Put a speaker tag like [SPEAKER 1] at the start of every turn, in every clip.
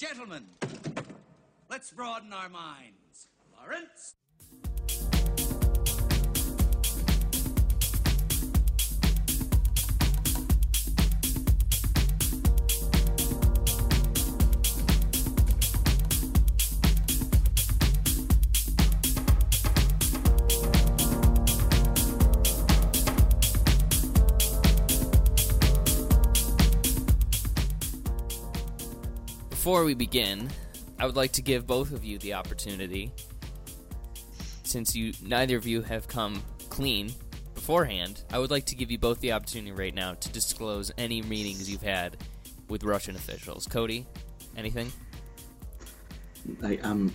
[SPEAKER 1] Gentlemen, let's broaden our minds. Lawrence?
[SPEAKER 2] Before we begin, I would like to give both of you the opportunity, since you neither of you have come clean beforehand. I would like to give you both the opportunity right now to disclose any meetings you've had with Russian officials. Cody, anything?
[SPEAKER 3] I um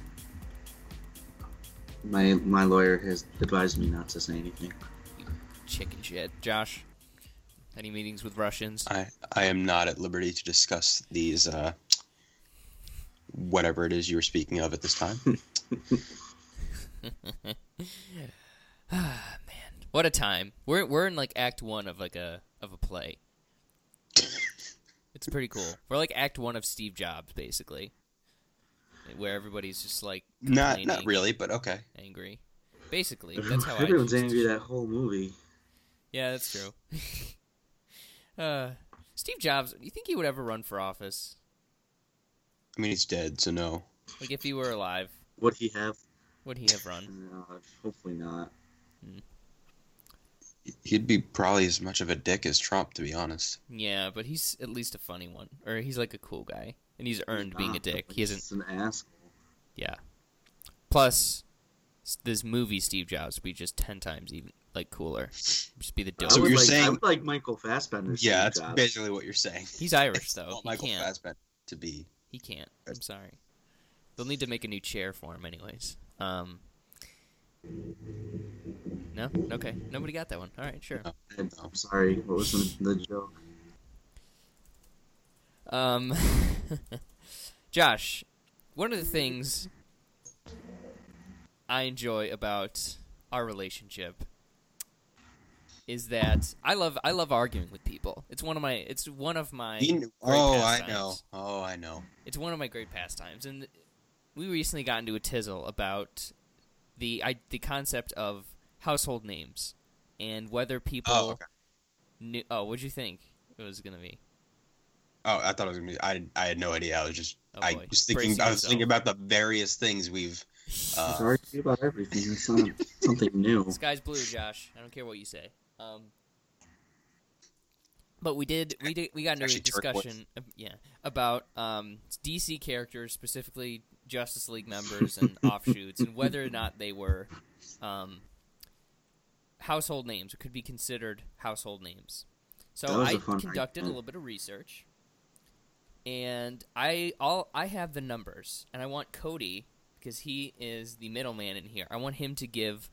[SPEAKER 3] my my lawyer has advised me not to say anything.
[SPEAKER 2] Chicken shit. Josh, any meetings with Russians?
[SPEAKER 4] I I am not at liberty to discuss these uh, whatever it is you were speaking of at this time.
[SPEAKER 2] Ah, man, what a time. We're we're in like act 1 of like a of a play. It's pretty cool. We're like act 1 of Steve Jobs basically. Where everybody's just like
[SPEAKER 4] not not really, but okay.
[SPEAKER 2] angry. Basically, that's how
[SPEAKER 3] Everyone's
[SPEAKER 2] I
[SPEAKER 3] angry that whole movie.
[SPEAKER 2] Yeah, that's true. uh, Steve Jobs, do you think he would ever run for office?
[SPEAKER 4] I mean, he's dead, so no.
[SPEAKER 2] Like, if he were alive,
[SPEAKER 3] Would he have?
[SPEAKER 2] would he have run?
[SPEAKER 3] No, hopefully not. Hmm.
[SPEAKER 4] He'd be probably as much of a dick as Trump, to be honest.
[SPEAKER 2] Yeah, but he's at least a funny one. Or he's like a cool guy. And he's earned being a dick. He hasn't.
[SPEAKER 3] An asshole.
[SPEAKER 2] Yeah. Plus, this movie Steve Jobs would be just 10 times even, like, cooler. Just be the dope.
[SPEAKER 4] So you're
[SPEAKER 3] like, I
[SPEAKER 4] saying-
[SPEAKER 3] would like Michael Fassbender.
[SPEAKER 4] Yeah, that's
[SPEAKER 3] job.
[SPEAKER 4] basically what you're saying.
[SPEAKER 2] He's Irish,
[SPEAKER 4] I
[SPEAKER 2] though.
[SPEAKER 4] want
[SPEAKER 2] He
[SPEAKER 4] Michael
[SPEAKER 2] can't.
[SPEAKER 4] Fassbender to be.
[SPEAKER 2] He can't. I'm sorry. They'll need to make a new chair for him, anyways. Um. No. Okay. Nobody got that one. All right. Sure.
[SPEAKER 3] I'm sorry. What was the, the joke?
[SPEAKER 2] Um. Josh, one of the things I enjoy about our relationship is that I love I love arguing with people. It's one of my it's one of my
[SPEAKER 4] You kn-
[SPEAKER 2] great
[SPEAKER 4] oh, I know. Oh, I know.
[SPEAKER 2] It's one of my great pastimes, and we recently got into a tizzle about the I, the concept of household names and whether people
[SPEAKER 4] Oh, okay.
[SPEAKER 2] knew. Oh, what'd you think it was gonna be?
[SPEAKER 4] Oh, I thought it was gonna be. I I had no idea. I was just.
[SPEAKER 2] Oh,
[SPEAKER 4] I
[SPEAKER 2] boy.
[SPEAKER 4] was thinking.
[SPEAKER 2] Bracing
[SPEAKER 4] I was
[SPEAKER 2] yourself.
[SPEAKER 4] thinking about the various things we've. Uh,
[SPEAKER 3] It's argue about everything. It's something new.
[SPEAKER 2] Sky's blue, Josh. I don't care what you say. Um, but we did we did we got into a discussion, uh, yeah, about um, DC characters, specifically Justice League members and offshoots, and whether or not they were um, household names or could be considered household names. So
[SPEAKER 3] I was
[SPEAKER 2] I
[SPEAKER 3] a
[SPEAKER 2] conducted a little bit of research, and I all I have the numbers, and I want Cody because he is the middleman in here. I want him to give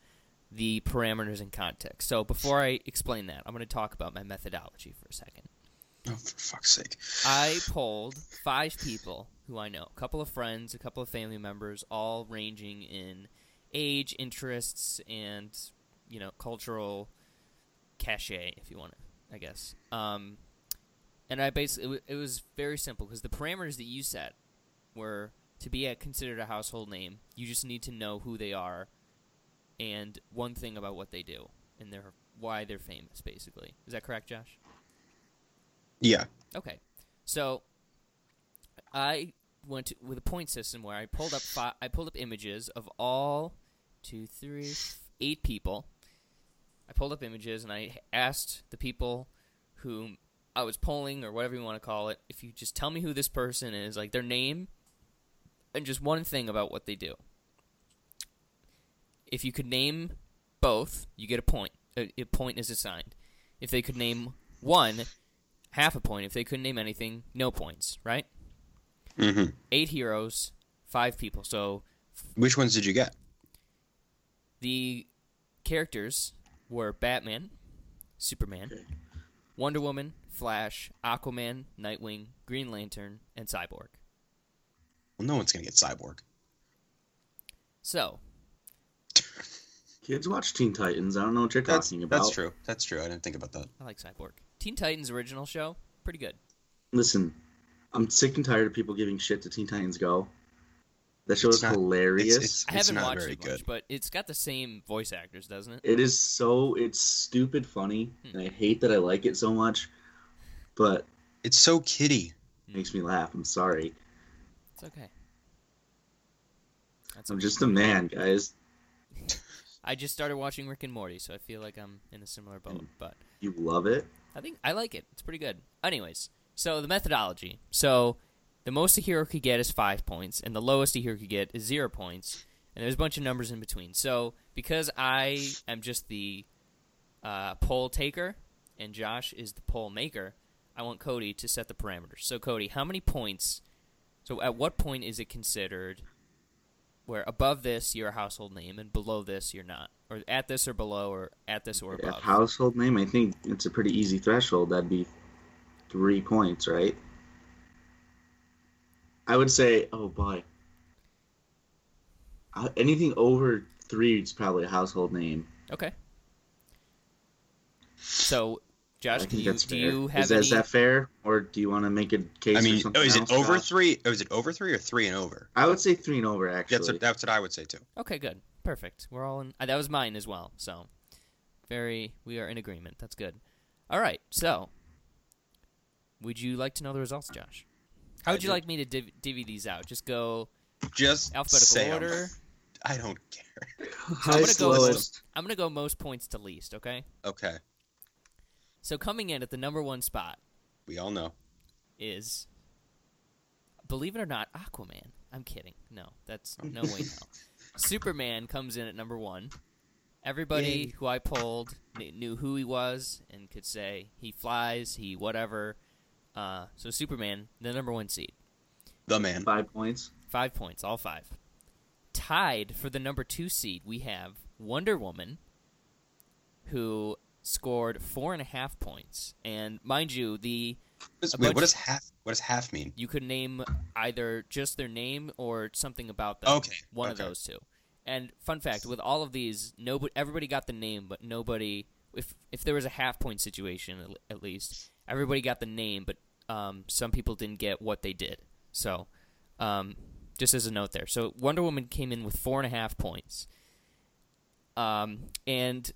[SPEAKER 2] the parameters and context. So before I explain that, I'm going to talk about my methodology for a second.
[SPEAKER 4] oh, for fuck's sake!
[SPEAKER 2] I polled five people who I know, a couple of friends, a couple of family members, all ranging in age, interests, and you know, cultural cachet, if you want to, I guess. Um, and I basically it, wa- it was very simple because the parameters that you set were to be a, considered a household name. You just need to know who they are and one thing about what they do and their why they're famous. Basically, is that correct, Josh?
[SPEAKER 4] Yeah.
[SPEAKER 2] Okay, so I went to, with a point system where I pulled up fi- I pulled up images of all two, three, eight people. I pulled up images and I asked the people whom I was polling or whatever you want to call it, if you just tell me who this person is, like their name, and just one thing about what they do. If you could name both, you get a point. A, a point is assigned. If they could name one, half a point. If they couldn't name anything, no points, right?
[SPEAKER 4] hmm
[SPEAKER 2] Eight heroes, five people. So
[SPEAKER 4] Which ones did you get?
[SPEAKER 2] the characters were Batman, Superman,
[SPEAKER 3] Okay.
[SPEAKER 2] Wonder Woman, Flash, Aquaman, Nightwing, Green Lantern, and Cyborg.
[SPEAKER 4] Well, no one's gonna get Cyborg.
[SPEAKER 2] So,
[SPEAKER 3] Kids watch Teen Titans. I don't know what you're
[SPEAKER 4] That's
[SPEAKER 3] talking about.
[SPEAKER 4] that's true. That's true. I didn't think about that.
[SPEAKER 2] I like Cyborg. Teen Titans original show, pretty good.
[SPEAKER 3] Listen, I'm sick and tired of people giving shit to Teen Titans Go. That show
[SPEAKER 4] It's
[SPEAKER 3] is
[SPEAKER 4] not-
[SPEAKER 3] hilarious.
[SPEAKER 4] it's-
[SPEAKER 2] I haven't
[SPEAKER 4] not
[SPEAKER 2] watched
[SPEAKER 4] very
[SPEAKER 2] it much,
[SPEAKER 4] good.
[SPEAKER 2] but it's got the same voice actors, doesn't it?
[SPEAKER 3] It is so it's stupid funny,
[SPEAKER 2] Hmm.
[SPEAKER 3] and I hate that I like it so much, but
[SPEAKER 4] It's so kiddie.
[SPEAKER 3] it makes me laugh. I'm sorry.
[SPEAKER 2] It's okay. That's
[SPEAKER 3] I'm
[SPEAKER 2] okay.
[SPEAKER 3] just a man, guys.
[SPEAKER 2] I just started watching Rick and Morty, so I feel like I'm in a similar boat.
[SPEAKER 3] Mm.
[SPEAKER 2] But
[SPEAKER 3] You love it.
[SPEAKER 2] I think I like it. It's pretty good. Anyways, so the methodology. So the most a hero could get is five points, and the lowest a hero could get is zero points. And there's a bunch of numbers in between. So because I am just the uh, poll taker, and Josh is the poll maker, I want Cody to set the parameters. So Cody, how many points? So at what point is it considered where above this you're a household name and below this you're not, or at this or below, or at this or
[SPEAKER 3] A
[SPEAKER 2] above?
[SPEAKER 3] household name, I think it's a pretty easy threshold. That'd be three points, right? I would say, oh boy, Uh, anything over three is probably a household name.
[SPEAKER 2] Okay. So, Josh,
[SPEAKER 3] I
[SPEAKER 2] do you,
[SPEAKER 3] that's
[SPEAKER 2] do
[SPEAKER 3] fair.
[SPEAKER 2] you have
[SPEAKER 3] is, that-
[SPEAKER 2] any?
[SPEAKER 3] is that fair, or do you want to make a case?
[SPEAKER 4] I
[SPEAKER 3] for
[SPEAKER 4] mean,
[SPEAKER 3] something
[SPEAKER 4] oh, is it
[SPEAKER 3] else,
[SPEAKER 4] over
[SPEAKER 3] Josh?
[SPEAKER 4] three? Oh, is it over three or three and over?
[SPEAKER 3] I would say three and over. Actually,
[SPEAKER 4] That's what, that's what I would say too.
[SPEAKER 2] Okay, good, perfect. We're all in. Uh, that was mine as well. So, very, we are in agreement. That's good. All right. So, would you like to know the results, Josh? How
[SPEAKER 4] I
[SPEAKER 2] would you
[SPEAKER 4] do.
[SPEAKER 2] like me to div- divvy these out? Just go
[SPEAKER 4] Just
[SPEAKER 2] alphabetical
[SPEAKER 4] say 'em.
[SPEAKER 2] order.
[SPEAKER 4] I don't care.
[SPEAKER 2] I'm gonna go with-
[SPEAKER 3] lowest.
[SPEAKER 2] I'm gonna go most points to least. Okay.
[SPEAKER 4] Okay,
[SPEAKER 2] So coming in at the number one spot
[SPEAKER 4] we all know.
[SPEAKER 2] is, believe it or not, Aquaman. I'm kidding. No, that's no way no. Superman comes in at number one. Everybody
[SPEAKER 4] Yay.
[SPEAKER 2] who I polled kn- knew who he was and could say he flies, he whatever. Uh, so Superman, the number one seed,
[SPEAKER 4] The man.
[SPEAKER 3] Five points.
[SPEAKER 2] five points, all five. Tied for the number two seed, we have Wonder Woman, who scored four and a half points. And mind you, the
[SPEAKER 4] Wait, what does half? What does half mean?
[SPEAKER 2] you could name either just their name or something about them.
[SPEAKER 4] Okay,
[SPEAKER 2] one of those two. And fun fact, with all of these, nobody, everybody got the name, but nobody. If if there was a half point situation, at- at least everybody got the name, but um, some people didn't get what they did. So, um, just as a note there. So Wonder Woman came in with four and a half points. Um, and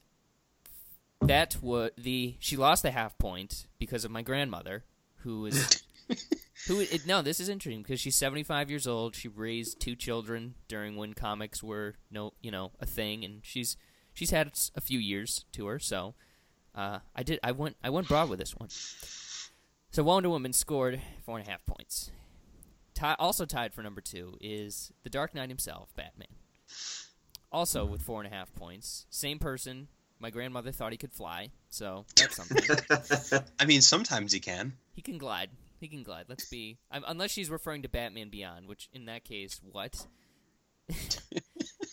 [SPEAKER 2] that was the she lost a half point because of my grandmother, who is who it, no, this is interesting because she's 75 years old. She raised two children during when comics were no, you know, a thing, and she's she's had a few years to her. So, uh, I did I went I went broad with this one. So Wonder Woman scored four and a half points. Also tied for number two is the Dark Knight himself, Batman. Also with four and a half points. Same person. My grandmother thought he could fly, so that's something.
[SPEAKER 4] I mean, sometimes he can.
[SPEAKER 2] He can glide. He can glide. Let's be. Um, unless she's referring to Batman Beyond, which in that case, what?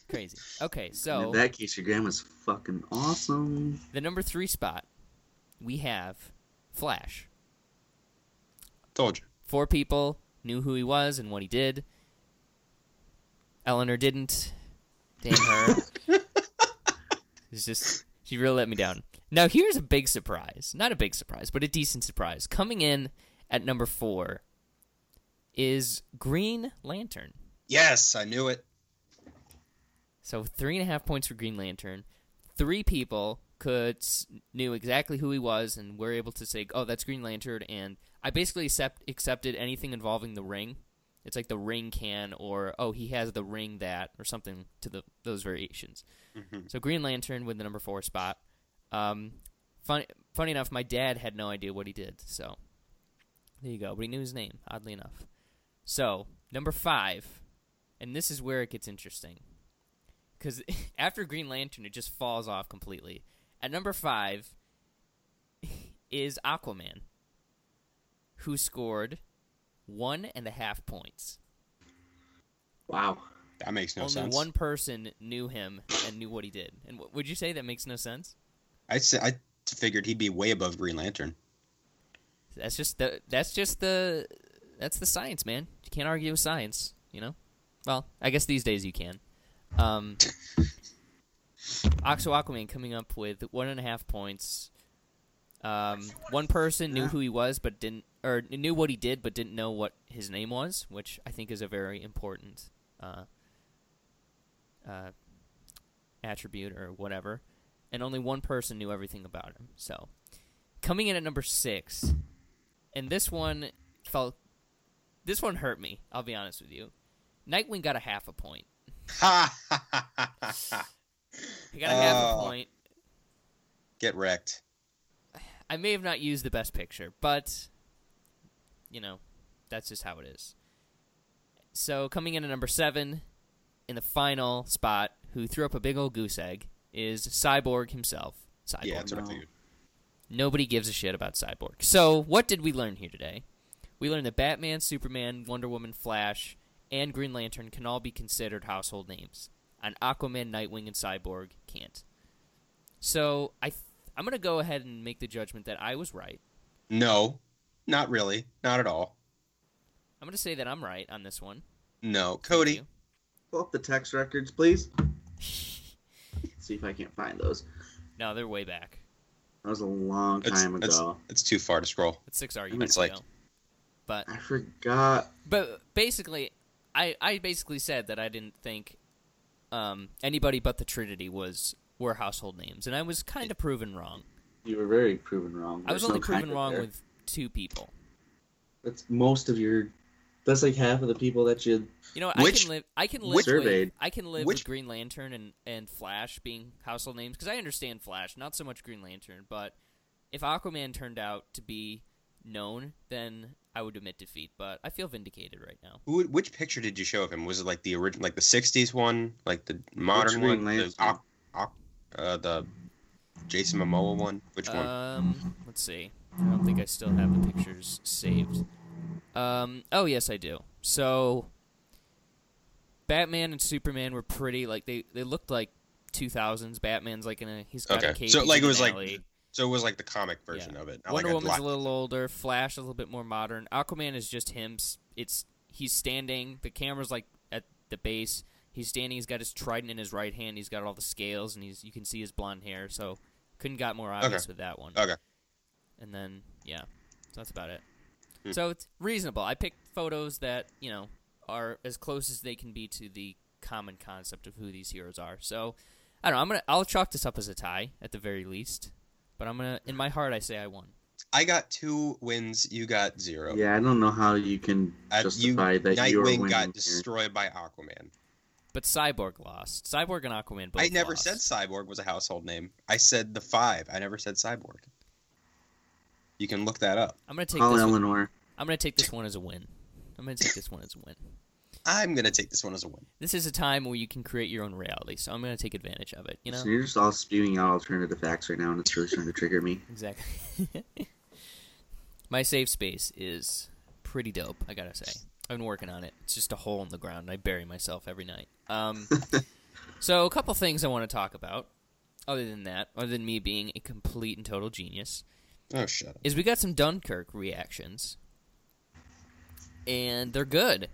[SPEAKER 2] Crazy. Okay, so
[SPEAKER 3] In that case, your grandma's fucking awesome.
[SPEAKER 2] the number three spot, we have Flash.
[SPEAKER 4] Told you.
[SPEAKER 2] Four people knew who he was and what he did. Eleanor didn't. Damn her. it's just she really let me down. Now here's a big surprise. Not a big surprise, but a decent surprise. Coming in at number four is Green Lantern.
[SPEAKER 4] Yes, I knew it.
[SPEAKER 2] So three and a half points for Green Lantern. Three people could knew exactly who he was and were able to say, "Oh, that's Green Lantern." And I basically accept, accepted anything involving the ring. It's like the ring can, or oh, he has the ring that, or something to the those variations.
[SPEAKER 4] Mhm.
[SPEAKER 2] So Green Lantern with the number four spot. Um, funny, funny enough, my dad had no idea what he did. So there you go, but he knew his name. Oddly enough. So number five, and this is where it gets interesting because after Green Lantern, it just falls off completely. At number five is Aquaman, who scored one and a half points.
[SPEAKER 3] Wow.
[SPEAKER 4] That makes no
[SPEAKER 2] Only
[SPEAKER 4] sense.
[SPEAKER 2] Only one person knew him and knew what he did. And w- would you say that makes no sense?
[SPEAKER 4] I say, I figured he'd be way above Green Lantern.
[SPEAKER 2] That's just the that's just the that's the science, man. You can't argue with science, you know. Well, I guess these days you can. Um, Oxo Aquaman coming up with one and a half points. Um, one person knew who he was, but didn't or knew what he did but didn't know what his name was, which I think is a very important uh, uh, attribute or whatever. And only one person knew everything about him. So, coming in at number six, and this one felt, this one hurt me. I'll be honest with you. Nightwing got a half a point.
[SPEAKER 4] Ha!
[SPEAKER 2] He got a half a
[SPEAKER 4] Oh.
[SPEAKER 2] point.
[SPEAKER 4] Get wrecked.
[SPEAKER 2] I may have not used the best picture, but you know, that's just how it is. So coming in at number seven, in the final spot, who threw up a big old goose egg, is Cyborg himself. Cyborg.
[SPEAKER 4] Yeah, that's what I figured.
[SPEAKER 2] Nobody gives a shit about Cyborg. So what did we learn here today? We learned that Batman, Superman, Wonder Woman, Flash, and Green Lantern can all be considered household names, and Aquaman, Nightwing, and Cyborg can't. So I, th- I'm gonna go ahead and make the judgment that I was right.
[SPEAKER 4] No, not really. Not at all.
[SPEAKER 2] I'm gonna say that I'm right on this one.
[SPEAKER 4] No, Cody.
[SPEAKER 3] Pull up the text records, please. See if I can't find those.
[SPEAKER 2] No, they're way back.
[SPEAKER 3] That was a long time
[SPEAKER 4] it's,
[SPEAKER 3] ago.
[SPEAKER 4] it's too far to scroll.
[SPEAKER 2] It's six arguments
[SPEAKER 4] It's like-
[SPEAKER 2] ago. But
[SPEAKER 3] I forgot.
[SPEAKER 2] but basically, I I basically said that I didn't think um, anybody but the Trinity was were household names, and I was kind of proven wrong.
[SPEAKER 3] You were very proven wrong.
[SPEAKER 2] I was
[SPEAKER 3] There's
[SPEAKER 2] only
[SPEAKER 3] no
[SPEAKER 2] proven wrong
[SPEAKER 3] there.
[SPEAKER 2] with two people.
[SPEAKER 3] That's most of your. That's like half of the people that you.
[SPEAKER 2] You know, what, I can live. I can live.
[SPEAKER 3] which-
[SPEAKER 2] with,
[SPEAKER 3] Surveyed.
[SPEAKER 2] I can live
[SPEAKER 4] Which-
[SPEAKER 2] with Green Lantern and and Flash being household names because I understand Flash, not so much Green Lantern. But if Aquaman turned out to be known, then I would admit defeat. But I feel vindicated right now.
[SPEAKER 4] Who, which picture did you show of him? Was it like the original, like the '60s one, like the modern
[SPEAKER 3] Green
[SPEAKER 4] one, the,
[SPEAKER 3] Lantern?
[SPEAKER 4] Aqu- Aqu- uh, the Jason Momoa one? Which one?
[SPEAKER 2] Um, let's see. I don't think I still have the pictures saved. Um, oh yes, I do. So, Batman and Superman were pretty like they they looked like 2000s. Batman's like in a he's got a
[SPEAKER 4] Okay,
[SPEAKER 2] cape.
[SPEAKER 4] so like it was like,
[SPEAKER 2] alley.
[SPEAKER 4] so it was like the comic version
[SPEAKER 2] Yeah.
[SPEAKER 4] of it. not
[SPEAKER 2] Wonder
[SPEAKER 4] like a
[SPEAKER 2] Woman's
[SPEAKER 4] lot-
[SPEAKER 2] a little older. Flash a little bit more modern. Aquaman is just him. It's he's standing. The camera's like at the base. He's standing. He's got his trident in his right hand. He's got all the scales, and he's you can see his blonde hair. So couldn't got more obvious with that one.
[SPEAKER 4] Okay.
[SPEAKER 2] And then yeah, so that's about it.
[SPEAKER 4] Hmm.
[SPEAKER 2] So it's reasonable. I picked photos that you know are as close as they can be to the common concept of who these heroes are. So I don't know. I'm gonna I'll chalk this up as a tie at the very least. But I'm gonna in my heart I say I won.
[SPEAKER 4] I got two wins. You got zero.
[SPEAKER 3] Yeah, I don't know how you can
[SPEAKER 4] Uh, you,
[SPEAKER 3] justify that you're
[SPEAKER 4] Nightwing
[SPEAKER 3] winning
[SPEAKER 4] got
[SPEAKER 3] here.
[SPEAKER 4] destroyed by Aquaman.
[SPEAKER 2] But Cyborg lost. Cyborg and Aquaman both.
[SPEAKER 4] I never
[SPEAKER 2] lost.
[SPEAKER 4] said Cyborg was a household name. I said the five. I never said Cyborg. You can look that up.
[SPEAKER 2] I'm gonna take
[SPEAKER 3] Call
[SPEAKER 2] this. One,
[SPEAKER 3] Eleanor.
[SPEAKER 2] I'm gonna take this one as a win. I'm gonna take this one as a win.
[SPEAKER 4] I'm gonna take this one as a win.
[SPEAKER 2] This is a time where you can create your own reality, so I'm gonna take advantage of it. You know.
[SPEAKER 3] So you're just all spewing out alternative facts right now, and it's really starting to trigger me.
[SPEAKER 2] Exactly. My safe space is pretty dope, I gotta say. I've been working on it. It's just a hole in the ground, and I bury myself every night. Um, so, a couple things I want to talk about, other than that, other than me being a complete and total genius,
[SPEAKER 4] Oh, shut up.
[SPEAKER 2] is we got some Dunkirk reactions, and they're good.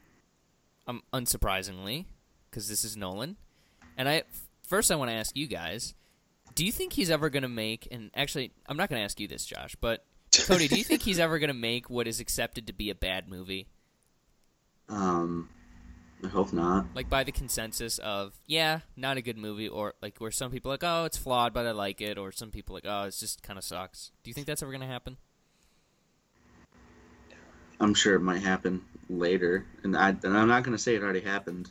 [SPEAKER 2] Um, unsurprisingly, because this is Nolan. And I first I want to ask you guys: Do you think he's ever going to make? And actually, I'm not going to ask you this, Josh, but Cody, do you think he's ever going to make what is accepted to be a bad movie?
[SPEAKER 3] Um, I hope not.
[SPEAKER 2] Like by the consensus of, yeah, not a good movie, or like where some people are like, oh, it's flawed, but I like it, or some people are like, oh, it's just kind of sucks. Do you think that's ever going to happen?
[SPEAKER 3] I'm sure it might happen later, and I and I'm not going to say it already happened.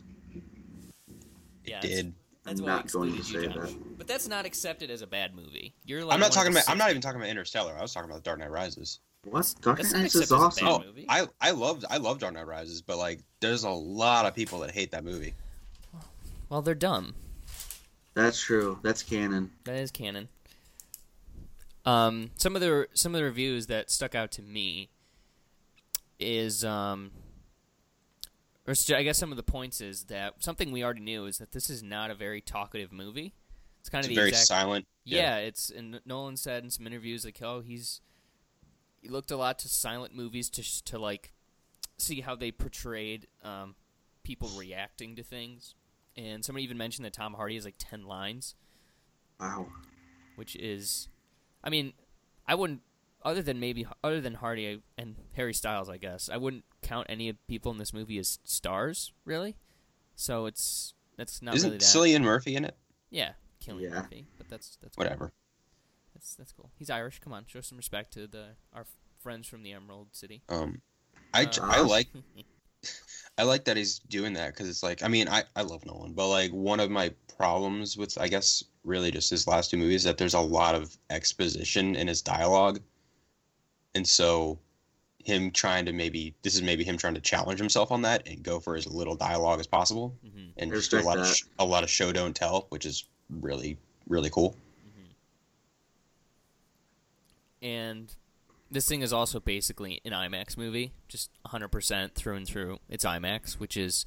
[SPEAKER 2] Yeah,
[SPEAKER 4] Did
[SPEAKER 2] That's
[SPEAKER 3] I'm not going to say
[SPEAKER 2] Josh.
[SPEAKER 3] that.
[SPEAKER 2] But that's not accepted as a bad movie. You're like
[SPEAKER 4] I'm not talking about. I'm not even talking about Interstellar. I was talking about Dark Knight Rises.
[SPEAKER 3] What? Dark
[SPEAKER 2] That's
[SPEAKER 3] Knight Rises is
[SPEAKER 2] accepted as a
[SPEAKER 3] awesome.
[SPEAKER 4] Oh,
[SPEAKER 2] movie.
[SPEAKER 4] I I loved I love Dark Knight Rises, but like there's a lot of people that hate that movie.
[SPEAKER 2] Well, they're dumb.
[SPEAKER 3] That's true. That's canon.
[SPEAKER 2] That is canon. Um, some of the some of the reviews that stuck out to me is um, or s- I guess some of the points is that something we already knew is that this is not a very talkative movie. It's kind
[SPEAKER 4] It's
[SPEAKER 2] of the
[SPEAKER 4] very
[SPEAKER 2] exact
[SPEAKER 4] silent.
[SPEAKER 2] yeah, it's and Nolan said in some interviews like, oh, he's he looked a lot to silent movies to to like see how they portrayed um, people reacting to things. And somebody even mentioned that Tom Hardy has like ten lines,
[SPEAKER 3] Wow.
[SPEAKER 2] which is, I mean, I wouldn't other than maybe other than Hardy and Harry Styles, I guess I wouldn't count any of people in this movie as stars, really. So it's that's not
[SPEAKER 4] Isn't
[SPEAKER 2] really that.
[SPEAKER 4] Cillian Murphy in it?
[SPEAKER 2] Yeah, Cillian
[SPEAKER 3] Yeah.
[SPEAKER 2] Murphy, but that's that's cool.
[SPEAKER 4] Whatever.
[SPEAKER 2] That's that's cool. He's Irish. Come on, show some respect to the our friends from the Emerald City.
[SPEAKER 4] Um, I,
[SPEAKER 2] Uh,
[SPEAKER 4] I like I like that he's doing that because it's like I mean I I love Nolan, but like one of my problems with I guess really just his last two movies that there's a lot of exposition in his dialogue, and so him trying to maybe this is maybe him trying to challenge himself on that and go for as little dialogue as possible
[SPEAKER 2] Mhm.
[SPEAKER 4] and
[SPEAKER 3] I
[SPEAKER 4] just a
[SPEAKER 3] respect
[SPEAKER 4] lot of sh- a lot of show don't tell, which is really really cool.
[SPEAKER 2] And this thing is also basically an IMAX movie, just 100% through and through. It's IMAX, which is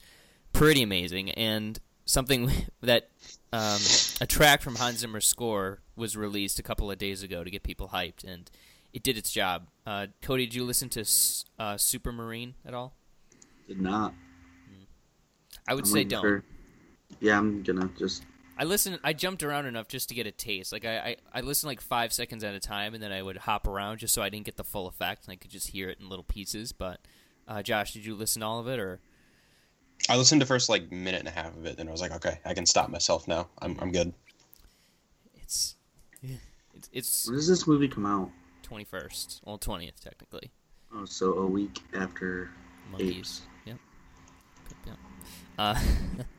[SPEAKER 2] pretty amazing, and something that um, a track from Hans Zimmer's score was released a couple of days ago to get people hyped, and it did its job. Uh, Cody, did you listen to uh, Supermarine at all?
[SPEAKER 3] Did not.
[SPEAKER 2] I would
[SPEAKER 3] I'm
[SPEAKER 2] say don't.
[SPEAKER 3] for- Yeah, I'm gonna just.
[SPEAKER 2] I listened. I jumped around enough just to get a taste. Like I, I, I listened like five seconds at a time, and then I would hop around just so I didn't get the full effect, and I could just hear it in little pieces. But uh, Josh, did you listen to all of it, or
[SPEAKER 4] I listened to the first like minute and a half of it, and I was like, okay, I can stop myself now. I'm I'm good.
[SPEAKER 2] it's it's it's
[SPEAKER 3] When does this movie come out?
[SPEAKER 2] twenty first, well twentieth technically.
[SPEAKER 3] Oh, so a week after.
[SPEAKER 2] Monkeys. Yep. Yep. Uh,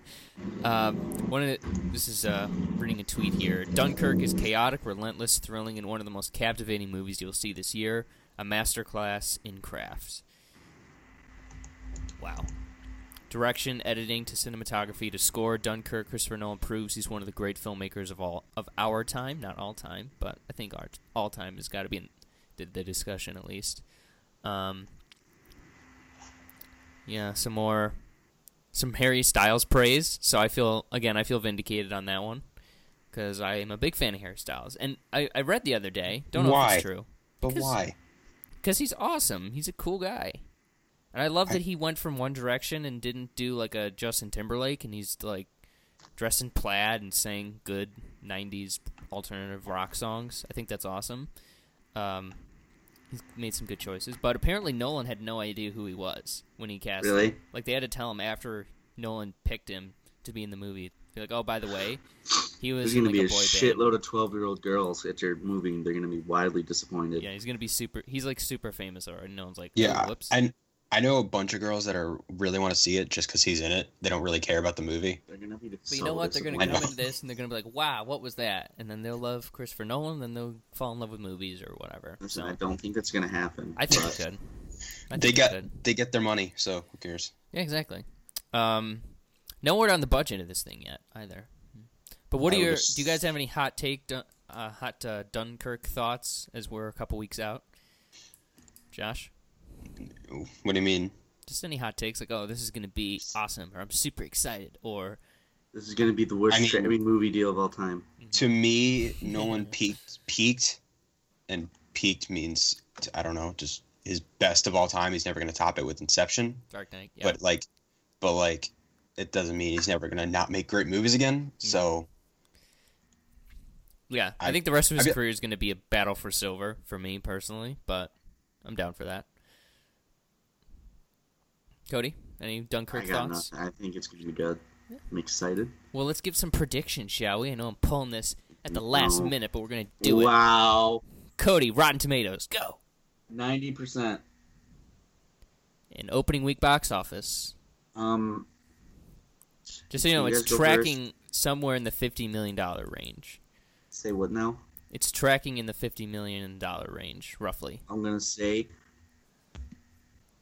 [SPEAKER 2] um, one of the, this is uh, reading a tweet here. Dunkirk is chaotic, relentless, thrilling, and one of the most captivating movies you'll see this year. A masterclass in crafts. Wow. Direction, editing, to cinematography, to score, Dunkirk. Christopher Nolan proves he's one of the great filmmakers of all of our time. Not all time, but I think our all time has got to be in the, the discussion at least. Um, yeah, some more, some Harry Styles praise. So I feel again, I feel vindicated on that one because I am a big fan of Harry Styles, and I, I read the other day. Don't know if
[SPEAKER 4] Why?
[SPEAKER 2] it's true
[SPEAKER 4] But
[SPEAKER 2] Because-
[SPEAKER 4] why?
[SPEAKER 2] because he's awesome. He's a cool guy, and I love
[SPEAKER 4] I-
[SPEAKER 2] that he went from one direction and didn't do like a Justin Timberlake, and he's like dressed in plaid and sang good '90s alternative rock songs. I think that's awesome. Um, he's made some good choices, but apparently Nolan had no idea who he was when he cast him.
[SPEAKER 3] Really?
[SPEAKER 2] Like they had to tell him after Nolan picked him to be in the movie. Be like, oh, by the way, he was
[SPEAKER 3] There's
[SPEAKER 2] in
[SPEAKER 3] gonna be
[SPEAKER 2] a
[SPEAKER 3] a
[SPEAKER 2] boy band.
[SPEAKER 3] shitload of 12 year old girls at your movie. They're gonna be wildly disappointed.
[SPEAKER 2] Yeah, he's gonna be super. He's like super famous already. No one's like,
[SPEAKER 4] Yeah,
[SPEAKER 2] oh, whoops.
[SPEAKER 4] and I know a bunch of girls that are really want to see it just because he's in it. They don't really care about the movie.
[SPEAKER 3] They're gonna be.
[SPEAKER 2] But
[SPEAKER 3] so
[SPEAKER 2] you know what? They're going to come into this and they're going to be like, "Wow, what was that?" And then they'll love Christopher Nolan. Then they'll fall in love with movies or whatever.
[SPEAKER 3] Listen,
[SPEAKER 2] So
[SPEAKER 3] I don't think that's gonna happen.
[SPEAKER 2] I think
[SPEAKER 3] but
[SPEAKER 2] it could. I
[SPEAKER 4] They
[SPEAKER 2] think it
[SPEAKER 4] got
[SPEAKER 2] could.
[SPEAKER 4] they get their money, so who cares?
[SPEAKER 2] Yeah, exactly. Um, no word on the budget of this thing yet either. But what
[SPEAKER 4] I
[SPEAKER 2] are your?
[SPEAKER 4] just-
[SPEAKER 2] Do you guys have any hot take, uh, hot uh, Dunkirk thoughts as we're a couple weeks out? Josh,
[SPEAKER 4] Ooh, What do you mean?
[SPEAKER 2] just any hot takes like, "Oh, this is going to be awesome," or "I'm super excited," or
[SPEAKER 3] This is gonna be the worst
[SPEAKER 4] I mean-
[SPEAKER 3] streaming movie deal of all time. Mm-hmm.
[SPEAKER 4] To me, Nolan peaked peaked, and peaked means I don't know, just his best of all time. He's never going to top it with Inception,
[SPEAKER 2] Dark Knight. Yeah.
[SPEAKER 4] but like, but like, it doesn't mean he's never going to not make great movies again. Mm-hmm. So
[SPEAKER 2] Yeah, I,
[SPEAKER 4] I-
[SPEAKER 2] think the rest of his
[SPEAKER 4] I
[SPEAKER 2] career is going to be a battle for silver for me personally, but I'm down for that. Cody, any Dunkirk
[SPEAKER 3] I
[SPEAKER 2] thoughts?
[SPEAKER 3] nothing. I think it's gonna be good. I'm excited.
[SPEAKER 2] Well, let's give some predictions, shall we? I know I'm pulling this at the last
[SPEAKER 3] No.
[SPEAKER 2] minute, but we're going to do it.
[SPEAKER 3] wow.
[SPEAKER 2] Cody, Rotten Tomatoes, go.
[SPEAKER 3] Ninety percent.
[SPEAKER 2] In opening week box office,
[SPEAKER 3] Um.
[SPEAKER 2] just so you know, it's tracking somewhere in the $50 million range.
[SPEAKER 3] Say what now?
[SPEAKER 2] It's tracking in the $50 million range, roughly.
[SPEAKER 3] I'm gonna say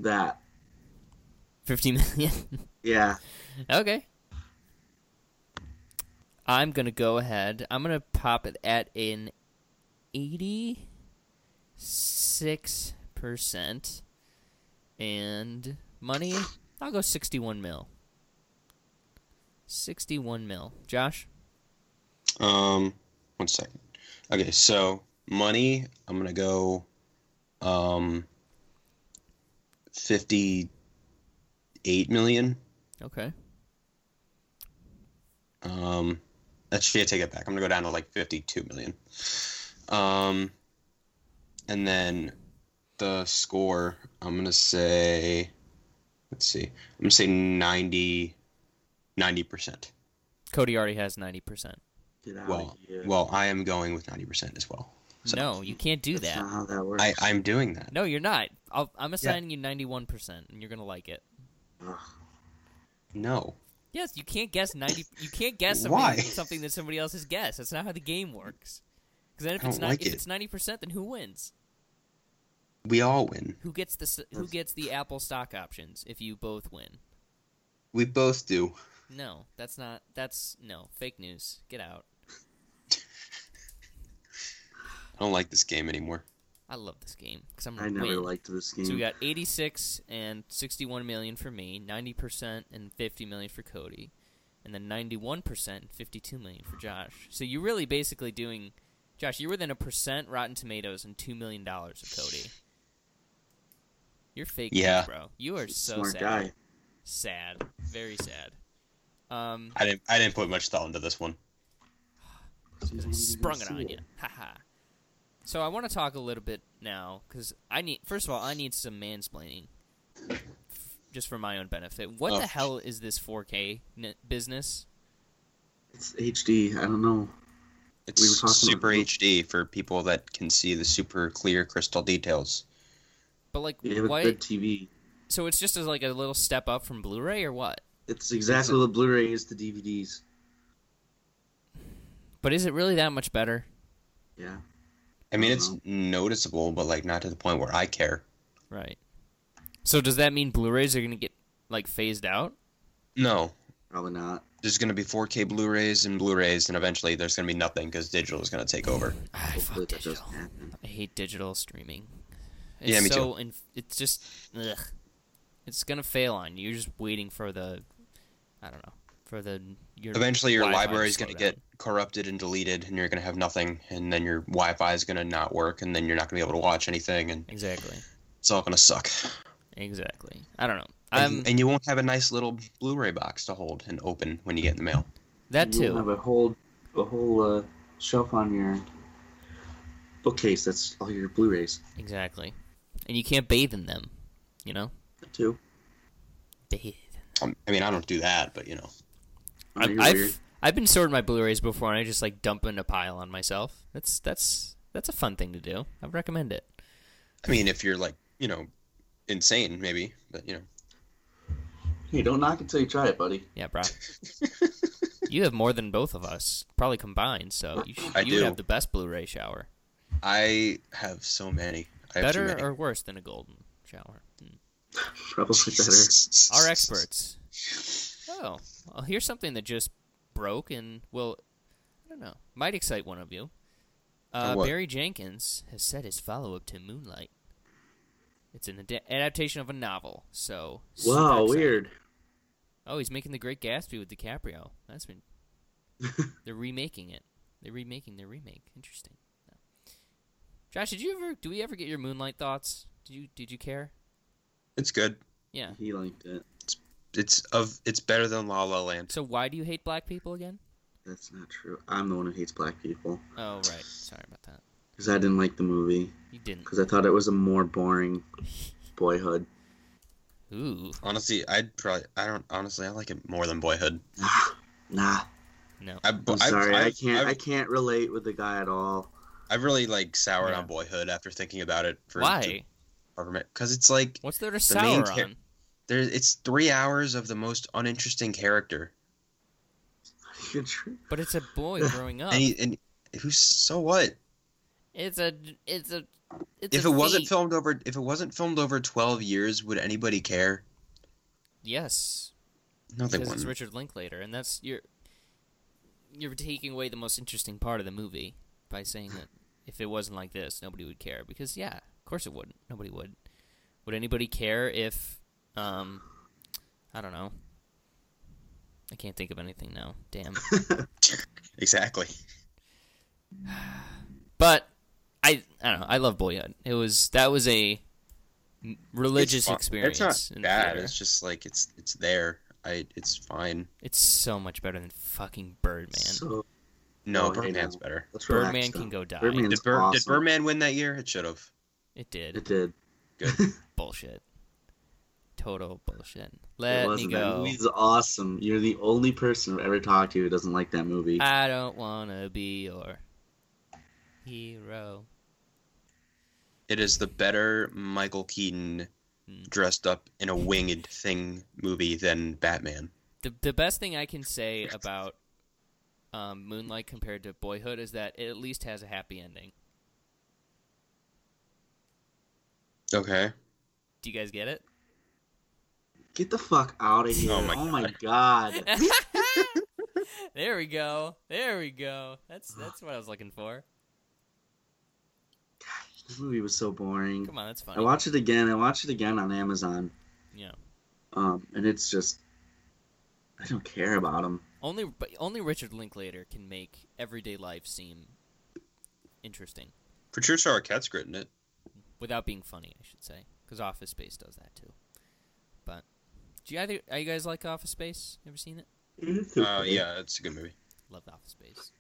[SPEAKER 3] that.
[SPEAKER 2] 50 million?
[SPEAKER 3] Yeah.
[SPEAKER 2] Okay. I'm gonna go ahead. I'm gonna pop it at an eighty-six percent, and money. I'll go sixty-one mil. Sixty-one mil. Josh.
[SPEAKER 4] Um, one second. Okay, so money, I'm gonna go, um, fifty-eight million.
[SPEAKER 2] Okay.
[SPEAKER 4] Um, actually, I take it back. I'm gonna go down to like fifty-two million. Um, and then the score, I'm gonna say, let's see, I'm gonna say 90, 90 percent.
[SPEAKER 2] Cody already has ninety percent.
[SPEAKER 4] Well, well, I am going with ninety percent as well. So
[SPEAKER 2] No, you can't do
[SPEAKER 3] That's
[SPEAKER 2] that.
[SPEAKER 3] not how that works.
[SPEAKER 4] I, I'm doing that.
[SPEAKER 2] No, you're not. I'll, I'm assigning you ninety-one percent, and you're gonna like it.
[SPEAKER 3] Ugh.
[SPEAKER 4] No.
[SPEAKER 2] Yes, you can't guess ninety. You can't guess something,
[SPEAKER 4] Why?
[SPEAKER 2] something that somebody else has guessed. That's not how the game works. Because then if
[SPEAKER 4] I
[SPEAKER 2] it's
[SPEAKER 4] don't
[SPEAKER 2] not,
[SPEAKER 4] like
[SPEAKER 2] if
[SPEAKER 4] it.
[SPEAKER 2] it's ninety percent, then who wins?
[SPEAKER 4] We all win.
[SPEAKER 2] Who gets the who gets the Apple stock options if you both win?
[SPEAKER 4] We both do.
[SPEAKER 2] No, that's not. That's no fake news. Get out.
[SPEAKER 4] I don't like this game anymore.
[SPEAKER 2] I love this game because I'm
[SPEAKER 3] I
[SPEAKER 2] gonna
[SPEAKER 3] never
[SPEAKER 2] win.
[SPEAKER 3] liked this game.
[SPEAKER 2] So we got 86 and 61 million for me, 90% and 50 million for Cody, and then 91% and 52 million for Josh. So you're really basically doing, Josh, you're within a percent Rotten Tomatoes and two million dollars of Cody. You're fake,
[SPEAKER 4] Yeah.
[SPEAKER 2] bro. You are so
[SPEAKER 3] Smart
[SPEAKER 2] sad.
[SPEAKER 3] guy.
[SPEAKER 2] Sad, very sad. Um,
[SPEAKER 4] I didn't. I didn't put much thought into this one.
[SPEAKER 2] sprung it on you. Haha. So I want to talk a little bit now because I need. First of all, I need some mansplaining, f- just for my own benefit. What
[SPEAKER 4] Oh.
[SPEAKER 2] the hell is this 4K n- business?
[SPEAKER 3] It's HD. I don't know.
[SPEAKER 4] It's
[SPEAKER 3] We
[SPEAKER 4] super
[SPEAKER 3] about-
[SPEAKER 4] HD for people that can see the super clear crystal details.
[SPEAKER 2] But like,
[SPEAKER 3] You have
[SPEAKER 2] why?
[SPEAKER 3] good TV.
[SPEAKER 2] So it's just as like a little step up from Blu-ray or what?
[SPEAKER 3] It's exactly what the Blu-ray is to DVDs.
[SPEAKER 2] But is it really that much better?
[SPEAKER 3] Yeah.
[SPEAKER 4] I mean, it's
[SPEAKER 3] don't
[SPEAKER 4] noticeable, but like not to the point where I care.
[SPEAKER 2] Right. So does that mean Blu-rays are gonna get like phased out?
[SPEAKER 4] No,
[SPEAKER 3] Probably not.
[SPEAKER 4] there's going to be 4K Blu-rays and Blu-rays, and eventually there's going to be nothing because digital is going to take over.
[SPEAKER 2] Ah, I
[SPEAKER 3] Hopefully
[SPEAKER 2] fuck
[SPEAKER 3] that
[SPEAKER 2] digital.
[SPEAKER 3] doesn't happen.
[SPEAKER 2] I hate digital streaming. It's
[SPEAKER 4] Yeah, me too.
[SPEAKER 2] so inf- it's just ugh. It's gonna fail on you. You're just waiting for the I don't know for the your
[SPEAKER 4] Eventually, your
[SPEAKER 2] Wi-Fi
[SPEAKER 4] library is going to get corrupted and deleted, and you're going to have nothing, and then your Wi-Fi is going to not work, and then you're not going to be able to watch anything, and
[SPEAKER 2] exactly
[SPEAKER 4] it's all going to suck.
[SPEAKER 2] exactly. I don't know.
[SPEAKER 4] And,
[SPEAKER 2] I'm
[SPEAKER 4] and you won't have a nice little Blu-ray box to hold and open when you get in the mail.
[SPEAKER 2] that too
[SPEAKER 3] You have a whole, a whole uh, shelf on your bookcase. That's all your Blu-rays.
[SPEAKER 2] Exactly. And you can't bathe in them. You know,
[SPEAKER 3] That too.
[SPEAKER 2] bathe.
[SPEAKER 4] Um, I mean, I don't do that, but you know,
[SPEAKER 3] You're
[SPEAKER 2] I've. I've been sorting my Blu-rays before, and I just like dump in a pile on myself. That's that's that's a fun thing to do. I would recommend it.
[SPEAKER 4] I mean, if you're like, you know, insane, maybe, but you know,
[SPEAKER 3] Hey, don't knock until you try it, buddy.
[SPEAKER 2] Yeah, bro. you have more than both of us, probably combined. So you should,
[SPEAKER 4] I
[SPEAKER 2] you
[SPEAKER 4] do.
[SPEAKER 2] have the best Blu-ray shower.
[SPEAKER 4] I have so many. I have
[SPEAKER 2] Better
[SPEAKER 4] many.
[SPEAKER 2] or worse than a golden shower? Hmm.
[SPEAKER 3] Probably better.
[SPEAKER 2] Our experts. Oh, well, here's something that just broke and will, I don't know, might excite one of you. Uh. Barry Jenkins has set his follow-up to Moonlight. It's an ad- adaptation of a novel, so
[SPEAKER 3] Wow, weird.
[SPEAKER 2] Oh, he's making The Great Gatsby with DiCaprio. That's been. They're remaking it. They're remaking their remake. Interesting. No. Josh, did you ever? Do we ever get your Moonlight thoughts? Did you? Did you care?
[SPEAKER 4] It's good.
[SPEAKER 2] Yeah.
[SPEAKER 3] He liked it.
[SPEAKER 4] It's of. It's better than La La Land.
[SPEAKER 2] So why do you hate black people again?
[SPEAKER 3] That's not true. I'm the one who hates black people
[SPEAKER 2] Oh right. Sorry about that.
[SPEAKER 3] because I didn't like the movie
[SPEAKER 2] You didn't.
[SPEAKER 3] because I thought it was a more boring Boyhood.
[SPEAKER 2] Ooh.
[SPEAKER 4] Honestly, I'd probably. I don't. Honestly, I like it more than Boyhood.
[SPEAKER 3] Nah, nah.
[SPEAKER 2] No.
[SPEAKER 4] I,
[SPEAKER 3] I'm sorry,
[SPEAKER 4] I've,
[SPEAKER 3] I can't.
[SPEAKER 4] I've,
[SPEAKER 3] I can't relate with the guy at all.
[SPEAKER 4] I've really like soured
[SPEAKER 2] Yeah.
[SPEAKER 4] on Boyhood after thinking about it for
[SPEAKER 2] Why?
[SPEAKER 4] Because it's like
[SPEAKER 2] What's there to
[SPEAKER 4] the main
[SPEAKER 2] sour
[SPEAKER 4] char-
[SPEAKER 2] on?
[SPEAKER 4] There. It's three hours of the most uninteresting character,
[SPEAKER 2] But it's a boy growing up.
[SPEAKER 4] and he, and who's so what?
[SPEAKER 2] It's a. It's a. It's
[SPEAKER 4] If
[SPEAKER 2] a
[SPEAKER 4] it wasn't filmed over, if it wasn't filmed over twelve years, would anybody care?
[SPEAKER 2] Yes.
[SPEAKER 4] No, they
[SPEAKER 2] because it's
[SPEAKER 4] wouldn't.
[SPEAKER 2] Richard Linklater, and that's you're you're taking away the most interesting part of the movie by saying that if it wasn't like this, nobody would care. Because yeah, of course it wouldn't. Nobody would. Would anybody care if um I don't know. I can't think of anything now. Damn.
[SPEAKER 4] exactly.
[SPEAKER 2] But I I don't know. I love Boyhood. It was that was a religious
[SPEAKER 4] It's
[SPEAKER 2] experience.
[SPEAKER 4] It's not bad.
[SPEAKER 2] theater.
[SPEAKER 4] It's just like it's it's there. I it's fine.
[SPEAKER 2] It's so much better than fucking Birdman.
[SPEAKER 3] So
[SPEAKER 4] No,
[SPEAKER 3] Oh,
[SPEAKER 4] Birdman's
[SPEAKER 3] no.
[SPEAKER 4] better.
[SPEAKER 3] Let's
[SPEAKER 2] Birdman
[SPEAKER 3] though.
[SPEAKER 2] can go die.
[SPEAKER 3] Birdman's
[SPEAKER 4] Did, Bir-
[SPEAKER 3] awesome.
[SPEAKER 4] did Birdman win that year? It should have.
[SPEAKER 2] It did.
[SPEAKER 3] It did.
[SPEAKER 4] Good.
[SPEAKER 2] bullshit. Total bullshit. Let me
[SPEAKER 3] wasn't. That
[SPEAKER 2] go.
[SPEAKER 3] movie's awesome. You're the only person I've ever talked to who doesn't like that movie.
[SPEAKER 2] I don't wanna be your hero.
[SPEAKER 4] It is the better Michael Keaton
[SPEAKER 2] Hmm.
[SPEAKER 4] dressed up in a winged thing movie than Batman.
[SPEAKER 2] The the best thing I can say about um, Moonlight compared to Boyhood is that it at least has a happy ending.
[SPEAKER 4] Okay.
[SPEAKER 2] Do you guys get it?
[SPEAKER 3] Get the fuck out of here!
[SPEAKER 4] Oh my
[SPEAKER 3] oh my god!
[SPEAKER 2] there we go. There we go. That's that's what I was looking for.
[SPEAKER 3] this movie was so boring.
[SPEAKER 2] Come on, that's funny.
[SPEAKER 3] I
[SPEAKER 2] funny.
[SPEAKER 3] watched it again. I watched it again on Amazon.
[SPEAKER 2] Yeah.
[SPEAKER 3] Um, and it's just I don't care about him.
[SPEAKER 2] Only but only Richard Linklater can make everyday life seem interesting
[SPEAKER 4] Patricia Arquette's great in it.
[SPEAKER 2] without being funny, I should say, because Office Space does that too. But do you either are you guys like Office Space? Ever seen it?
[SPEAKER 4] Uh, yeah, it's a good movie.
[SPEAKER 2] Love Office Space.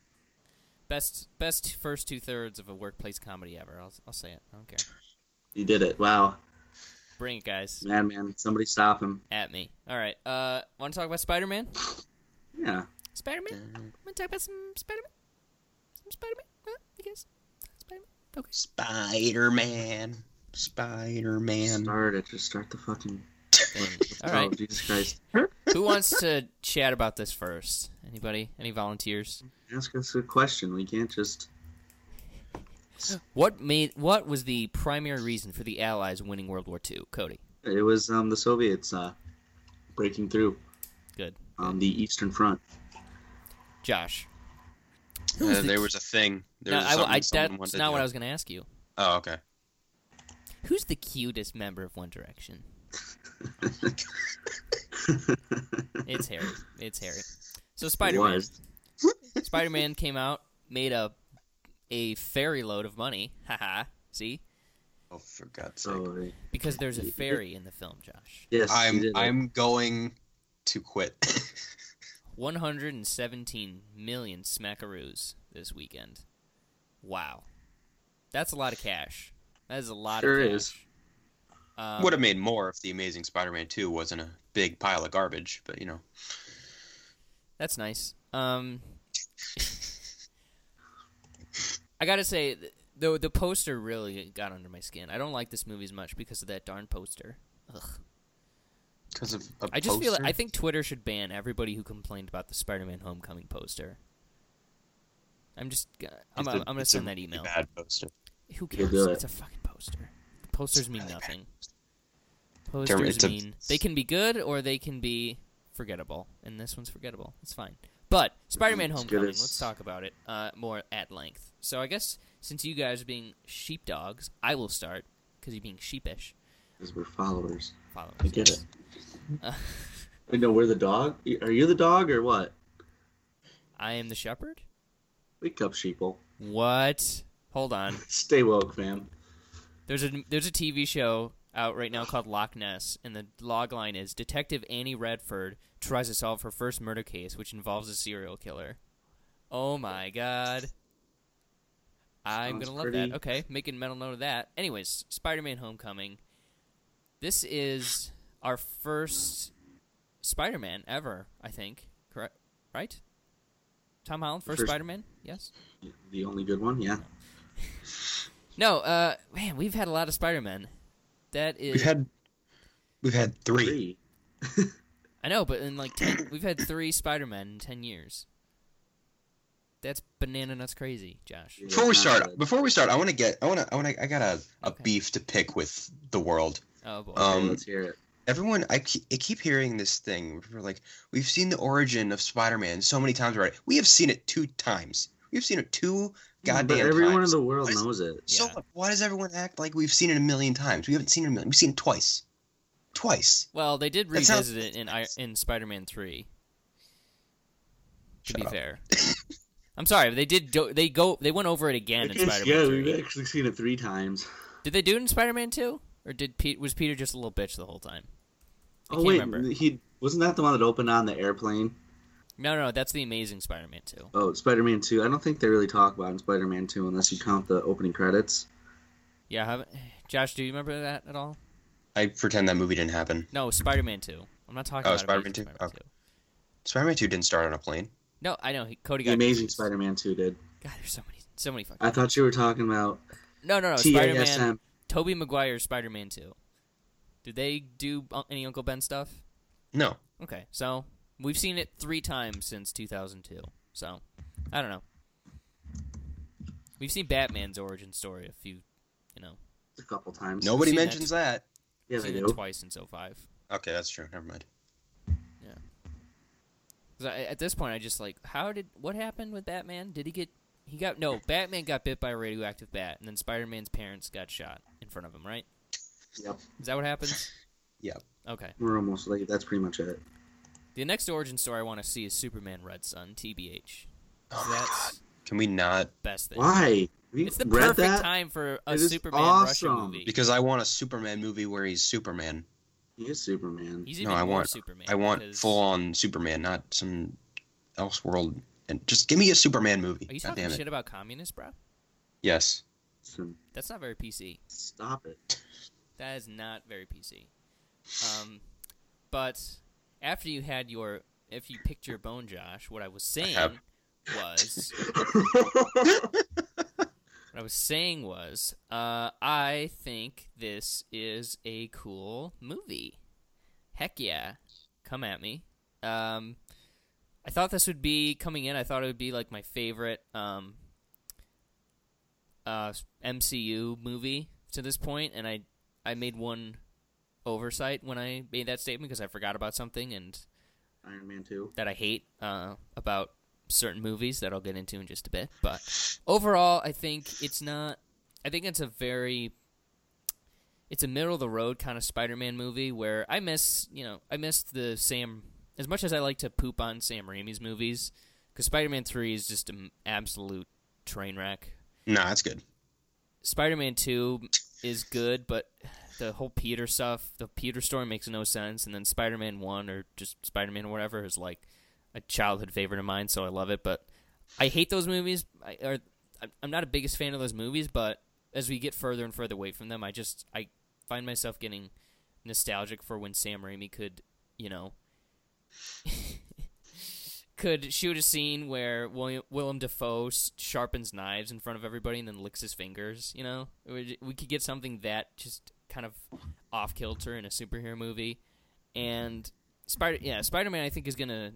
[SPEAKER 2] Best best first two thirds of a workplace comedy ever. I'll I'll say it. I don't care.
[SPEAKER 3] You did it! Wow,
[SPEAKER 2] Bring it, guys.
[SPEAKER 3] madman! Somebody stop him!
[SPEAKER 2] At me. All right. Uh, want to talk about Spider Man?
[SPEAKER 3] Yeah.
[SPEAKER 2] Spider Man. Want to talk about some Spider Man? Some Spider Man? Huh? I guess. Spider Man. Okay.
[SPEAKER 4] Spider Man. Spider Man.
[SPEAKER 3] Start it. Just start the fucking.
[SPEAKER 2] All
[SPEAKER 3] Oh. Jesus Christ!
[SPEAKER 2] Who wants to chat about this first? Anybody? Any volunteers?
[SPEAKER 3] Ask us a question. We can't just.
[SPEAKER 2] What made? What was the primary reason for the Allies winning World War II? Cody.
[SPEAKER 3] It was um the Soviets uh breaking through
[SPEAKER 2] Good.
[SPEAKER 3] on the Eastern Front.
[SPEAKER 2] Josh.
[SPEAKER 4] Uh,
[SPEAKER 2] the-
[SPEAKER 4] there was a thing. There
[SPEAKER 2] No,
[SPEAKER 4] was
[SPEAKER 2] I,
[SPEAKER 4] something
[SPEAKER 2] I, that's not what. I was going to ask you.
[SPEAKER 4] Oh, okay.
[SPEAKER 2] Who's the cutest member of One Direction? It's Harry. It's Harry. So Spider Man.
[SPEAKER 3] was.
[SPEAKER 2] Spider Man came out, made a a fairy load of money. Haha. See?
[SPEAKER 4] Oh, for God's sake.
[SPEAKER 3] So, uh,
[SPEAKER 2] Because there's a fairy in the film, Josh.
[SPEAKER 3] yes,
[SPEAKER 4] I'm. I'm going to quit.
[SPEAKER 2] 117 million smackaroos this weekend. Wow. That's a lot of cash. That is a lot
[SPEAKER 3] Sure
[SPEAKER 2] of cash.
[SPEAKER 3] is.
[SPEAKER 2] Um,
[SPEAKER 4] Would have made more if the Amazing Spider-Man 2 wasn't a big pile of garbage, but you know.
[SPEAKER 2] That's nice. Um, I gotta say, though, the the poster really got under my skin. I don't like this movie as much because of that darn poster. Ugh.
[SPEAKER 4] Because of a
[SPEAKER 2] I just feel
[SPEAKER 4] poster?
[SPEAKER 2] I think Twitter should ban everybody who complained about the Spider-Man Homecoming poster. I'm just g- I'm,
[SPEAKER 4] It's
[SPEAKER 2] I'm, gonna
[SPEAKER 4] it's a
[SPEAKER 2] send that
[SPEAKER 4] really
[SPEAKER 2] email.
[SPEAKER 4] Bad poster.
[SPEAKER 2] Who cares? It's a fucking poster. Posters mean
[SPEAKER 4] really bad.
[SPEAKER 2] nothing. Posters
[SPEAKER 4] it's a-
[SPEAKER 2] mean they can be good or they can be forgettable, and this one's forgettable. It's fine. But Spider-Man:
[SPEAKER 3] It's good
[SPEAKER 2] Homecoming.
[SPEAKER 3] as-
[SPEAKER 2] Let's talk about it uh, more at length. So I guess since you guys are being sheepdogs, I will start because you're being sheepish.
[SPEAKER 3] Because we're followers.
[SPEAKER 2] Followers.
[SPEAKER 3] I get
[SPEAKER 2] yes.
[SPEAKER 3] it.
[SPEAKER 2] Uh,
[SPEAKER 3] Wait, no, we're the dog. Are you the dog or what?
[SPEAKER 2] I am the shepherd.
[SPEAKER 3] Wake up, sheeple.
[SPEAKER 2] What? Hold on.
[SPEAKER 3] Stay woke, fam.
[SPEAKER 2] There's a there's a TV show out right now called Loch Ness, and the log line is Detective Annie Redford tries to solve her first murder case, which involves a serial killer. Oh my god. I'm
[SPEAKER 3] Sounds
[SPEAKER 2] gonna love
[SPEAKER 3] pretty-
[SPEAKER 2] that. Okay, making mental note of that. Anyways, Spider-Man: Homecoming. This is our first Spider-Man ever, I think. Correct? Right? Tom Holland, first,
[SPEAKER 3] First-
[SPEAKER 2] Spider-Man. Yes.
[SPEAKER 3] The only good one, yeah.
[SPEAKER 2] No, uh, man, we've had a lot of Spider-Men. That is,
[SPEAKER 4] We've had we've had three.
[SPEAKER 3] Three.
[SPEAKER 2] I know, but in like ten, we've had three Spider-Men in ten years. That's banana nuts crazy, Josh.
[SPEAKER 4] Before we start, before we start, I want to get I want to I want to I got a, a
[SPEAKER 2] Okay.
[SPEAKER 4] beef to pick with the world.
[SPEAKER 2] Oh boy.
[SPEAKER 3] Okay,
[SPEAKER 4] Um,
[SPEAKER 3] let's hear it.
[SPEAKER 4] Everyone, I keep, I keep hearing this thing. We're like, we've seen the origin of Spider-Man so many times already. We have seen it two times. We've seen it two goddamn
[SPEAKER 3] but everyone
[SPEAKER 4] times.
[SPEAKER 3] in the world
[SPEAKER 4] is-
[SPEAKER 3] knows it.
[SPEAKER 4] So
[SPEAKER 2] Yeah.
[SPEAKER 4] what? why does everyone act like we've seen it a million times? We haven't seen it a million. We've seen it twice. Twice.
[SPEAKER 2] well, they did
[SPEAKER 4] that sounds-
[SPEAKER 2] revisit it in I- in Spider-Man Three. To
[SPEAKER 4] Shut
[SPEAKER 2] be
[SPEAKER 4] up.
[SPEAKER 2] fair, I'm sorry, but they did. Do- they go. They went over it again in Spider-Man
[SPEAKER 3] yeah,
[SPEAKER 2] Three.
[SPEAKER 3] we've actually seen it three times.
[SPEAKER 2] Did they do it in Spider-Man Two, or did Pete was Peter just a little bitch the whole time? I
[SPEAKER 3] Oh
[SPEAKER 2] can't
[SPEAKER 3] wait,
[SPEAKER 2] remember.
[SPEAKER 3] he wasn't that the one that opened on the airplane?
[SPEAKER 2] No, no, that's the Amazing Spider-Man two.
[SPEAKER 3] Oh, Spider-Man Two. I don't think they really talk about in Spider-Man Two unless you count the opening credits.
[SPEAKER 2] Yeah, I haven't. Josh, do you remember that at all?
[SPEAKER 4] I pretend that movie didn't happen.
[SPEAKER 2] No, Spider-Man two. I'm not talking
[SPEAKER 4] Oh,
[SPEAKER 2] about
[SPEAKER 4] Spider-Man 2?
[SPEAKER 2] Spider-Man
[SPEAKER 4] Okay. Spider-Man Two didn't start on a plane.
[SPEAKER 2] No, I know. He, Cody
[SPEAKER 3] The
[SPEAKER 2] got
[SPEAKER 3] Amazing
[SPEAKER 2] confused.
[SPEAKER 3] Spider-Man Two did.
[SPEAKER 2] God, there's so many, so many fucking.
[SPEAKER 3] I thought you were talking about
[SPEAKER 2] no, no, no. Spider-Man.
[SPEAKER 3] TASM.
[SPEAKER 2] Tobey Maguire's Spider-Man two. Did they do uh, any Uncle Ben stuff?
[SPEAKER 4] No.
[SPEAKER 2] Okay, so we've seen it three times since 2002. So I don't know. We've seen Batman's origin story a few, you know,
[SPEAKER 3] a couple times.
[SPEAKER 4] Nobody
[SPEAKER 2] seen that.
[SPEAKER 4] mentions that.
[SPEAKER 3] Yeah, they
[SPEAKER 2] seen it
[SPEAKER 3] do.
[SPEAKER 2] twice in so oh five.
[SPEAKER 4] Okay, that's true. Never mind.
[SPEAKER 2] 'Cause I, at this point, I just like, how did what happened with Batman? Did he get? He got no. Batman got bit by a radioactive bat, and then Spider-Man's parents got shot in front of him. Right?
[SPEAKER 3] Yep,
[SPEAKER 2] Is that what happens?
[SPEAKER 4] Yep.
[SPEAKER 2] Okay.
[SPEAKER 3] we're almost like that's pretty much it.
[SPEAKER 2] The next origin story I want to see is Superman Red Sun, TBH.
[SPEAKER 4] Oh my
[SPEAKER 2] That's
[SPEAKER 4] Can we not?
[SPEAKER 2] best thing.
[SPEAKER 3] Why? Have you
[SPEAKER 2] It's the
[SPEAKER 3] read
[SPEAKER 2] perfect
[SPEAKER 3] that?
[SPEAKER 2] time for a
[SPEAKER 3] It is
[SPEAKER 2] Superman Russia
[SPEAKER 3] awesome.
[SPEAKER 2] movie.
[SPEAKER 4] Because I want a Superman movie where he's Superman.
[SPEAKER 3] He is Superman.
[SPEAKER 2] He's
[SPEAKER 4] No, I want-
[SPEAKER 2] Superman.
[SPEAKER 4] I want
[SPEAKER 2] because-
[SPEAKER 4] full on Superman, not some else world. And just give me a Superman movie.
[SPEAKER 2] Are you
[SPEAKER 4] God
[SPEAKER 2] talking
[SPEAKER 4] damn
[SPEAKER 2] shit about communists, bro?
[SPEAKER 4] Yes.
[SPEAKER 3] Listen,
[SPEAKER 2] That's not very PC.
[SPEAKER 3] stop it.
[SPEAKER 2] That is not very PC. Um, but after you had your, if you picked your bone, Josh, what I was saying
[SPEAKER 4] have.
[SPEAKER 2] was, what I was saying was, uh, I think this is a cool movie. Heck yeah, come at me. Um, I thought this would be coming in. I thought it would be like my favorite um, uh, MCU movie to this point, and I I made one oversight when I made that statement because I forgot about something and
[SPEAKER 3] Iron Man Two.
[SPEAKER 2] that I hate uh, about certain movies that I'll get into in just a bit. But overall, I think it's not. I think it's a very. It's a middle of the road kind of Spider-Man movie where I miss, you know, I missed the Sam as much as I like to poop on Sam Raimi's movies because Spider-Man Three is just an absolute train wreck.
[SPEAKER 4] Nah, that's good.
[SPEAKER 2] Spider-Man Two is good, but the whole Peter stuff, the Peter story makes no sense, and then Spider-Man One or just Spider-Man or whatever is like a childhood favorite of mine, so I love it. But I hate those movies. I, or I'm- not a biggest fan of those movies, but as we get further and further away from them, I just I find myself getting nostalgic for when Sam Raimi could, you know. could shoot a scene where William, Willem Dafoe sharpens knives in front of everybody and then licks his fingers. You know, we could get something that just kind of off kilter in a superhero movie, and Spider yeah Spider Man I think is gonna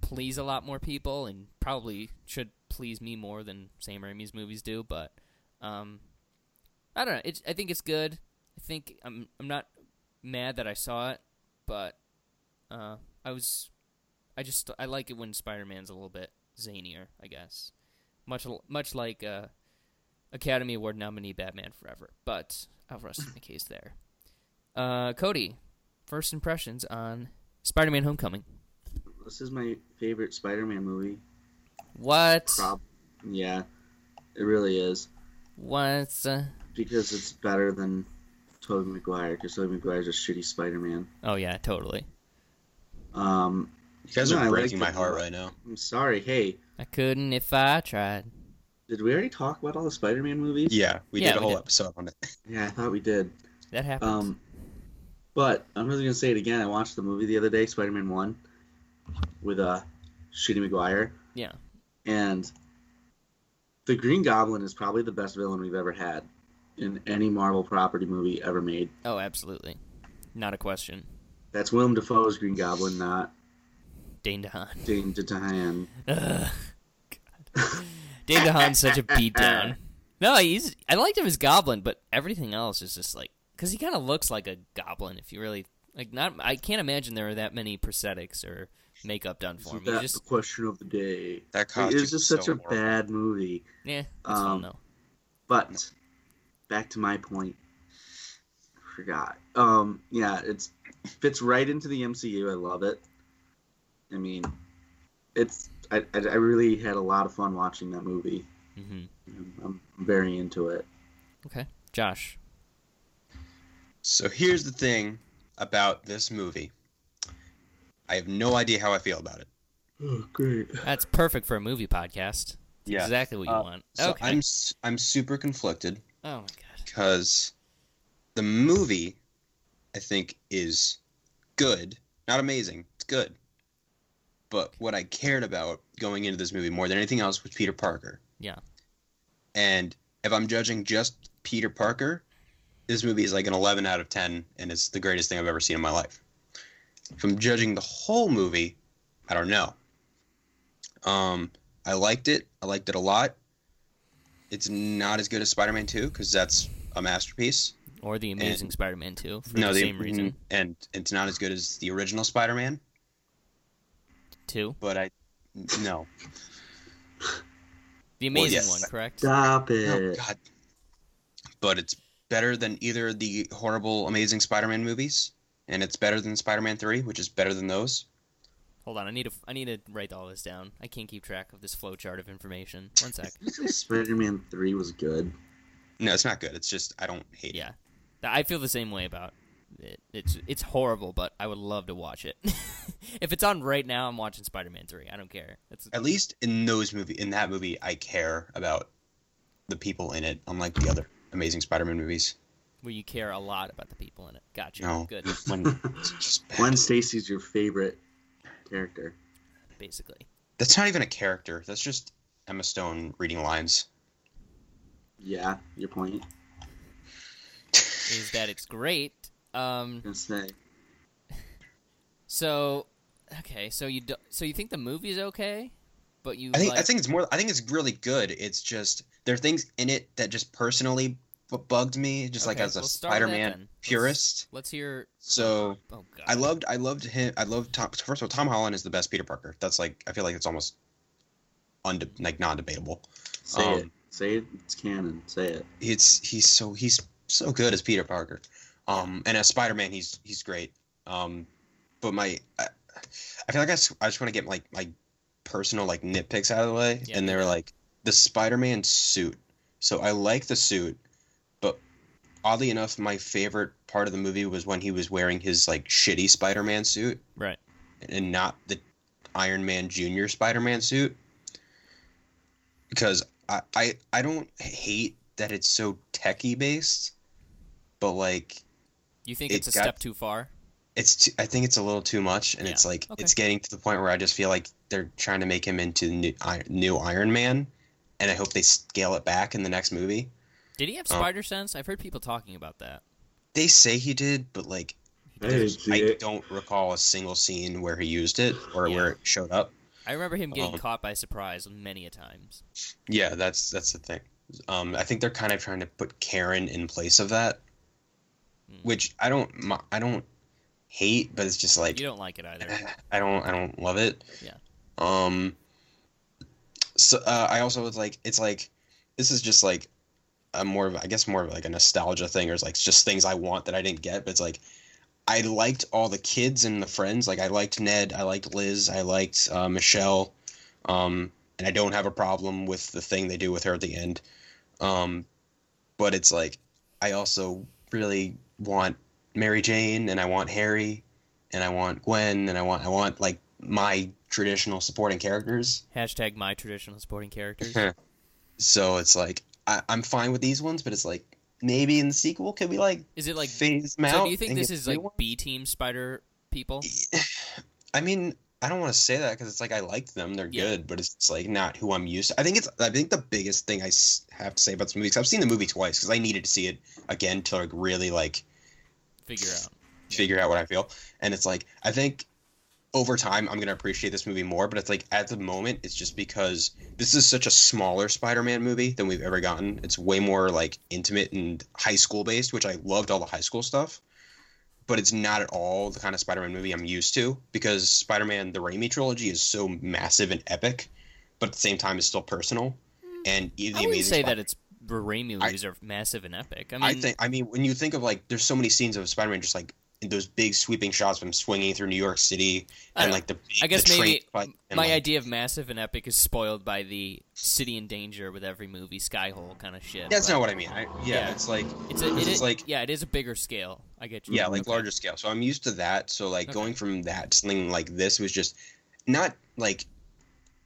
[SPEAKER 2] please a lot more people and probably should please me more than Sam Raimi's movies do. But um, I don't know. It's I think it's good. I think I'm I'm not mad that I saw it, but uh, I was I just I like it when Spider Man's a little bit zanier. I guess much much like uh, Academy Award nominee Batman Forever. But I'll rest my case there. Uh, Cody, first impressions on Spider Man Homecoming.
[SPEAKER 3] This is my favorite Spider-Man movie.
[SPEAKER 2] What?
[SPEAKER 3] Prob- yeah, it really is
[SPEAKER 2] What? Uh,
[SPEAKER 3] because it's better than Tobey Maguire. Because Tobey Maguire's a shitty Spider-Man.
[SPEAKER 2] oh yeah, totally.
[SPEAKER 3] Um,
[SPEAKER 4] You guys
[SPEAKER 3] No, I
[SPEAKER 4] are
[SPEAKER 3] like
[SPEAKER 4] breaking my heart right now.
[SPEAKER 3] I'm sorry. Hey,
[SPEAKER 2] I couldn't if I tried.
[SPEAKER 3] Did we already talk about all the Spider-Man movies?
[SPEAKER 4] Yeah, we
[SPEAKER 2] Yeah,
[SPEAKER 4] did a
[SPEAKER 2] we
[SPEAKER 4] whole
[SPEAKER 2] did.
[SPEAKER 4] episode on it.
[SPEAKER 3] Yeah, I thought we did.
[SPEAKER 2] That happens.
[SPEAKER 3] Um, but I'm really gonna say it again. I watched the movie the other day, Spider-Man One, with uh, Shitty McGuire.
[SPEAKER 2] yeah.
[SPEAKER 3] and the Green Goblin is probably the best villain we've ever had in any Marvel property movie ever made.
[SPEAKER 2] Oh, absolutely. Not a question.
[SPEAKER 3] That's Willem Dafoe's Green Goblin, not
[SPEAKER 2] Dane DeHaan.
[SPEAKER 3] Dane DeHaan.
[SPEAKER 2] Ugh. God. Dane DeHaan's such a beatdown. No, he's. I liked him as Goblin, but everything else is just like because he kind of looks like a goblin. If you really like, not. I can't imagine there are that many prosthetics or makeup done for him.
[SPEAKER 3] Isn't
[SPEAKER 2] He
[SPEAKER 3] that
[SPEAKER 2] just
[SPEAKER 3] the question of the day?
[SPEAKER 4] That
[SPEAKER 3] It
[SPEAKER 4] costume
[SPEAKER 3] was just such
[SPEAKER 4] so
[SPEAKER 3] a
[SPEAKER 4] horrible.
[SPEAKER 3] bad movie.
[SPEAKER 2] yeah, that's fun
[SPEAKER 3] Um,
[SPEAKER 2] though.
[SPEAKER 3] But back to my point. I forgot. Um, yeah, it's fits right into the MCU. I love it. I mean, it's I, I, I really had a lot of fun watching that movie.
[SPEAKER 2] hmm
[SPEAKER 3] I'm very into it.
[SPEAKER 2] Okay, Josh.
[SPEAKER 4] So here's the thing about this movie. I have no idea how I feel about it.
[SPEAKER 3] Oh, great.
[SPEAKER 2] That's perfect for a movie podcast.
[SPEAKER 4] Yeah.
[SPEAKER 2] Exactly what you
[SPEAKER 4] Uh,
[SPEAKER 2] want.
[SPEAKER 4] So
[SPEAKER 2] okay.
[SPEAKER 4] I'm s- I'm super conflicted
[SPEAKER 2] Oh my god.
[SPEAKER 4] because the movie, I think, is good, not amazing. It's good. But what I cared about going into this movie more than anything else was Peter Parker.
[SPEAKER 2] Yeah.
[SPEAKER 4] And if I'm judging just Peter Parker, this movie is like an 11 out of 10, and it's the greatest thing I've ever seen in my life. If I'm judging the whole movie, I don't know. Um, I liked it. I liked it a lot. It's not as good as Spider-Man 2 because that's a masterpiece.
[SPEAKER 2] Or the Amazing Spider-Man 2 for
[SPEAKER 4] no,
[SPEAKER 2] the
[SPEAKER 4] the-
[SPEAKER 2] same reason.
[SPEAKER 4] and it's not as good as the original Spider-Man.
[SPEAKER 2] Two.
[SPEAKER 4] But I, no,
[SPEAKER 2] The Amazing
[SPEAKER 4] yes.
[SPEAKER 2] one, correct?
[SPEAKER 3] Stop it.
[SPEAKER 4] oh
[SPEAKER 3] it.
[SPEAKER 4] God. But it's better than either of the horrible Amazing Spider-Man movies, and it's better than Spider-Man 3, which is better than those.
[SPEAKER 2] Hold on, I need to I need to write all this down. I can't keep track of this flowchart of information. One sec.
[SPEAKER 3] Spider-Man Three was good.
[SPEAKER 4] No, it's not good. It's just I don't hate it.
[SPEAKER 2] Yeah, I feel the same way about it. It's it's horrible, but I would love to watch it. if it's on right now, I'm watching Spider-Man Three. I don't care. It's
[SPEAKER 4] At least in those movie, in that movie, I care about the people in it, unlike the other Amazing Spider-Man movies.
[SPEAKER 2] where you care a lot about the people in it. Gotcha.
[SPEAKER 4] No,
[SPEAKER 2] Good.
[SPEAKER 4] when it's just bad.
[SPEAKER 3] Gwen Stacy's your favorite character.
[SPEAKER 2] Basically,
[SPEAKER 4] That's not even a character. That's just Emma Stone reading lines.
[SPEAKER 3] Yeah, your point.
[SPEAKER 2] is that it's great. Um.
[SPEAKER 3] gonna.
[SPEAKER 2] So, okay. So you do, so you think the movie's okay, but you
[SPEAKER 4] I think
[SPEAKER 2] like,
[SPEAKER 4] I think it's more. I think it's really good. It's just there are things in it that just personally bu- bugged me, just like as a
[SPEAKER 2] we'll start with that
[SPEAKER 4] Spider-Man
[SPEAKER 2] then. Let's-
[SPEAKER 4] purist.
[SPEAKER 2] Let's hear.
[SPEAKER 4] So
[SPEAKER 2] Oh god.
[SPEAKER 4] I loved I loved him. I loved Tom. First of all, Tom Holland is the best Peter Parker. That's like I feel like it's almost unde- like non-debatable.
[SPEAKER 3] Say
[SPEAKER 4] Um,
[SPEAKER 3] it. Say it. It's canon. Say it.
[SPEAKER 4] It's he's so he's so good as Peter Parker. Um, and as Spider-Man, he's he's great. Um, but my I, I feel like I, I just want to get like my personal like nitpicks out of the way,
[SPEAKER 2] Yeah,
[SPEAKER 4] and they
[SPEAKER 2] do
[SPEAKER 4] were like the Spider-Man suit. So I like the suit, but oddly enough, my favorite part of the movie was when he was wearing his like shitty Spider-Man suit
[SPEAKER 2] right.
[SPEAKER 4] and not the Iron Man Junior Spider-Man suit. Because I, I I don't hate that it's so techie based, but like
[SPEAKER 2] You think
[SPEAKER 4] It
[SPEAKER 2] it's a
[SPEAKER 4] got-
[SPEAKER 2] step too far?
[SPEAKER 4] it's too, I think it's a little too much, and
[SPEAKER 2] Yeah,
[SPEAKER 4] it's like
[SPEAKER 2] okay.
[SPEAKER 4] it's getting to the point where I just feel like they're trying to make him into the new, new Iron Man, and I hope they scale it back in the next movie.
[SPEAKER 2] Did he have
[SPEAKER 4] Oh.
[SPEAKER 2] spider sense? I've heard people talking about that.
[SPEAKER 4] They say he did, but like
[SPEAKER 2] He
[SPEAKER 3] I
[SPEAKER 2] does.
[SPEAKER 3] didn't
[SPEAKER 4] there's-
[SPEAKER 3] see
[SPEAKER 4] I
[SPEAKER 3] it.
[SPEAKER 4] don't recall a single scene where he used it or
[SPEAKER 2] Yeah.
[SPEAKER 4] where it showed up.
[SPEAKER 2] I remember him getting
[SPEAKER 4] Um,
[SPEAKER 2] caught by surprise many a times.
[SPEAKER 4] Yeah, that's that's the thing. Um, I think they're kind of trying to put Karen in place of that. Which I don't I don't hate, but it's just like
[SPEAKER 2] You don't like it either.
[SPEAKER 4] I don't I don't love it.
[SPEAKER 2] Yeah.
[SPEAKER 4] Um. So uh, I also was like, it's like this is just like a more of I guess more of like a nostalgia thing, or it's like just things I want that I didn't get. But it's like I liked all the kids and the friends. Like I liked Ned, I liked Liz, I liked uh, Michelle, um, and I don't have a problem with the thing they do with her at the end. Um, but it's like I also really want Mary Jane, and I want Harry, and I want Gwen, and I want I want like my traditional supporting characters.
[SPEAKER 2] Hashtag my traditional supporting characters.
[SPEAKER 4] So it's like I, I'm fine with these ones, but it's like maybe in the sequel could we like
[SPEAKER 2] Is it like?
[SPEAKER 4] phase them out?
[SPEAKER 2] So do you think this is like? B team spider people?
[SPEAKER 4] I mean, I don't want to say that because it's like I liked them; they're
[SPEAKER 2] Yeah.
[SPEAKER 4] good, but it's like not who I'm used to. I think it's. I think the biggest thing I have to say about this movie, because I've seen the movie twice, because I needed to see it again to like really like
[SPEAKER 2] Figure out.
[SPEAKER 4] figure out what I feel. And it's like I think over time I'm gonna appreciate this movie more, but it's like at the moment it's just because this is such a smaller Spider-Man movie than we've ever gotten. It's way more like intimate and high school based, which I loved all the high school stuff. But it's not at all the kind of Spider-Man movie I'm used to because Spider-Man the Raimi trilogy is so massive and epic, but at the same time is still personal. Hmm. And the
[SPEAKER 2] I wouldn't
[SPEAKER 4] Amazing
[SPEAKER 2] say
[SPEAKER 4] Spider-
[SPEAKER 2] that it's Raimi movies are massive and epic. I mean,
[SPEAKER 4] I think I mean when you think of like there's so many scenes of Spider-Man just like those big sweeping shots of him swinging through New York City and like the
[SPEAKER 2] I guess
[SPEAKER 4] the
[SPEAKER 2] maybe my
[SPEAKER 4] like,
[SPEAKER 2] idea of massive and epic is spoiled by the city in danger with every movie, Skyhole kind of shit.
[SPEAKER 4] That's
[SPEAKER 2] but
[SPEAKER 4] not what I mean. I, yeah,
[SPEAKER 2] Yeah.
[SPEAKER 4] it's like
[SPEAKER 2] It's a, it
[SPEAKER 4] it's
[SPEAKER 2] is,
[SPEAKER 4] like
[SPEAKER 2] yeah, it is a bigger scale. I get you.
[SPEAKER 4] yeah, like
[SPEAKER 2] Okay.
[SPEAKER 4] larger scale. So I'm used to that. So like
[SPEAKER 2] Okay.
[SPEAKER 4] going from that to something like this was just not like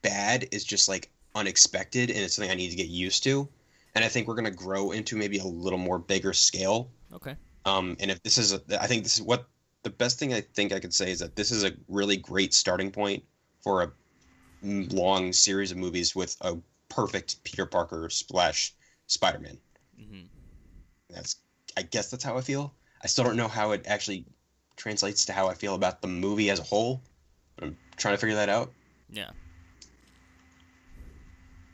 [SPEAKER 4] bad. It's just like unexpected, and it's something I need to get used to. And I think we're gonna grow into maybe a little more bigger scale.
[SPEAKER 2] Okay.
[SPEAKER 4] Um, and if this is, a, I think this is what the best thing I think I could say is that this is a really great starting point for a long series of movies with a perfect Peter Parker splash Spider-Man.
[SPEAKER 2] hmm
[SPEAKER 4] That's, I guess that's how I feel. I still don't know how it actually translates to how I feel about the movie as a whole. But I'm trying to figure that out.
[SPEAKER 2] Yeah.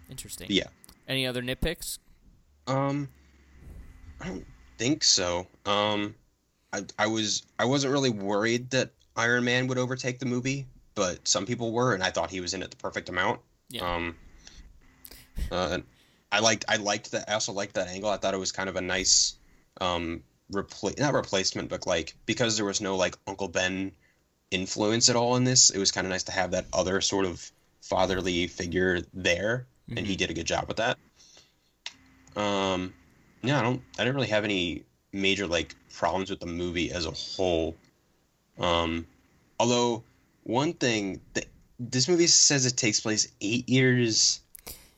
[SPEAKER 2] Interesting.
[SPEAKER 4] Yeah.
[SPEAKER 2] Any other nitpicks?
[SPEAKER 4] Um, I don't think so. Um, I I was I wasn't really worried that Iron Man would overtake the movie, but some people were, and I thought he was in it the perfect amount.
[SPEAKER 2] Yeah.
[SPEAKER 4] Um. Uh, I liked I liked that. I also liked that angle. I thought it was kind of a nice, um, repla- not replacement, but like because there was no like Uncle Ben influence at all in this, it was kind of nice to have that other sort of fatherly figure there, and he did a good job with that. Um, yeah, I don't. I didn't really have any major like problems with the movie as a whole. Um, although one thing that this movie says it takes place eight years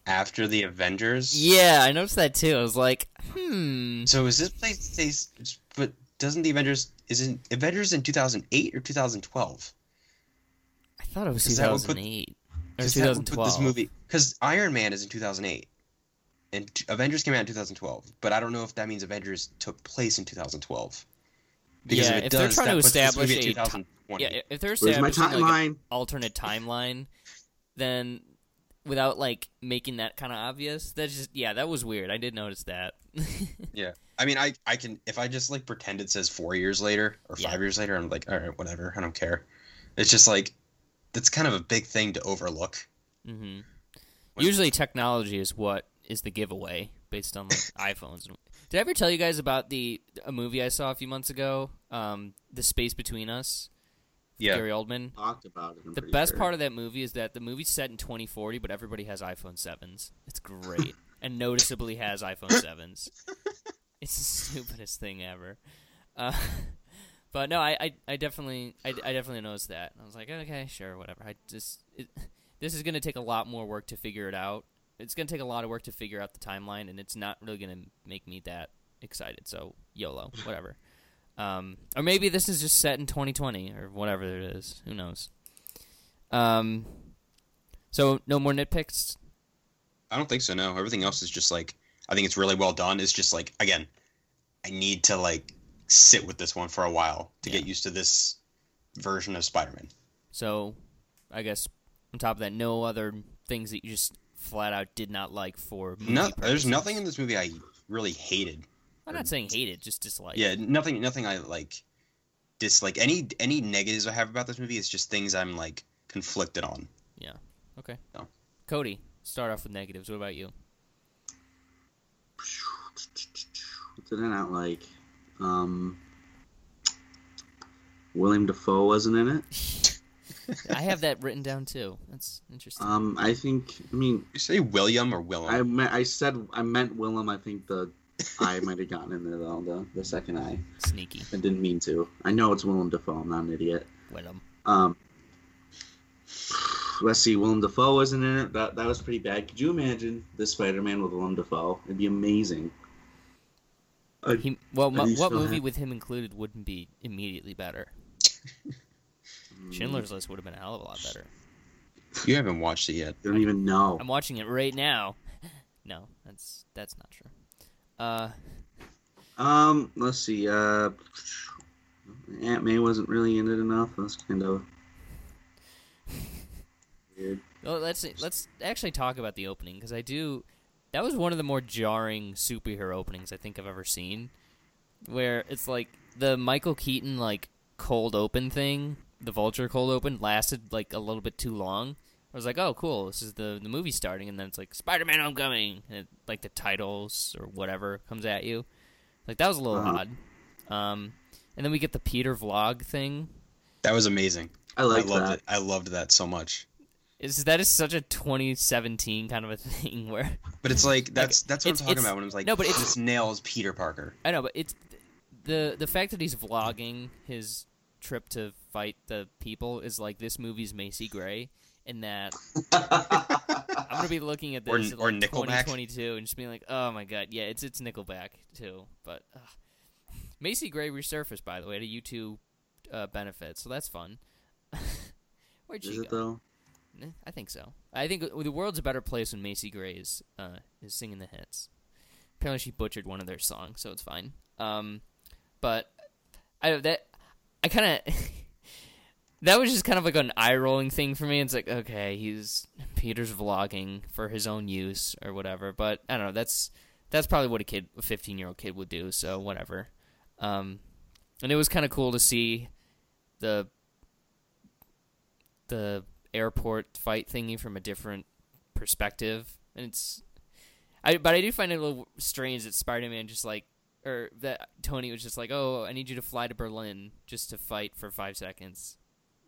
[SPEAKER 4] after the Avengers.
[SPEAKER 2] Yeah, I noticed that too. I was like, hmm.
[SPEAKER 4] So is this place stays? But doesn't the Avengers isn't Avengers in two thousand eight or two thousand twelve?
[SPEAKER 2] I thought it was
[SPEAKER 4] would put-
[SPEAKER 2] 2008 or
[SPEAKER 4] would put
[SPEAKER 2] 2012.
[SPEAKER 4] This movie because Iron Man is in two thousand eight, and t- Avengers came out in two thousand twelve. But I don't know if that means Avengers took place in two thousand twelve. Because
[SPEAKER 2] Yeah,
[SPEAKER 4] if, it
[SPEAKER 2] if they're trying
[SPEAKER 4] that
[SPEAKER 2] to establish
[SPEAKER 4] movie at
[SPEAKER 2] a ti-
[SPEAKER 4] 2020.
[SPEAKER 2] Yeah, if they're
[SPEAKER 3] my
[SPEAKER 2] establishing like an
[SPEAKER 3] timeline?
[SPEAKER 2] alternate timeline, then without like making that kind of obvious, that's just yeah, that was weird. I did notice that.
[SPEAKER 4] Yeah. I mean, I I can if I just like pretend it says four years later or
[SPEAKER 2] Yeah.
[SPEAKER 4] five years later, I'm like, all right, whatever, I don't care. It's just like that's kind of a big thing to overlook.
[SPEAKER 2] hmm Usually, technology is what is the giveaway based on like iPhones. Did I ever tell you guys about the a movie I saw a few months ago? Um, the Space Between Us.
[SPEAKER 4] Yeah.
[SPEAKER 2] Gary Oldman.
[SPEAKER 3] Talked about it. I'm
[SPEAKER 2] The best
[SPEAKER 3] sure.
[SPEAKER 2] part of that movie is that the movie's set in 2040, but everybody has iPhone 7s. It's great. and noticeably has iPhone 7s. It's the stupidest thing ever. Uh, but no, I, I, I definitely I, I definitely noticed that. I was like, okay, sure, whatever. I just it, this is going to take a lot more work to figure it out. It's going to take a lot of work to figure out the timeline, and it's not really going to make me that excited. So YOLO, whatever. Um, or maybe this is just set in 2020 or whatever it is. Who knows? Um, so no more nitpicks.
[SPEAKER 4] I don't think so. No, everything else is just like I think it's really well done. It's just like again, I need to like sit with this one for a while to
[SPEAKER 2] Yeah.
[SPEAKER 4] get used to this version of Spider-Man.
[SPEAKER 2] So I guess on top of that, no other things that you just flat out did not like for movie
[SPEAKER 4] No, there's nothing in this movie I really hated.
[SPEAKER 2] I'm not saying hated, just dislike.
[SPEAKER 4] Yeah, nothing. Nothing I like. Dislike any any negatives I have about this movie is just things I'm like conflicted on. Yeah.
[SPEAKER 2] Okay.
[SPEAKER 4] No.
[SPEAKER 2] Cody, start off with negatives. What about you?
[SPEAKER 3] What did I not like? Um, William Dafoe wasn't in it.
[SPEAKER 2] I have that written down too. That's interesting.
[SPEAKER 3] Um, I think. I mean,
[SPEAKER 4] You say William or Willem?
[SPEAKER 3] I meant, I said I meant Willem. I think the I might have gotten in there though. The the second I.
[SPEAKER 2] Sneaky.
[SPEAKER 3] I didn't mean to. I know it's Willem Dafoe. I'm not an idiot.
[SPEAKER 2] Willem.
[SPEAKER 3] Um, let's see. Willem Dafoe wasn't in it. That that was pretty bad. Could you imagine this Spider-Man with Willem Dafoe? It'd be amazing. Uh,
[SPEAKER 2] He, well,
[SPEAKER 3] Are
[SPEAKER 2] what movie
[SPEAKER 3] happy?
[SPEAKER 2] with him included wouldn't be immediately better? Schindler's List would have been a hell of a lot better.
[SPEAKER 4] you haven't watched it yet.
[SPEAKER 3] You don't even know.
[SPEAKER 2] I'm watching it right now. No, that's that's not true. Uh,
[SPEAKER 3] Um, let's see. Uh, Aunt May wasn't really in it enough. That's kind of weird.
[SPEAKER 2] well, let's let's actually talk about the opening because I do. That was one of the more jarring superhero openings I think I've ever seen, where it's like the Michael Keaton like cold open thing, the Vulture cold open lasted like a little bit too long. I was like, oh, cool, this is the the movie starting, and then it's like Spider-Man Homecoming, and it, like the titles or whatever comes at you. Like that was a little
[SPEAKER 3] Uh-huh.
[SPEAKER 2] odd. Um, and then we get the Peter vlog thing.
[SPEAKER 4] That was amazing.
[SPEAKER 3] I like
[SPEAKER 4] I loved
[SPEAKER 3] that.
[SPEAKER 4] it. I loved that so much.
[SPEAKER 2] Is that is such a 2017 kind of a thing where
[SPEAKER 4] But it's like that's that's what I'm talking about when I'm like,
[SPEAKER 2] no, but it's-
[SPEAKER 4] just nails Peter Parker.
[SPEAKER 2] I know, but it's the the fact that he's vlogging his trip to fight the people is like this movie's Macy Gray. in that I'm gonna be looking at
[SPEAKER 4] Or-
[SPEAKER 2] this at
[SPEAKER 4] or
[SPEAKER 2] like
[SPEAKER 4] Nickelback.
[SPEAKER 2] 2022 and just being like, oh my god, yeah, it's it's Nickelback too. But uh, Macy Gray resurfaced by the way to U2 uh, benefit, so that's fun. Where'd she
[SPEAKER 3] Is it
[SPEAKER 2] go?
[SPEAKER 3] though?
[SPEAKER 2] Eh, I think so. I think the world's a better place when Macy Gray is uh, is singing the hits. Apparently, she butchered one of their songs, so it's fine. Um, but I that I kind of that was just kind of like an eye rolling thing for me. It's like okay, he's Peter's vlogging for his own use or whatever. But I don't know. That's that's probably what a kid, a fifteen year old kid, would do. So whatever. Um, and it was kind of cool to see the the airport fight thingy from a different perspective, and it's. I but I do find it a little strange that Spider Man just like or that Tony was just like, oh, I need you to fly to Berlin just to fight for five seconds,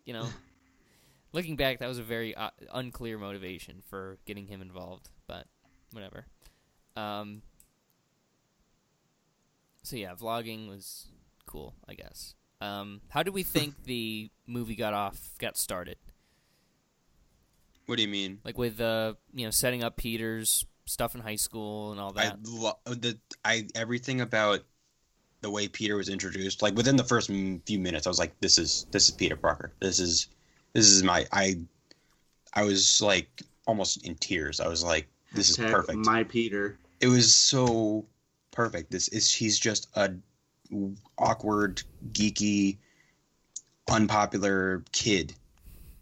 [SPEAKER 2] you know. Looking back, that was a very uh, unclear motivation for getting him involved, but whatever. Um, so yeah, vlogging was cool, I guess. Um, how do we think the movie got off, got started?
[SPEAKER 4] What do you mean?
[SPEAKER 2] Like with uh, you know, setting up Peter's stuff in high school and all
[SPEAKER 4] I
[SPEAKER 2] that.
[SPEAKER 4] lo- the I everything about the way Peter was introduced. Like within the first few minutes, I was like, "This is this is Peter Parker. This is this is my I." I was like almost in tears. I was like, "This is
[SPEAKER 3] Hashtag
[SPEAKER 4] perfect."
[SPEAKER 3] My Peter.
[SPEAKER 4] it was so perfect. This is he's just a awkward, geeky, unpopular kid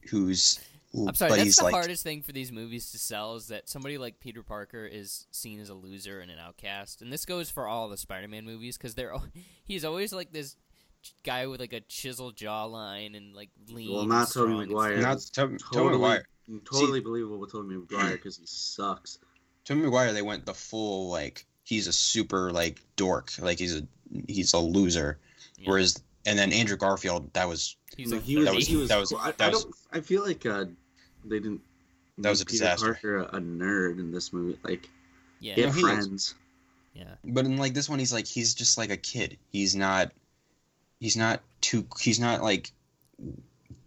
[SPEAKER 4] who's.
[SPEAKER 2] I'm sorry,
[SPEAKER 4] but
[SPEAKER 2] that's the
[SPEAKER 4] like,
[SPEAKER 2] hardest thing for these movies to sell is that somebody like Peter Parker is seen as a loser and an outcast, and this goes for all the Spider-Man movies because they're he's always like this guy with like a chiseled jawline and like lean.
[SPEAKER 3] Well, not Tobey
[SPEAKER 2] strong and
[SPEAKER 3] Maguire.
[SPEAKER 2] stuff.
[SPEAKER 4] not
[SPEAKER 3] It's
[SPEAKER 4] Tobey
[SPEAKER 3] Totally,
[SPEAKER 4] Maguire.
[SPEAKER 3] totally believable with Tobey Maguire because he sucks.
[SPEAKER 4] Tobey Maguire, they went the full like he's a super like dork, like he's a he's a loser.
[SPEAKER 2] Yeah.
[SPEAKER 4] Whereas and then Andrew Garfield, that was
[SPEAKER 2] He's
[SPEAKER 3] Like,
[SPEAKER 2] like
[SPEAKER 3] he was,
[SPEAKER 4] that was-
[SPEAKER 3] he was,
[SPEAKER 4] that was-
[SPEAKER 3] cool. I,
[SPEAKER 4] that
[SPEAKER 3] I
[SPEAKER 4] was-
[SPEAKER 3] don't. I feel like uh, they didn't.
[SPEAKER 4] That was
[SPEAKER 3] make
[SPEAKER 4] a
[SPEAKER 3] Peter
[SPEAKER 4] disaster.
[SPEAKER 3] Parker a, a nerd in this movie. Like,
[SPEAKER 2] yeah,
[SPEAKER 3] he
[SPEAKER 4] No,
[SPEAKER 3] had
[SPEAKER 4] he is.
[SPEAKER 3] friends.
[SPEAKER 2] yeah.
[SPEAKER 4] but in like this one he's like he's just like a kid. He's not he's not too he's not like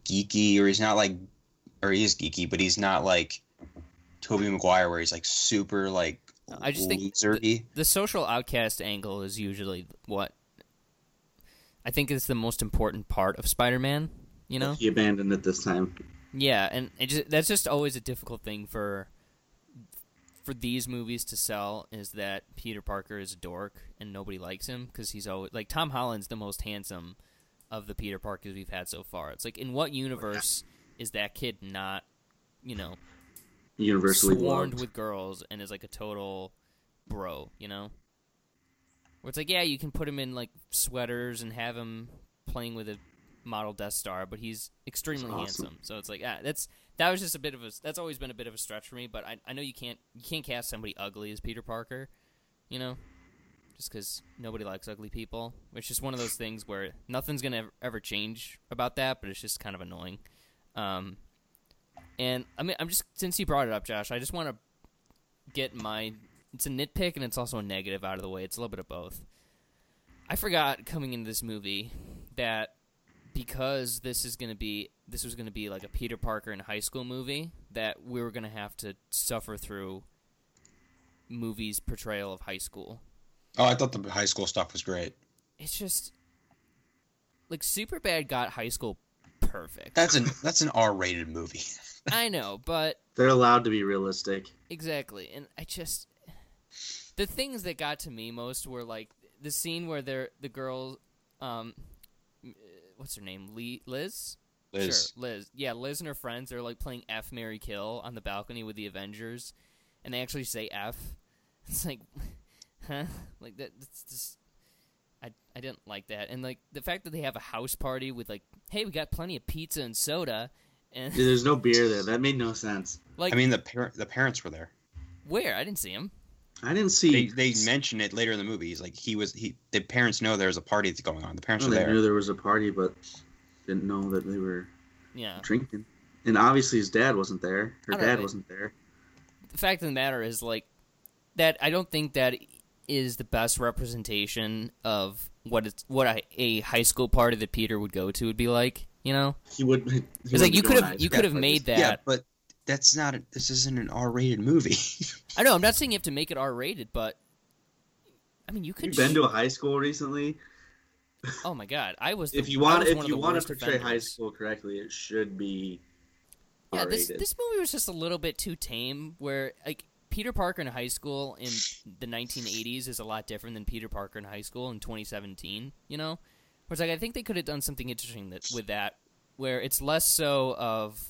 [SPEAKER 4] geeky or he's not like or he is geeky, but he's not like Tobey Maguire where he's like super like
[SPEAKER 2] I just think
[SPEAKER 4] losery.
[SPEAKER 2] The social outcast angle is usually what I think is the most important part of Spider-Man. You know,
[SPEAKER 3] He abandoned it this time.
[SPEAKER 2] Yeah, and it just, that's just always a difficult thing for for these movies to sell is that Peter Parker is a dork and nobody likes him because he's always like Tom Holland's the most handsome of the Peter Parkers we've had so far. It's like in what universe is that kid not, you know,
[SPEAKER 3] Universally
[SPEAKER 2] swarmed
[SPEAKER 3] loved.
[SPEAKER 2] with girls and is like a total bro, you know? Where it's like, yeah, you can put him in like sweaters and have him playing with a model Death Star, but he's extremely
[SPEAKER 3] awesome.
[SPEAKER 2] handsome. So it's like, ah, that's that was just a bit of a that's always been a bit of a stretch for me. But I I know you can't you can't cast somebody ugly as Peter Parker, you know, just because nobody likes ugly people. It's just one of those things where nothing's gonna ever, ever change about that, but it's just kind of annoying. Um, and I mean, I'm just since you brought it up, Josh, I just want to get my it's a nitpick and it's also a negative out of the way. It's a little bit of both. I forgot coming into this movie that because this is going to be this was going to be like a Peter Parker in high school movie that we were going to have to suffer through movies portrayal of high school.
[SPEAKER 4] Oh, I thought the high school stuff was great.
[SPEAKER 2] It's just like Superbad got high school perfect.
[SPEAKER 4] That's an that's an R-rated movie.
[SPEAKER 2] I know, but
[SPEAKER 3] They're allowed to be realistic.
[SPEAKER 2] Exactly, and I just the things that got to me most were like the scene where they're the girls um, what's her name, Lee, Liz,
[SPEAKER 4] Liz.
[SPEAKER 2] sure, Liz, yeah, Liz and her friends are like playing F Mary Kill on the balcony with the Avengers, and they actually say F. It's like, huh, like that. That's just. I, I didn't like that, and like the fact that they have a house party with like, hey, we got plenty of pizza and soda, and
[SPEAKER 3] Dude, There's no beer there. That made no sense.
[SPEAKER 2] like
[SPEAKER 4] I mean, the par- the parents were there.
[SPEAKER 2] where I didn't see him.
[SPEAKER 3] I didn't see.
[SPEAKER 4] they mention it later in the movie. He's like he was he. The parents know there's a party that's going on. The parents
[SPEAKER 3] Oh,
[SPEAKER 4] were
[SPEAKER 3] they
[SPEAKER 4] there.
[SPEAKER 3] knew there was a party, but didn't know that they were
[SPEAKER 2] Yeah,
[SPEAKER 3] drinking. And obviously, his dad wasn't there. Her dad
[SPEAKER 2] know.
[SPEAKER 3] wasn't there.
[SPEAKER 2] the fact of the matter is like that i don't think that is the best representation of what it's what a, a high school party that peter would go to would be like you know
[SPEAKER 3] He would. He
[SPEAKER 2] it's like you could have you could have made that
[SPEAKER 4] Yeah, but that's not. A, this isn't an R-rated movie.
[SPEAKER 2] I know. I'm not saying you have to make it R-rated, but I mean, you
[SPEAKER 3] Have
[SPEAKER 2] could.
[SPEAKER 3] you been
[SPEAKER 2] sh-
[SPEAKER 3] to a high school recently?
[SPEAKER 2] oh my god, I was. The,
[SPEAKER 3] If you
[SPEAKER 2] I
[SPEAKER 3] want, if you want to
[SPEAKER 2] worst
[SPEAKER 3] portray high school correctly, it should be
[SPEAKER 2] Yeah, this this movie was just a little bit too tame. Where like Peter Parker in high school in the 1980s is a lot different than Peter Parker in high school in 2017. You know, whereas like I think they could have done something interesting that with that, where it's less so of.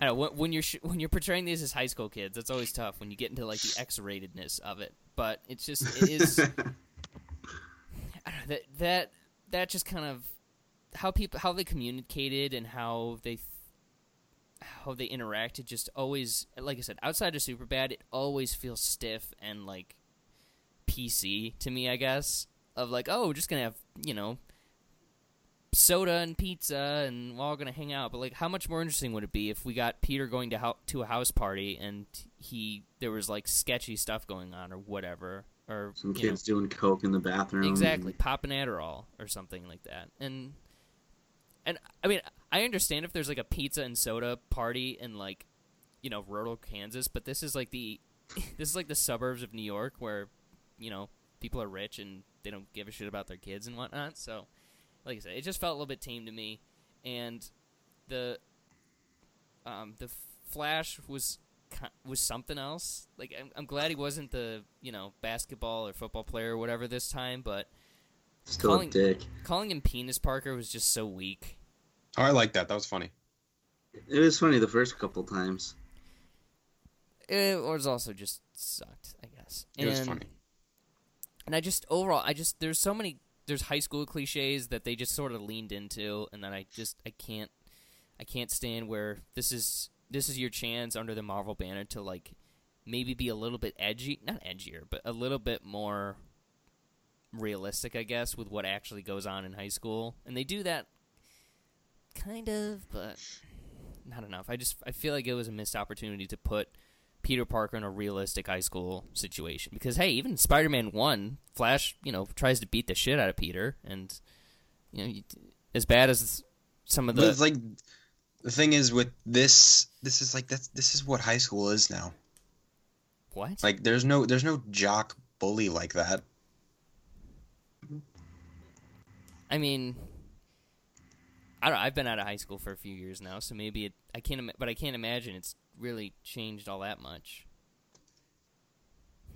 [SPEAKER 2] I don't know when, when you're sh- when you're portraying these as high school kids. It's always tough when you get into like the X-ratedness of it. But it's just it is. I don't know, that that that just kind of how people how they communicated and how they th- how they interacted just always like I said outside of Superbad it always feels stiff and like PC to me I guess of like oh we're just gonna have you know soda and pizza and we're all gonna hang out but like how much more interesting would it be if we got Peter going to hou- to a house party and he there was like sketchy stuff going on or whatever or
[SPEAKER 3] Some
[SPEAKER 2] you know,
[SPEAKER 3] kids doing coke in the bathroom.
[SPEAKER 2] Exactly, pop an Adderall or something like that. And and I mean, I understand if there's like a pizza and soda party in like, you know, rural Kansas, but this is like the this is like the suburbs of New York where, you know, people are rich and they don't give a shit about their kids and whatnot. So, like I said, it just felt a little bit tame to me, and the um the Flash was was something else. Like I'm, I'm glad he wasn't the you know basketball or football player or whatever this time, but
[SPEAKER 3] Still
[SPEAKER 2] calling-
[SPEAKER 3] a dick.
[SPEAKER 2] calling him Penis Parker was just so weak.
[SPEAKER 4] oh, I like that. That was funny.
[SPEAKER 3] It was funny the first couple times.
[SPEAKER 2] It was also just sucked, I guess.
[SPEAKER 4] It was funny.
[SPEAKER 2] And I just overall, I just there's so many there's high school cliches that they just sort of leaned into, and then I just I can't I can't stand where this is this is your chance under the Marvel banner to like maybe be a little bit edgy, not edgier, but a little bit more realistic, I guess, with what actually goes on in high school, and they do that kind of, but not enough. I just I feel like it was a missed opportunity to put Peter Parker in a realistic high school situation because hey, even Spider-Man 1, Flash, you know, tries to beat the shit out of Peter and you know, you, as bad as some of
[SPEAKER 4] But
[SPEAKER 2] the
[SPEAKER 4] it's like the thing is with this. This is like that's this is what high school is now.
[SPEAKER 2] what?
[SPEAKER 4] Like there's no there's no jock bully like that.
[SPEAKER 2] I mean, I don't. I've been out of high school for a few years now, so maybe it. I can't. But I can't imagine it's really changed all that much.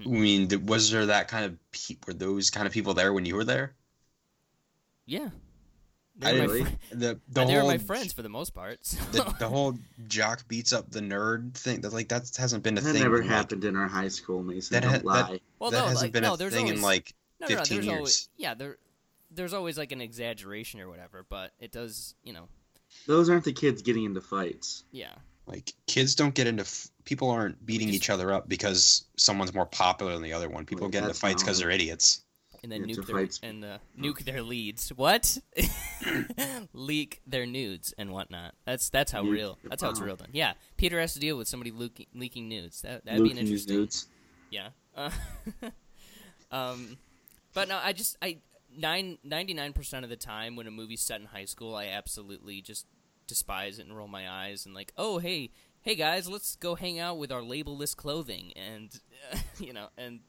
[SPEAKER 4] I mean, was there that kind of pe- were those kind of people there when you were there?
[SPEAKER 2] Yeah, They were
[SPEAKER 4] didn't.
[SPEAKER 2] my
[SPEAKER 3] Really?
[SPEAKER 2] fri-
[SPEAKER 4] The the
[SPEAKER 2] they were
[SPEAKER 4] whole
[SPEAKER 2] my friends for the most part. so-
[SPEAKER 4] the, the whole jock beats up the nerd thing. That like that hasn't been a
[SPEAKER 3] That
[SPEAKER 4] thing.
[SPEAKER 3] That never
[SPEAKER 4] in, like-
[SPEAKER 3] happened in our high school, Mason.
[SPEAKER 4] That
[SPEAKER 3] Don't
[SPEAKER 4] ha- that-
[SPEAKER 3] lie.
[SPEAKER 2] well,
[SPEAKER 4] that
[SPEAKER 2] no,
[SPEAKER 4] hasn't
[SPEAKER 2] like,
[SPEAKER 4] been
[SPEAKER 2] no,
[SPEAKER 4] a thing
[SPEAKER 2] always,
[SPEAKER 4] in like
[SPEAKER 2] no, no, no,
[SPEAKER 4] 15 years.
[SPEAKER 2] always yeah there. There's always like an exaggeration or whatever, but it does, you know,
[SPEAKER 3] Those aren't the kids getting into fights.
[SPEAKER 2] yeah.
[SPEAKER 4] Like kids don't get into f- people aren't beating
[SPEAKER 2] just-
[SPEAKER 4] each other up because someone's more popular than the other one. People
[SPEAKER 3] Wait,
[SPEAKER 4] get into fights because they're idiots.
[SPEAKER 2] and then nuke their
[SPEAKER 3] fight
[SPEAKER 2] and uh, nuke their leads. What? Leak their nudes and whatnot. That's that's how
[SPEAKER 3] Nuke-
[SPEAKER 2] real. That's how it's real done. Yeah, Peter has to deal with somebody leaking, leaking nudes. That that'd be an
[SPEAKER 3] and his
[SPEAKER 2] interesting.
[SPEAKER 3] dudes.
[SPEAKER 2] Yeah. Uh, um, but no, I just I nine ninety nine percent of the time when a movie's set in high school, I absolutely just despise it and roll my eyes and like, oh hey hey guys, let's go hang out with our labelless clothing and you know and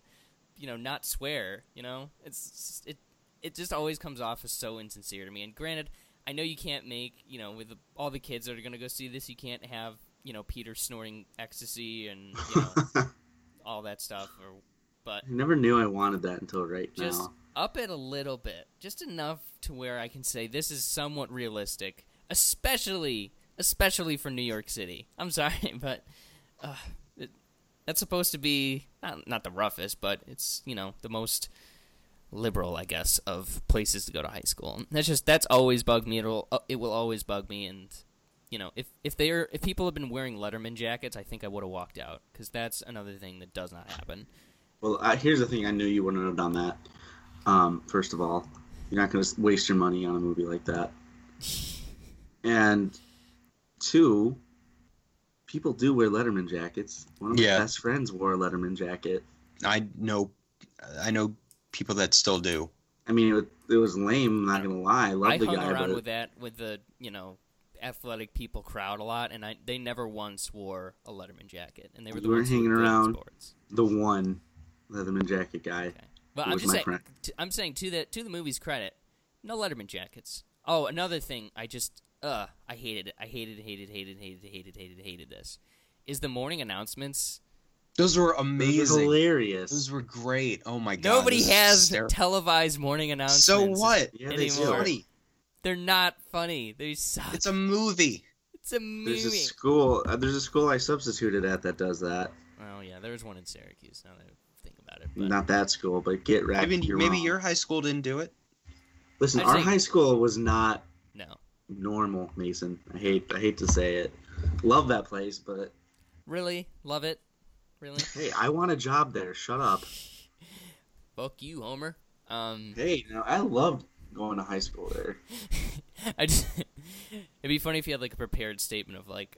[SPEAKER 2] you know not swear. You know, it's it it just always comes off as so insincere to me. And granted, I know you can't make you know with the, all the kids that are gonna go see this, you can't have you know Peter snorting ecstasy and you know all that stuff or but
[SPEAKER 3] I never knew I wanted that until right now.
[SPEAKER 2] just
[SPEAKER 3] now.
[SPEAKER 2] up it a little bit just enough to where i can say this is somewhat realistic especially especially for new york city i'm sorry but uh, it, that's supposed to be not, not the roughest but it's you know the most liberal i guess of places to go to high school and that's just that's always bugged me it'll uh, it will always bug me and you know if if they're if people have been wearing letterman jackets i think i would have walked out because that's another thing that does not happen
[SPEAKER 3] Well, I, here's the thing. I knew you wouldn't have done that. Um, first of all, you're not going to waste your money on a movie like that. And two, people do wear Letterman jackets. One of
[SPEAKER 4] Yeah.
[SPEAKER 3] my best friends wore a Letterman jacket.
[SPEAKER 4] I know, I know people that still do.
[SPEAKER 3] I mean, it, was- it was lame. I'm not going to lie. I love
[SPEAKER 2] I
[SPEAKER 3] the
[SPEAKER 2] hung
[SPEAKER 3] guy,
[SPEAKER 2] around
[SPEAKER 3] but
[SPEAKER 2] with that with the you know athletic people crowd a lot, and I they never once wore a Letterman jacket, and they were the
[SPEAKER 3] You were
[SPEAKER 2] ones
[SPEAKER 3] hanging
[SPEAKER 2] were good at
[SPEAKER 3] around.
[SPEAKER 2] sports.
[SPEAKER 3] The one Letterman jacket guy.
[SPEAKER 2] Okay. But I'm just saying,
[SPEAKER 3] friend.
[SPEAKER 2] t- I'm saying to the to the movie's credit, no Letterman jackets. Oh, another thing, I just uh, I hated it. I hated, hated, hated, hated, hated, hated, hated this. Is the morning announcements?
[SPEAKER 4] Those were
[SPEAKER 3] It was
[SPEAKER 4] amazing.
[SPEAKER 3] hilarious.
[SPEAKER 4] Those were great. Oh my god.
[SPEAKER 2] Nobody has
[SPEAKER 4] hysterical.
[SPEAKER 2] televised morning announcements.
[SPEAKER 4] So what?
[SPEAKER 3] yeah, they
[SPEAKER 2] anymore.
[SPEAKER 3] do.
[SPEAKER 4] Funny.
[SPEAKER 2] They're not funny. They suck.
[SPEAKER 4] It's a movie.
[SPEAKER 2] It's a movie.
[SPEAKER 3] There's a school. Uh, there's a school I substituted at that does that.
[SPEAKER 2] Oh yeah, there was one in Syracuse. Now that I think about it, but
[SPEAKER 3] Not that school, but get right.
[SPEAKER 4] Maybe
[SPEAKER 3] you're
[SPEAKER 4] maybe
[SPEAKER 3] wrong.
[SPEAKER 4] your high school didn't do it.
[SPEAKER 3] Listen, our
[SPEAKER 2] saying-
[SPEAKER 3] high school was not
[SPEAKER 2] no,
[SPEAKER 3] normal, Mason. I hate I hate to say it. Love that place, but
[SPEAKER 2] really love it. Really,
[SPEAKER 3] hey, I want a job there. Shut up.
[SPEAKER 2] fuck you, Homer. Um,
[SPEAKER 3] Hey, no, I loved going to high school there.
[SPEAKER 2] I just it'd be funny if you had like a prepared statement of like,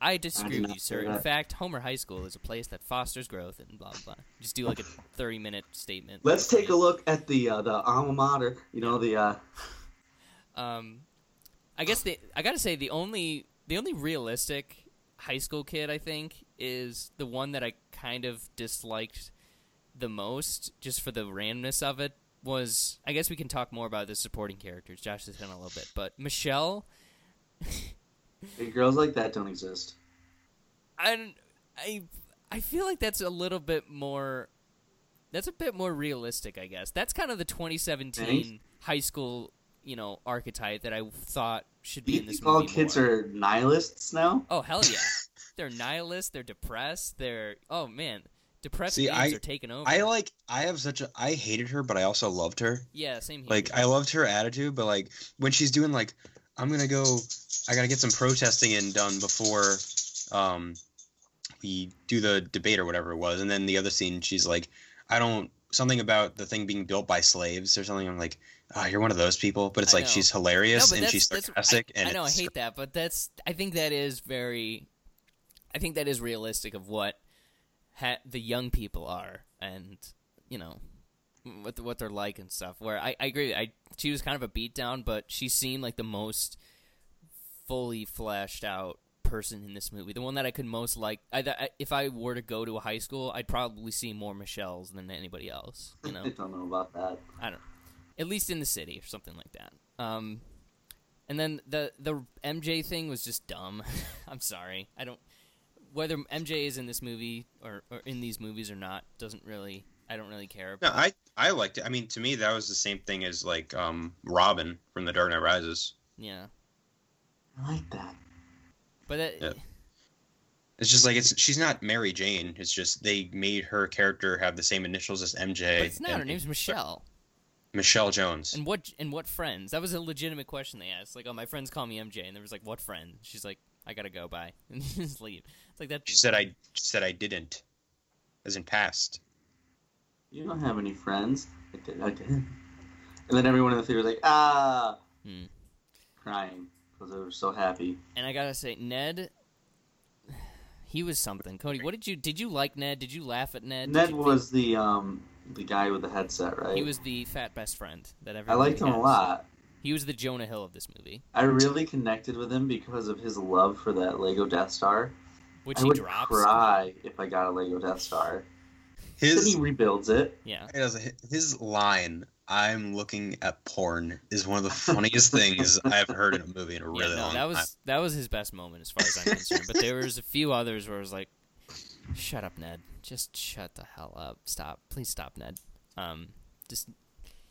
[SPEAKER 2] I disagree
[SPEAKER 3] did
[SPEAKER 2] with you, sir. In fact, Homer High School is a place that fosters growth and blah blah blah. Just do like a thirty minute statement.
[SPEAKER 3] Let's take a look at the uh, the alma mater. You know the uh,
[SPEAKER 2] Um, I guess the I gotta say the only the only realistic high school kid I think is the one that I kind of disliked the most, just for the randomness of it. Was I guess we can talk more about the supporting characters. Josh has done a little bit, but Michelle,
[SPEAKER 3] hey, girls like that don't exist.
[SPEAKER 2] I I I feel like that's a little bit more. That's a bit more realistic, I guess. That's kind of the 2017
[SPEAKER 3] Thanks.
[SPEAKER 2] high school, you know, archetype that I thought should be
[SPEAKER 3] you
[SPEAKER 2] in this
[SPEAKER 3] think all kids
[SPEAKER 2] more.
[SPEAKER 3] are nihilists now?
[SPEAKER 2] Oh hell yeah! they're nihilists. They're depressed. They're oh man, depressed
[SPEAKER 4] See,
[SPEAKER 2] games
[SPEAKER 4] I-
[SPEAKER 2] are taking over.
[SPEAKER 4] I like. I have such a. I hated her, but I also loved her.
[SPEAKER 2] yeah, same here.
[SPEAKER 4] Like I loved her attitude, but like when she's doing like, I'm gonna go. I gotta get some protesting in done before, um, we do the debate or whatever it was, and then the other scene, she's like, I don't something about the thing being built by slaves or something. I'm like, oh, you're one of those people. But it's
[SPEAKER 2] I
[SPEAKER 4] like
[SPEAKER 2] know.
[SPEAKER 4] she's hilarious
[SPEAKER 2] No,
[SPEAKER 4] and she's
[SPEAKER 2] that's- that's-
[SPEAKER 4] sarcastic,
[SPEAKER 2] I,
[SPEAKER 4] and
[SPEAKER 2] I know I hate that, but that's I think that is very, I think that is realistic of what ha- the young people are, and you know what what they're like and stuff. Where I, I agree, I she was kind of a beatdown, but she seemed like the most fully fleshed out person in this movie. The one that I could most like. I, I, if I were to go to a high school, I'd probably see more Michelle's than anybody else. You know.
[SPEAKER 3] I don't know about that.
[SPEAKER 2] I don't at least in the city or something like that. Um, and then the the MJ thing was just dumb. I'm sorry. I don't whether MJ is in this movie or, or in these movies or not doesn't really I don't really care.
[SPEAKER 4] No, I I liked it. I mean, to me, that was the same thing as like um Robin from The Dark Knight Rises.
[SPEAKER 2] yeah,
[SPEAKER 3] I like that.
[SPEAKER 2] but that,
[SPEAKER 4] Yeah. It's just like it's she's not Mary Jane. It's just they made her character have the same initials as MJ.
[SPEAKER 2] but it's not.
[SPEAKER 4] and-
[SPEAKER 2] Her name's Michelle.
[SPEAKER 4] Michelle Jones.
[SPEAKER 2] And what and what friends? That was a legitimate question they asked. Like, oh, my friends call me MJ, and there was like, what friend? She's like, I gotta go. Bye, and just leave. It's like that.
[SPEAKER 4] She said I she said I didn't, as in past.
[SPEAKER 3] You don't have any friends. I did. I did. And then everyone in the theater was like, ah,
[SPEAKER 2] Hmm.
[SPEAKER 3] crying because they were so happy.
[SPEAKER 2] And I gotta say, Ned, he was something. Cody, what did you did you like Ned? Did you laugh at Ned?
[SPEAKER 3] Ned
[SPEAKER 2] you
[SPEAKER 3] was the um the guy with the headset, right?
[SPEAKER 2] He was the fat best friend that ever.
[SPEAKER 3] I
[SPEAKER 2] everybody
[SPEAKER 3] liked him a lot.
[SPEAKER 2] He was the Jonah Hill of this movie,
[SPEAKER 3] I really connected with him because of his love for that Lego Death Star.
[SPEAKER 2] which
[SPEAKER 3] I
[SPEAKER 2] he
[SPEAKER 3] would
[SPEAKER 2] drops.
[SPEAKER 3] cry if I got a Lego Death Star. Then
[SPEAKER 4] His
[SPEAKER 3] he rebuilds it.
[SPEAKER 2] Yeah,
[SPEAKER 4] it was- his line "I'm looking at porn" is one of the funniest things I've heard in a movie in a
[SPEAKER 2] yeah,
[SPEAKER 4] really
[SPEAKER 2] no,
[SPEAKER 4] long
[SPEAKER 2] that was
[SPEAKER 4] time.
[SPEAKER 2] that was his best moment as far as I'm concerned. But there was a few others where I was like, "Shut up, Ned! Just shut the hell up! Stop! Please stop, Ned!" Um, just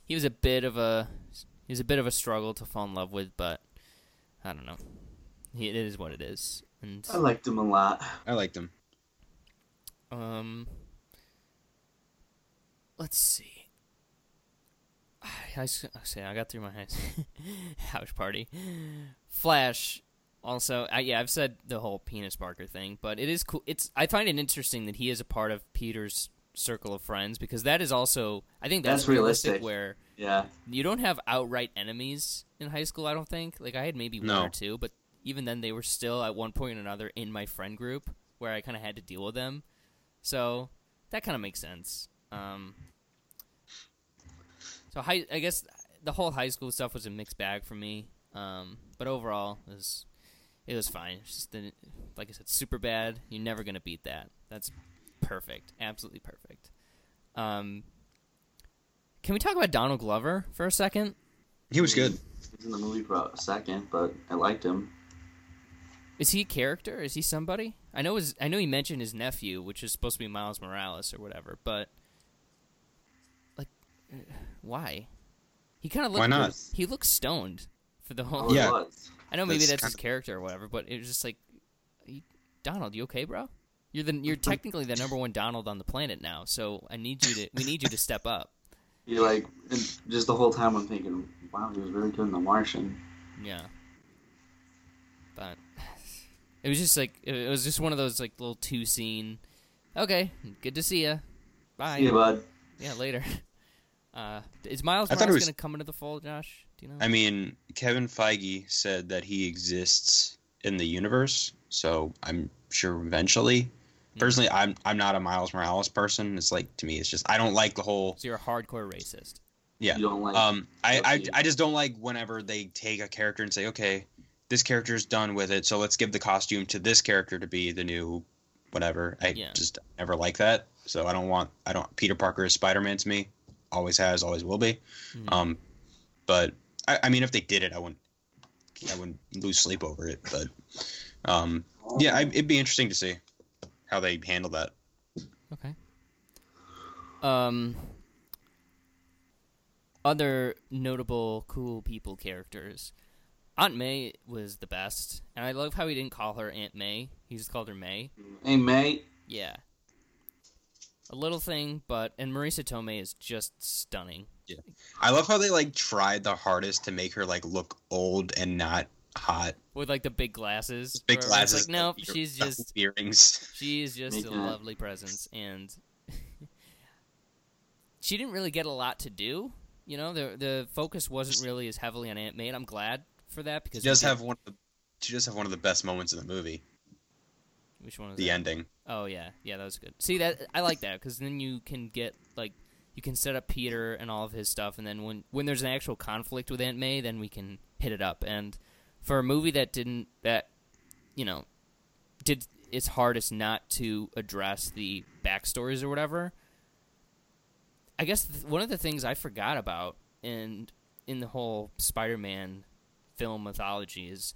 [SPEAKER 2] he was a bit of a he was a bit of a struggle to fall in love with, but I don't know. He, it is what it is, and
[SPEAKER 3] I liked him a lot.
[SPEAKER 4] I liked him.
[SPEAKER 2] Um, let's see. I say I got through my house, house party. Flash. Also, I, yeah, I've said the whole penis Parker thing, but it is cool. It's I find it interesting that he is a part of Peter's circle of friends because that is also I think that's,
[SPEAKER 3] That's realistic.
[SPEAKER 2] Where
[SPEAKER 3] Yeah.
[SPEAKER 2] you don't have outright enemies in high school. I don't think. Like I had maybe one or two, but even then, they were still at one point or another in my friend group where I kind of had to deal with them. So that kind of makes sense. Um, so high, I guess the whole high school stuff was a mixed bag for me. Um, but overall, it was it was fine. It's just the, like I said, Superbad. You're never gonna beat that. That's perfect, absolutely perfect. Um, can we talk about Donald Glover for a second?
[SPEAKER 4] He was good.
[SPEAKER 3] He was in the movie for a second, but I liked him.
[SPEAKER 2] Is he a character? Is he somebody? I know his. I know he mentioned his nephew, which is supposed to be Miles Morales or whatever. But like, uh, why? He kind of looked.
[SPEAKER 4] Why not?
[SPEAKER 2] He looks stoned for the whole.
[SPEAKER 3] Oh, it
[SPEAKER 4] Yeah.
[SPEAKER 3] Was.
[SPEAKER 2] I know maybe
[SPEAKER 4] That's
[SPEAKER 2] that's his
[SPEAKER 4] kinda-
[SPEAKER 2] character or whatever, but it was just like, you- Donald, you okay, bro? You're the you're technically the number one Donald on the planet now, so I need you to we need you to step up.
[SPEAKER 3] You're like and just the whole time I'm thinking, wow, he was really good in The Martian.
[SPEAKER 2] Yeah. But it was just like it it was just one of those like little two scene. Okay, good to see ya. Bye.
[SPEAKER 3] Yeah, bud.
[SPEAKER 2] Yeah, later. Uh, is Miles
[SPEAKER 4] I thought it
[SPEAKER 2] Morales
[SPEAKER 4] was-
[SPEAKER 2] gonna come into the fold, Josh? Do you know?
[SPEAKER 4] I mean, Kevin Feige said that he exists in the universe, so I'm sure eventually. Personally, I'm I'm not a Miles Morales person. It's like to me, it's just I don't like the whole
[SPEAKER 2] so you're a hardcore racist.
[SPEAKER 4] yeah.
[SPEAKER 3] You don't like.
[SPEAKER 4] Um, I, I I just don't like whenever they take a character and say, okay, this character is done with it, so let's give the costume to this character to be the new whatever. I
[SPEAKER 2] Yeah.
[SPEAKER 4] just never like that. So I don't want I don't Peter Parker is Spider Man to me. Always has, always will be.
[SPEAKER 2] Mhm.
[SPEAKER 4] Um, but I, I mean, if they did it, I wouldn't I wouldn't lose sleep over it. But um, yeah, I, it'd be interesting to see how they handle that.
[SPEAKER 2] Okay. Um. Other notable cool people characters. Aunt May was the best, and I love how he didn't call her Aunt May. He just called her May.
[SPEAKER 3] hey, May.
[SPEAKER 2] Yeah. A little thing, but and Marisa Tomei is just stunning. Yeah.
[SPEAKER 4] I love how they like tried the hardest to make her like look old and not hot.
[SPEAKER 2] With like the big glasses.
[SPEAKER 4] Big
[SPEAKER 2] where
[SPEAKER 4] glasses.
[SPEAKER 2] Like, nope,
[SPEAKER 4] ear-
[SPEAKER 2] she's just
[SPEAKER 4] earrings.
[SPEAKER 2] She is just
[SPEAKER 3] Make
[SPEAKER 2] a lovely presence, and she didn't really get a lot to do. You know, the the focus wasn't really as heavily on Aunt May. I'm glad for that because
[SPEAKER 4] She does have one. Of the, she does have one of the best moments in the movie.
[SPEAKER 2] Which one was
[SPEAKER 4] The
[SPEAKER 2] that?
[SPEAKER 4] ending.
[SPEAKER 2] Oh yeah, yeah, that was good. See that I like that because then you can get like you can set up Peter and all of his stuff, and then when when there's an actual conflict with Aunt May, then we can hit it up. And for a movie that didn't that you know did its hardest not to address the backstories or whatever, I guess th- one of the things I forgot about in in the whole Spider-Man film mythology is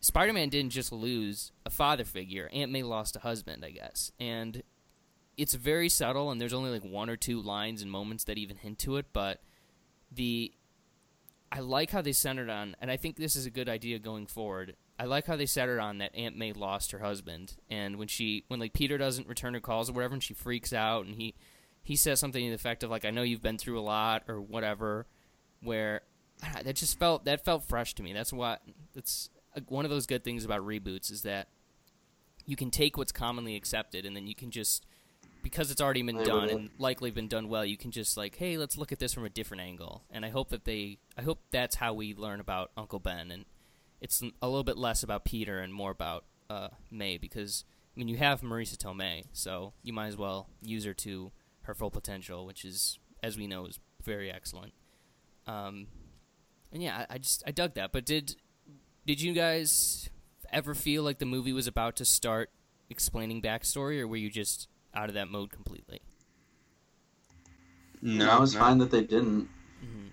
[SPEAKER 2] Spider-Man didn't just lose a father figure. Aunt May lost a husband, I guess, and it's very subtle. And there's only like one or two lines and moments that even hint to it. But the I like how they centered on, and I think this is a good idea going forward. I like how they centered on that Aunt May lost her husband, and when she when like Peter doesn't return her calls or whatever, and she freaks out, and he he says something to the effect of like, "I know you've been through a lot" or whatever, where that just felt that felt fresh to me. That's what that's one of those good things about reboots is that you can take what's commonly accepted and then you can just because it's already been done and likely been done well you can just like hey let's look at this from a different angle. And i hope that they i hope that's how we learn about uncle ben. And it's a little bit less about peter and more about uh, may because i mean you have marisa tomei so you might as well use her to her full potential which is as we know is very excellent. Um, and yeah I, I just i dug that but did did you guys ever feel like the movie was about to start explaining backstory, or were you just out of that mode completely?
[SPEAKER 3] No, I was
[SPEAKER 4] no.
[SPEAKER 3] fine that they didn't. Mm-hmm.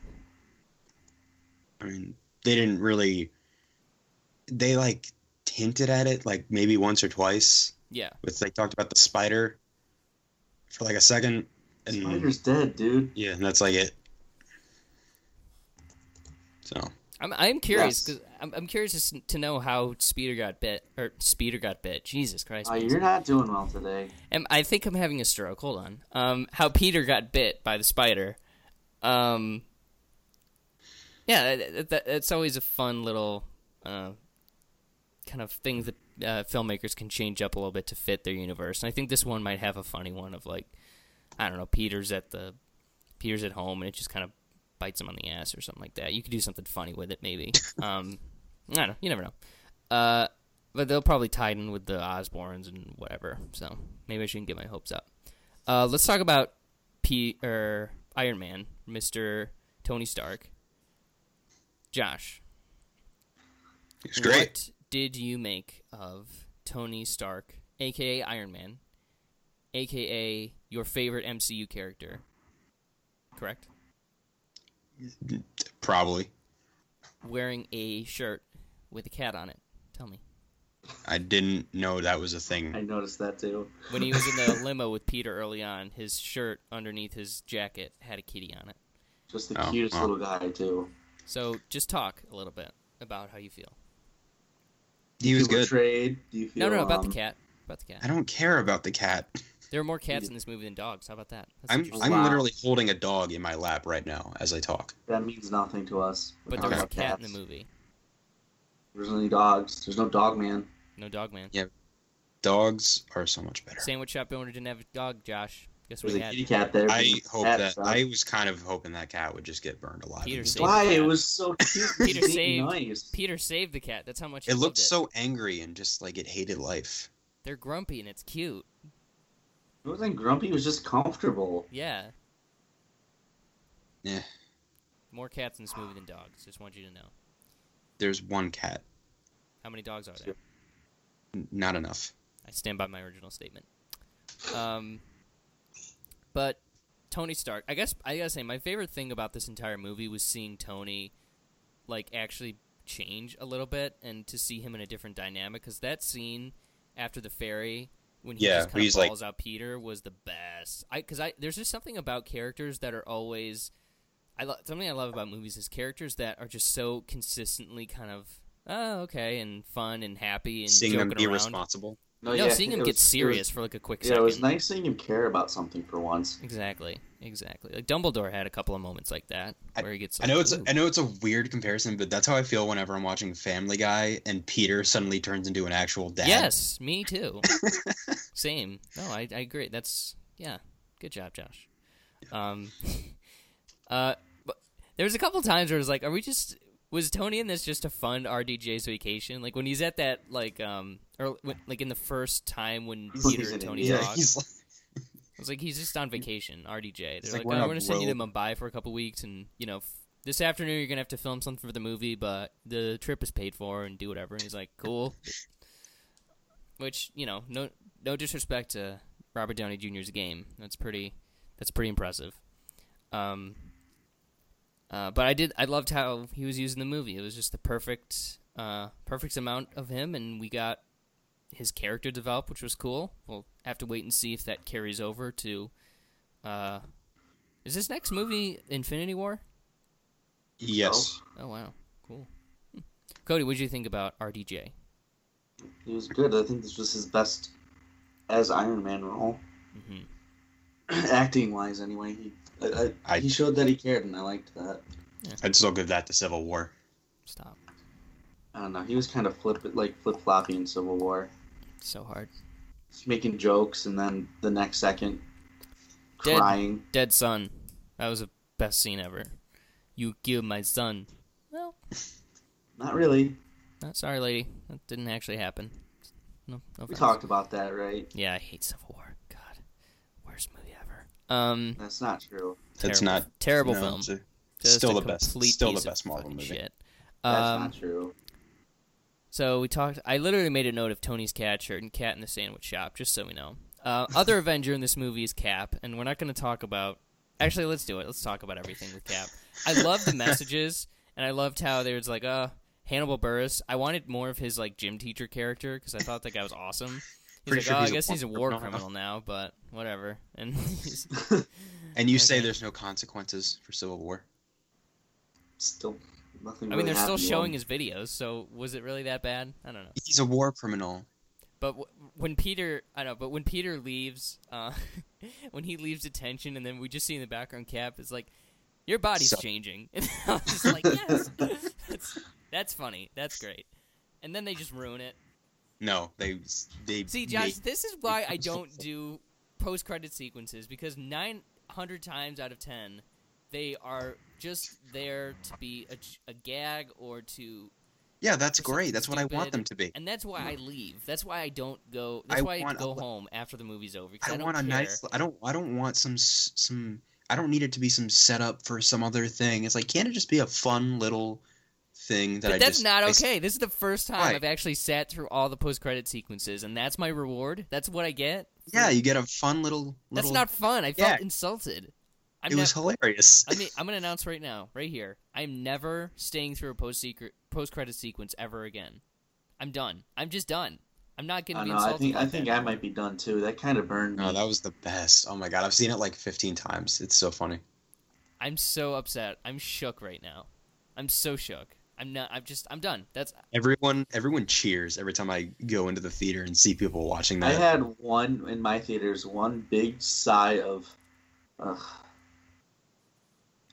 [SPEAKER 4] I mean, they didn't really. They like hinted at it like maybe once or twice.
[SPEAKER 2] Yeah,
[SPEAKER 4] With they talked about the spider for like a second, and
[SPEAKER 3] Spider's dead, dude.
[SPEAKER 4] yeah, and that's like it. So
[SPEAKER 2] I'm I'm curious
[SPEAKER 3] Yes.
[SPEAKER 2] because I'm, I'm curious to, know how Speeder got bit or Speeder got bit. Jesus Christ!
[SPEAKER 3] Oh, you're not doing well today.
[SPEAKER 2] Am- I think I'm having a stroke. Hold on. Um, how Peter got bit by the spider. Um, yeah, that, that, that's always a fun little uh, kind of thing that uh, filmmakers can change up a little bit to fit their universe. And I think this one might have a funny one of like, I don't know, Peter's at the Peter's at home and it just kind of bites him on the ass or something like that. You could do something funny with it, maybe. um, I don't know. You never know. Uh, but they'll probably tie in with the Osborns and whatever. So maybe I shouldn't get my hopes up. Uh, let's talk about P or Iron Man, Mister Tony Stark. Josh,
[SPEAKER 4] was great.
[SPEAKER 2] What did you make of Tony Stark, aka Iron Man, aka your favorite MCU character? Correct.
[SPEAKER 4] Probably.
[SPEAKER 2] Wearing a shirt with a cat on it. Tell me.
[SPEAKER 4] I didn't know that was a thing.
[SPEAKER 3] I noticed that too.
[SPEAKER 2] When he was in the limo with Peter early on, his shirt underneath his jacket had a kitty on it.
[SPEAKER 3] Just the
[SPEAKER 4] Oh,
[SPEAKER 3] cutest
[SPEAKER 4] wow.
[SPEAKER 3] little guy too.
[SPEAKER 2] So just talk a little bit about how you feel.
[SPEAKER 4] He was
[SPEAKER 3] Feel
[SPEAKER 4] good.
[SPEAKER 3] betrayed? Do you feel
[SPEAKER 2] No, no, about the
[SPEAKER 3] um,
[SPEAKER 2] cat. About the cat.
[SPEAKER 4] I don't care about the cat.
[SPEAKER 2] There are more cats in this movie than dogs. How about that? That's
[SPEAKER 4] I'm. I'm
[SPEAKER 3] Wow.
[SPEAKER 4] literally holding a dog in my lap right now as I talk.
[SPEAKER 3] That means nothing to us. We're
[SPEAKER 2] but
[SPEAKER 3] talking
[SPEAKER 2] there's a
[SPEAKER 3] about
[SPEAKER 2] cat in the movie.
[SPEAKER 3] There's any dogs. There's no dog man.
[SPEAKER 2] No dog man.
[SPEAKER 4] Yeah, dogs are so much better.
[SPEAKER 2] Sandwich shop owner didn't have a dog, Josh. Guess what
[SPEAKER 3] There's
[SPEAKER 2] he
[SPEAKER 3] a
[SPEAKER 2] had?
[SPEAKER 3] kitty cat there.
[SPEAKER 4] I hope
[SPEAKER 3] cat
[SPEAKER 4] that
[SPEAKER 3] stuff.
[SPEAKER 4] I was kind of hoping that cat would just get burned alive.
[SPEAKER 2] Peter saved.
[SPEAKER 3] Why? It was so cute.
[SPEAKER 2] Peter saved-
[SPEAKER 3] Nice.
[SPEAKER 2] Peter saved the cat. That's how much he
[SPEAKER 4] It
[SPEAKER 2] loved
[SPEAKER 4] looked
[SPEAKER 2] it.
[SPEAKER 4] so angry and just like it hated life.
[SPEAKER 2] They're grumpy and it's cute.
[SPEAKER 3] It wasn't grumpy. It was just comfortable.
[SPEAKER 2] Yeah.
[SPEAKER 4] Yeah.
[SPEAKER 2] More cats in this movie than dogs. Just want you to know.
[SPEAKER 4] There's one cat.
[SPEAKER 2] How many dogs are there?
[SPEAKER 4] Not enough.
[SPEAKER 2] I stand by my original statement. Um, but Tony Stark. I guess I gotta say my favorite thing about this entire movie was seeing Tony, like, actually change a little bit and to see him in a different dynamic. Because that scene after the ferry when he
[SPEAKER 4] Yeah,
[SPEAKER 2] just kind of
[SPEAKER 4] like-
[SPEAKER 2] out Peter was the best. I because I there's just something about characters that are always. I lo- something I love about movies is characters that are just so consistently kind of oh okay and fun and happy and
[SPEAKER 4] Seeing them be
[SPEAKER 2] around.
[SPEAKER 4] responsible.
[SPEAKER 3] No,
[SPEAKER 2] No,
[SPEAKER 3] yeah,
[SPEAKER 2] seeing him
[SPEAKER 3] it
[SPEAKER 2] get serious
[SPEAKER 3] was-
[SPEAKER 2] for like a quick
[SPEAKER 3] yeah,
[SPEAKER 2] second.
[SPEAKER 3] it was nice seeing him care about something for once.
[SPEAKER 2] Exactly, exactly. Like Dumbledore had a couple of moments like that
[SPEAKER 4] I-
[SPEAKER 2] where he gets.
[SPEAKER 4] I know it's
[SPEAKER 2] "Ooh."
[SPEAKER 4] I know it's a weird comparison, but that's how I feel whenever I'm watching Family Guy and Peter suddenly turns into an actual dad.
[SPEAKER 2] Yes, me too. Same. No, I, I agree. That's yeah. Good job, Josh. Um, uh, but there was a couple times where it was like, are we just was Tony in this just to fund RDJ's vacation? Like when he's at that like um or when, like in the first time when
[SPEAKER 3] He's-
[SPEAKER 2] Peter and Tony.
[SPEAKER 4] Yeah,
[SPEAKER 2] talk.
[SPEAKER 4] he's like,
[SPEAKER 2] I was like, he's just on vacation, RDJ. They're like,
[SPEAKER 4] like
[SPEAKER 2] oh,
[SPEAKER 4] we're
[SPEAKER 2] we're gonna send you to. Mumbai for a couple weeks, and you know, f- this afternoon you're going to have to film something for the movie, but the trip is paid for and do whatever. And he's like, cool. Which you know, no no disrespect to Robert Downey Jr.'s game. That's pretty that's pretty impressive. Um. Uh, but I did. I loved how he was using the movie. It was just the perfect, uh, perfect amount of him, and we got his character develop, which was cool. We'll have to wait and see if that carries over to. Uh, is this next movie Infinity War?
[SPEAKER 4] yes.
[SPEAKER 2] Oh wow, cool. Hmm. Cody, what did you think about RDJ?
[SPEAKER 3] He was good. I think this was his best as Iron Man role,
[SPEAKER 2] hmm
[SPEAKER 3] acting wise. Anyway, he I, I,
[SPEAKER 4] I-
[SPEAKER 3] he showed that he cared, and I liked that.
[SPEAKER 4] I'd still give that to Civil War.
[SPEAKER 2] Stop.
[SPEAKER 3] I don't know. He was kind of flip like flip floppy in Civil War,
[SPEAKER 2] So hard.
[SPEAKER 3] Just making jokes, and then the next second
[SPEAKER 2] Dead.
[SPEAKER 3] crying.
[SPEAKER 2] Dead son. That was the best scene ever. You killed my son. Well,
[SPEAKER 3] Not really.
[SPEAKER 2] not sorry, lady. That didn't actually happen. No, no.
[SPEAKER 3] We
[SPEAKER 2] offense.
[SPEAKER 3] talked about that, right?
[SPEAKER 2] Yeah, I hate Civil War. God, worst movie ever. Um,
[SPEAKER 3] That's not true.
[SPEAKER 4] It's
[SPEAKER 2] terrible-
[SPEAKER 4] not
[SPEAKER 2] terrible
[SPEAKER 4] no,
[SPEAKER 2] film.
[SPEAKER 4] a- still the best.
[SPEAKER 2] complete
[SPEAKER 4] Still the best Marvel movie.
[SPEAKER 2] Shit.
[SPEAKER 3] That's
[SPEAKER 2] Um,
[SPEAKER 3] not true.
[SPEAKER 2] So we talked. I literally made a note of Tony's cat shirt and Cat in the Sandwich Shop, just so we know. Uh, other Avenger in this movie is Cap, and we're not going to talk about. Actually, let's do it. Let's talk about everything with Cap. I love the messages, and I loved how there was like, uh, Hannibal Buress. I wanted more of his like gym teacher character because I thought that guy was awesome. He's
[SPEAKER 4] Pretty
[SPEAKER 2] like,
[SPEAKER 4] sure
[SPEAKER 2] oh,
[SPEAKER 4] he's
[SPEAKER 2] I
[SPEAKER 4] a
[SPEAKER 2] guess
[SPEAKER 4] war
[SPEAKER 2] he's a war
[SPEAKER 4] criminal now."
[SPEAKER 2] criminal now, but whatever. And he's,
[SPEAKER 4] And you say there's no consequences for Civil War.
[SPEAKER 3] Still, nothing.
[SPEAKER 2] I mean,
[SPEAKER 3] really
[SPEAKER 2] they're still
[SPEAKER 3] happened to
[SPEAKER 2] showing
[SPEAKER 3] him.
[SPEAKER 2] his videos, so was it really that bad? I don't know.
[SPEAKER 4] He's a war criminal.
[SPEAKER 2] But w- when Peter, I know, but when Peter leaves, uh, when he leaves detention, and then we just see in the background Cap is like, "Your body's
[SPEAKER 4] So-
[SPEAKER 2] changing." And I was just like, "Yes, that's, that's funny. That's great." And then they just ruin it.
[SPEAKER 4] No, they they
[SPEAKER 2] See, Josh, this is why I don't do post-credit sequences because nine hundred times out of ten, they are just there to be a, a gag or to
[SPEAKER 4] yeah, that's great. That's what I want them to be.
[SPEAKER 2] And that's why I leave. That's why I don't go. That's
[SPEAKER 4] I
[SPEAKER 2] why I
[SPEAKER 4] a
[SPEAKER 2] go
[SPEAKER 4] li-
[SPEAKER 2] home after the movie's over.
[SPEAKER 4] I,
[SPEAKER 2] I, don't
[SPEAKER 4] want a
[SPEAKER 2] care.
[SPEAKER 4] nice. I don't. I don't want some some. I don't need it to be some setup for some other thing. It's like, can't it just be a fun little thing that
[SPEAKER 2] But
[SPEAKER 4] I
[SPEAKER 2] that's
[SPEAKER 4] just
[SPEAKER 2] not
[SPEAKER 4] I s-
[SPEAKER 2] okay. This is the first time
[SPEAKER 4] Why?
[SPEAKER 2] I've actually sat through all the post credit sequences, and that's my reward. That's what I get. for-
[SPEAKER 4] yeah, you get a fun little.
[SPEAKER 2] that's not fun. I felt
[SPEAKER 4] Yeah.
[SPEAKER 2] insulted. I'm
[SPEAKER 4] it was
[SPEAKER 2] not-
[SPEAKER 4] hilarious.
[SPEAKER 2] I mean, I'm gonna announce right now, right here. I'm never staying through a post secret post credit sequence ever again. I'm done. I'm just done. I'm not
[SPEAKER 3] I
[SPEAKER 2] gonna be
[SPEAKER 3] know. I
[SPEAKER 2] insulted.
[SPEAKER 3] think I think
[SPEAKER 2] that.
[SPEAKER 3] I might be done too. That kind of burned me.
[SPEAKER 4] no, that was the best. Oh my god, I've seen it like 15 times. It's so funny.
[SPEAKER 2] I'm so upset. I'm shook right now. I'm so shook. I'm not. I'm just. I'm done. That's.
[SPEAKER 4] Everyone, everyone cheers every time I go into the theater and see people watching that.
[SPEAKER 3] I had one in my theaters, one big sigh of, ugh.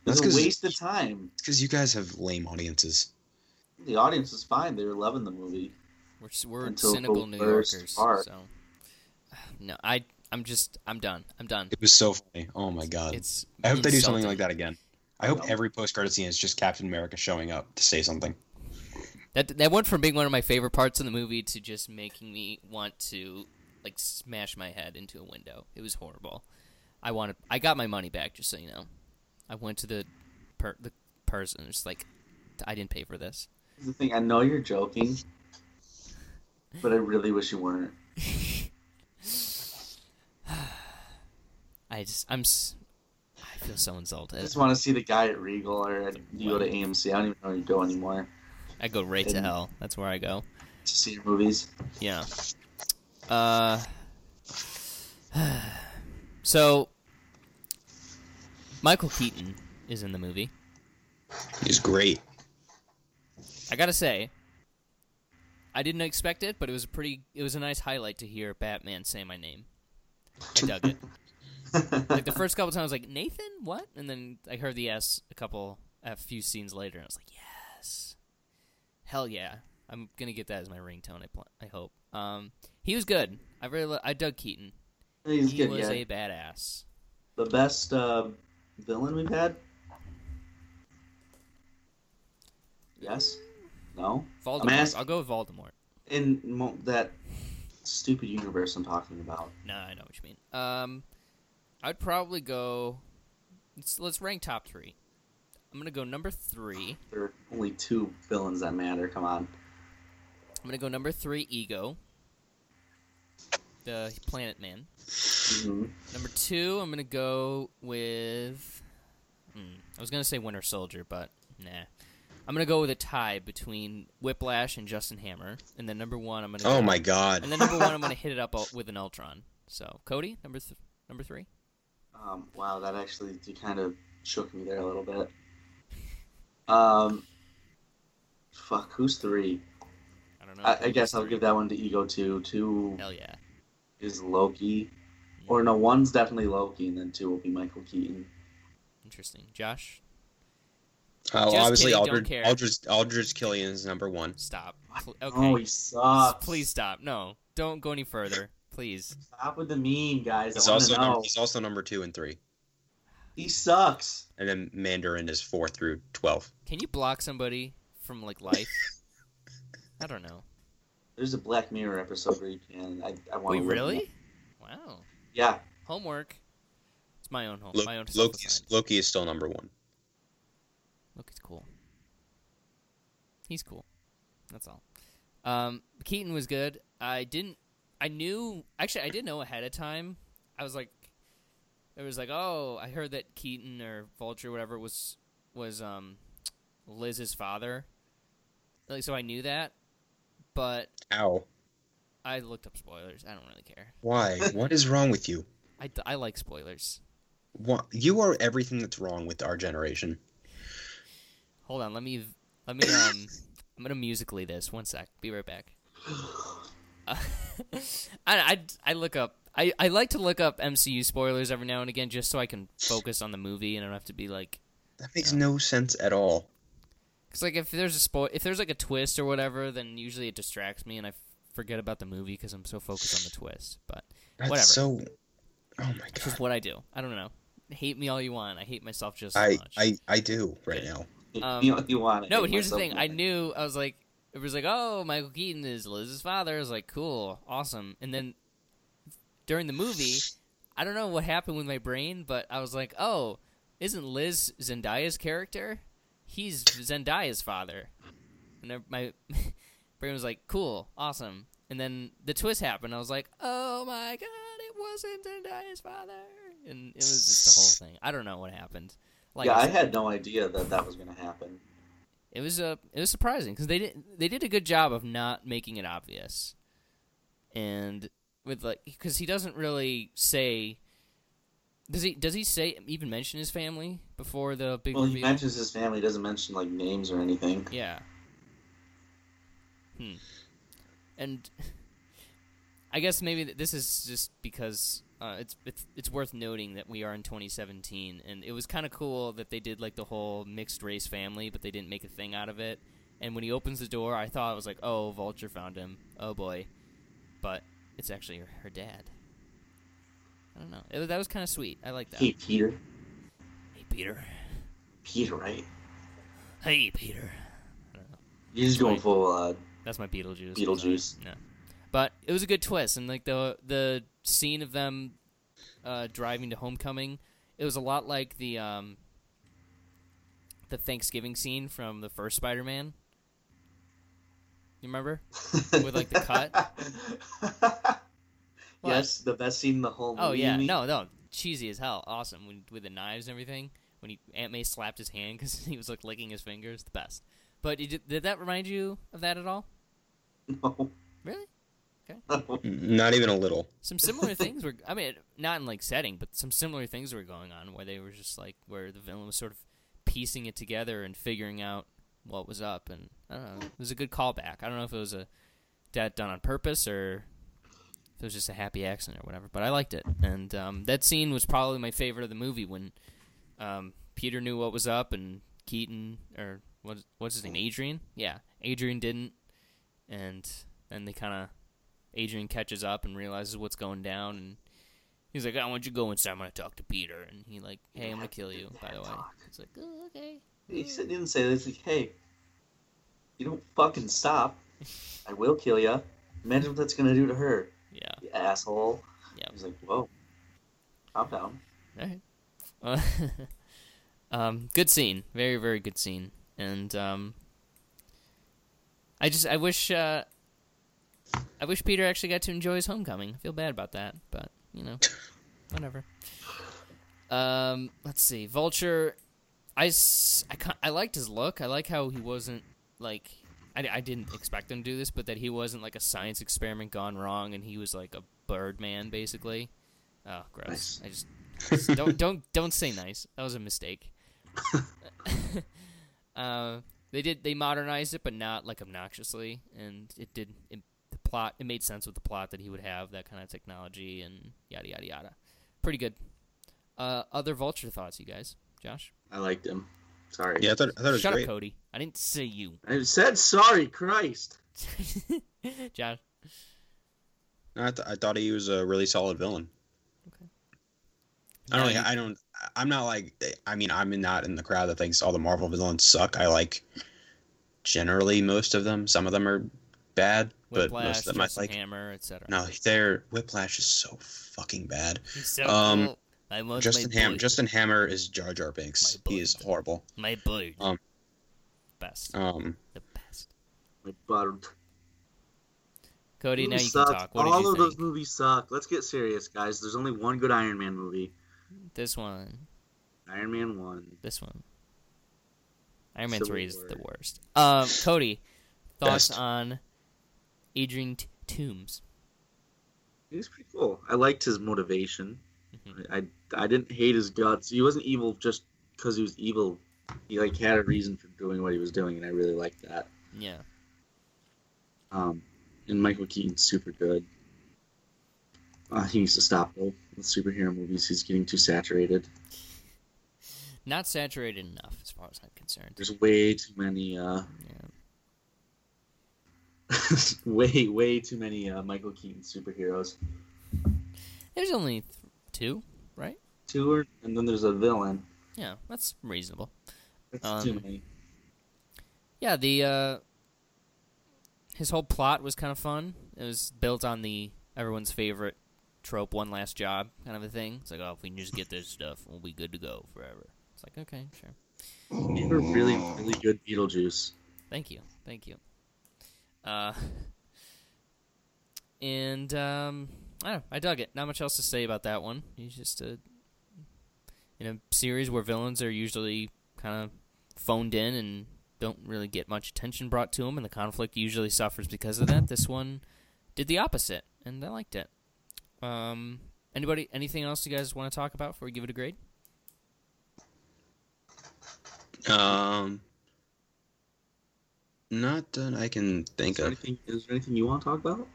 [SPEAKER 4] That's
[SPEAKER 3] It's a
[SPEAKER 4] 'cause-
[SPEAKER 3] waste of time.
[SPEAKER 4] Because you guys have lame audiences.
[SPEAKER 3] The audience was fine; they were loving the movie.
[SPEAKER 2] We're s- we're cynical New Yorkers.
[SPEAKER 3] part.
[SPEAKER 2] So. No, I. I'm just. I'm done. I'm done.
[SPEAKER 4] It was so funny. Oh my god.
[SPEAKER 2] It's.
[SPEAKER 4] I hope they do something like that again. I hope
[SPEAKER 3] No.
[SPEAKER 4] every post credit scene is just Captain America showing up to say something.
[SPEAKER 2] That that went from being one of my favorite parts of the movie to just making me want to like smash my head into a window. It was horrible. I wanted. I got my money back, just so you know. I went to the per, the person. It's like I didn't pay for this.
[SPEAKER 3] The thing: I know you're joking, but I really wish you weren't.
[SPEAKER 2] I just. I'm. S- I feel so
[SPEAKER 3] I just want to see the guy at Regal or at, you go to AMC. I don't even know where you go anymore
[SPEAKER 2] I go right to hell. That's where I go.
[SPEAKER 3] to see your movies.
[SPEAKER 2] Yeah. Uh. So, Michael Keaton is in the movie.
[SPEAKER 4] He's great.
[SPEAKER 2] I gotta say, I didn't expect it, but it was a pretty. It was a nice highlight to hear Batman say my name. I dug it. like the first couple times, I was like Nathan, what? And then I heard the S a couple, a few scenes later, and I was like, yes, hell yeah, I'm gonna get that as my ringtone. I pl- I hope. Um, he was good. I really, li- I dug Keaton.
[SPEAKER 3] He's
[SPEAKER 2] he
[SPEAKER 3] good.
[SPEAKER 2] was
[SPEAKER 3] Yeah,
[SPEAKER 2] a badass.
[SPEAKER 3] the best uh, villain we've had. Yes. No.
[SPEAKER 2] Voldemort. I'll go with Voldemort.
[SPEAKER 3] In mo- that stupid universe I'm talking about.
[SPEAKER 2] No, I know what you mean. Um, I'd probably go. Let's let's rank top three. I'm gonna go number three.
[SPEAKER 3] There are only two villains that matter. Come on.
[SPEAKER 2] I'm gonna go number three. Ego. The Planet Man.
[SPEAKER 3] Mhm.
[SPEAKER 2] Number two. I'm gonna go with. Hmm, I was gonna say Winter Soldier, but nah. I'm gonna go with a tie between Whiplash and Justin Hammer, and then number one. I'm gonna.
[SPEAKER 4] Oh
[SPEAKER 2] go-
[SPEAKER 4] my god.
[SPEAKER 2] And then number one, I'm gonna hit it up with an Ultron. So Cody, number th- number three.
[SPEAKER 3] Um, wow, that actually you kind of shook me there a little bit. Um, fuck, who's three?
[SPEAKER 2] I don't know.
[SPEAKER 3] I, I guess I'll
[SPEAKER 2] three.
[SPEAKER 3] give that one to Ego two. Two
[SPEAKER 2] Hell yeah.
[SPEAKER 3] is Loki, or no, one's definitely Loki, and then two will be Michael Keaton.
[SPEAKER 2] Interesting. Josh,
[SPEAKER 4] Uh, well, obviously,
[SPEAKER 2] kidding, don't Aldrich.
[SPEAKER 4] Aldrich, Aldrich Killian is number one.
[SPEAKER 2] stop. Okay.
[SPEAKER 3] Oh, he sucks.
[SPEAKER 2] Please stop. No, don't go any further. Please.
[SPEAKER 3] stop with the meme, guys.
[SPEAKER 4] He's
[SPEAKER 3] I
[SPEAKER 4] also
[SPEAKER 3] know.
[SPEAKER 4] number, he's also number two and three,
[SPEAKER 3] He sucks.
[SPEAKER 4] and then Mandarin is four through twelve.
[SPEAKER 2] Can you block somebody from like life? I don't know.
[SPEAKER 3] There's a Black Mirror episode where you can. I, I want
[SPEAKER 2] Wait,
[SPEAKER 3] to
[SPEAKER 2] really? Wow.
[SPEAKER 3] Yeah.
[SPEAKER 2] Homework. It's my own home.
[SPEAKER 4] Lo-
[SPEAKER 2] my own
[SPEAKER 4] Loki, is. Loki is still number one.
[SPEAKER 2] Loki's cool. He's cool. That's all. Um, Keaton was good. I didn't. I knew. Actually, I didn't know ahead of time. I was like, it was like, oh, I heard that Keaton or Vulture, or whatever, was was um Liz's father. Like, so I knew that, but
[SPEAKER 4] Ow.
[SPEAKER 2] I looked up spoilers. I don't really care.
[SPEAKER 4] Why? what is wrong with you?
[SPEAKER 2] I, I like spoilers.
[SPEAKER 4] What? You are everything that's wrong with our generation.
[SPEAKER 2] Hold on, let me let me um I'm gonna musically this. One sec. Be right back. I, I I look up. I, I like to look up MCU spoilers every now and again just so I can focus on the movie and I don't have to be like
[SPEAKER 4] That makes no sense at all.
[SPEAKER 2] because like if there's a spoil if there's like a twist or whatever then usually it distracts me and I f- forget about the movie because I'm so focused on the twist. But
[SPEAKER 4] That's
[SPEAKER 2] Whatever.
[SPEAKER 4] so. Oh my
[SPEAKER 2] it's
[SPEAKER 4] god.
[SPEAKER 2] just what I do. I don't know. Hate me all you want. I hate myself just as
[SPEAKER 4] I,
[SPEAKER 2] much.
[SPEAKER 4] I I do right now.
[SPEAKER 2] Um,
[SPEAKER 3] you, you want it.
[SPEAKER 2] No, but here's the thing. I knew I was like, it was like, oh, Michael Keaton is Liz's father. I was like, cool, awesome. And then during the movie, I don't know what happened with my brain, but I was like, oh, isn't Liz Zendaya's character? He's Zendaya's father. and my brain was like, "Cool, awesome." And then the twist happened. I was like, "Oh my god, it wasn't Zendaya's father!" And it was just the whole thing. I don't know what happened. Like
[SPEAKER 3] yeah, I had no idea that that was going to happen.
[SPEAKER 2] It was uh, it was surprising because they did they did a good job of not making it obvious, and with like because he doesn't really say. Does he does he say even mention his family before the big
[SPEAKER 3] Well, he mentions his family, doesn't mention like names or anything.
[SPEAKER 2] Yeah. Hmm. And I guess maybe this is just because uh, it's it's it's worth noting that we are in 2017, and it was kind of cool that they did like the whole mixed race family, but they didn't make a thing out of it. And when he opens the door, I thought I was like, "Oh, Vulture found him. Oh boy," but it's actually her, her dad. I don't know. It, that was kind of sweet. I like that.
[SPEAKER 3] Hey, Peter.
[SPEAKER 2] Hey, Peter.
[SPEAKER 3] Peter, right?
[SPEAKER 2] Hey, Peter.
[SPEAKER 3] You're just going full. Uh,
[SPEAKER 2] That's my Beetlejuice.
[SPEAKER 3] Beetlejuice.
[SPEAKER 2] No, but it was a good twist, and like the the scene of them uh, driving to homecoming, it was a lot like the um, the Thanksgiving scene from the first Spider-Man. You remember? With, like, the cut?
[SPEAKER 3] yes, the best scene in the whole movie.
[SPEAKER 2] Oh yeah, no, no, cheesy as hell, awesome. When, with the knives and everything, when he Aunt May slapped his hand because he was like licking his fingers, the best. But did, did that remind you of that at all?
[SPEAKER 3] No.
[SPEAKER 2] Really?
[SPEAKER 4] Not even a little.
[SPEAKER 2] some similar things were i mean not in like setting but some similar things were going on where they were just like where the villain was sort of piecing it together and figuring out what was up and i don't know it was a good callback. I don't know if it was a that done on purpose or if it was just a happy accident or whatever but i liked it. And um, that scene was probably my favorite of the movie when um, peter knew what was up and keaton or what, what's his name adrian? Yeah adrian didn't and then they kind of Adrian catches up and realizes what's going down, and he's like, "I want you to go inside. I'm gonna talk to Peter." And he like, "Hey, I'm gonna kill you." By the way, it's like, oh, "Okay."
[SPEAKER 3] He didn't say this. Like, hey, you don't fucking stop. I will kill you. Imagine what that's gonna do to her,
[SPEAKER 2] Yeah.
[SPEAKER 3] you asshole.
[SPEAKER 2] Yeah.
[SPEAKER 3] He's like, whoa, calm down.
[SPEAKER 2] All right. Uh, um, good scene. Very, very good scene. And um, I just, I wish, uh, I wish Peter actually got to enjoy his homecoming. I feel bad about that, but you know, whatever. Um, let's see. Vulture. I, I, I liked his look. I like how he wasn't like. I, I didn't expect him to do this, but that he wasn't like a science experiment gone wrong, and he was like a bird man, basically. Oh, gross!
[SPEAKER 3] Nice.
[SPEAKER 2] I just don't don't don't say nice. That was a mistake. uh, they did they modernized it, but not like obnoxiously, and it did it, plot. It made sense with the plot that he would have that kind of technology and yada yada yada. Pretty good. Uh, other vulture thoughts, you guys? Josh,
[SPEAKER 3] I liked him. Sorry.
[SPEAKER 4] Yeah, I thought, I thought it was
[SPEAKER 2] shut
[SPEAKER 4] great.
[SPEAKER 2] up, Cody. I didn't say you.
[SPEAKER 3] I said sorry, Christ.
[SPEAKER 2] Josh,
[SPEAKER 4] I, th- I thought he was a really solid villain. Okay.
[SPEAKER 2] I
[SPEAKER 4] don't.
[SPEAKER 2] you-
[SPEAKER 4] I don't. I'm not like. I mean, I'm not in the crowd that thinks all the Marvel villains suck. I like generally most of them. Some of them are bad, but most of them I like.
[SPEAKER 2] Hammer, etc.
[SPEAKER 4] No, their Whiplash is so fucking bad.
[SPEAKER 2] He's so
[SPEAKER 4] Um,
[SPEAKER 2] cool. I want
[SPEAKER 4] Justin Ham. Justin Hammer is Jar Jar Binks.
[SPEAKER 2] My
[SPEAKER 4] He is horrible.
[SPEAKER 2] my bird.
[SPEAKER 4] um,
[SPEAKER 2] best,
[SPEAKER 4] Um,
[SPEAKER 2] the best.
[SPEAKER 3] My butt.
[SPEAKER 2] Cody, now you
[SPEAKER 3] sucked.
[SPEAKER 2] can talk. What
[SPEAKER 3] All
[SPEAKER 2] did you
[SPEAKER 3] of
[SPEAKER 2] think?
[SPEAKER 3] those movies suck. Let's get serious, guys. There's only one good Iron Man movie.
[SPEAKER 2] This one,
[SPEAKER 3] Iron Man one.
[SPEAKER 2] this one. Iron Man
[SPEAKER 3] Civil
[SPEAKER 2] three is
[SPEAKER 3] War.
[SPEAKER 2] the worst. Um, Cody, thoughts
[SPEAKER 4] Best.
[SPEAKER 2] on Adrian T- Toombs?
[SPEAKER 3] He was pretty cool. I liked his motivation.
[SPEAKER 2] Mhm.
[SPEAKER 3] I, I didn't hate his guts. He wasn't evil just because he was evil. He like had a reason for doing what he was doing, and I really liked that.
[SPEAKER 2] Yeah,
[SPEAKER 3] Um, and Michael Keaton's super good. Uh, he needs to stop though with superhero movies. He's getting too saturated.
[SPEAKER 2] not saturated enough as far as I'm concerned.
[SPEAKER 3] There's way too many. Uh. way way too many uh, Michael Keaton superheroes.
[SPEAKER 2] There's only th- two, right?
[SPEAKER 3] Two, are, and then there's a villain.
[SPEAKER 2] Yeah, that's reasonable.
[SPEAKER 3] That's
[SPEAKER 2] Um,
[SPEAKER 3] too many.
[SPEAKER 2] Yeah, the uh his whole plot was kind of fun. It was built on the everyone's favorite trope, one last job kind of a thing. It's like, oh, if we can just get this stuff, we'll be good to go forever. It's like, okay, sure.
[SPEAKER 3] They were really really good Beetlejuice.
[SPEAKER 2] Thank you. Thank you. Uh, and um, I don't know, I dug it. Not much else to say about that one. He's just a in a series where villains are usually kind of phoned in and don't really get much attention brought to them, and the conflict usually suffers because of that. This one did the opposite, and I liked it. Um, anybody, anything else you guys want to talk about before we give it a grade?
[SPEAKER 4] Um, not that I can think
[SPEAKER 3] Is
[SPEAKER 4] of.
[SPEAKER 3] anything, is there anything you want to talk about?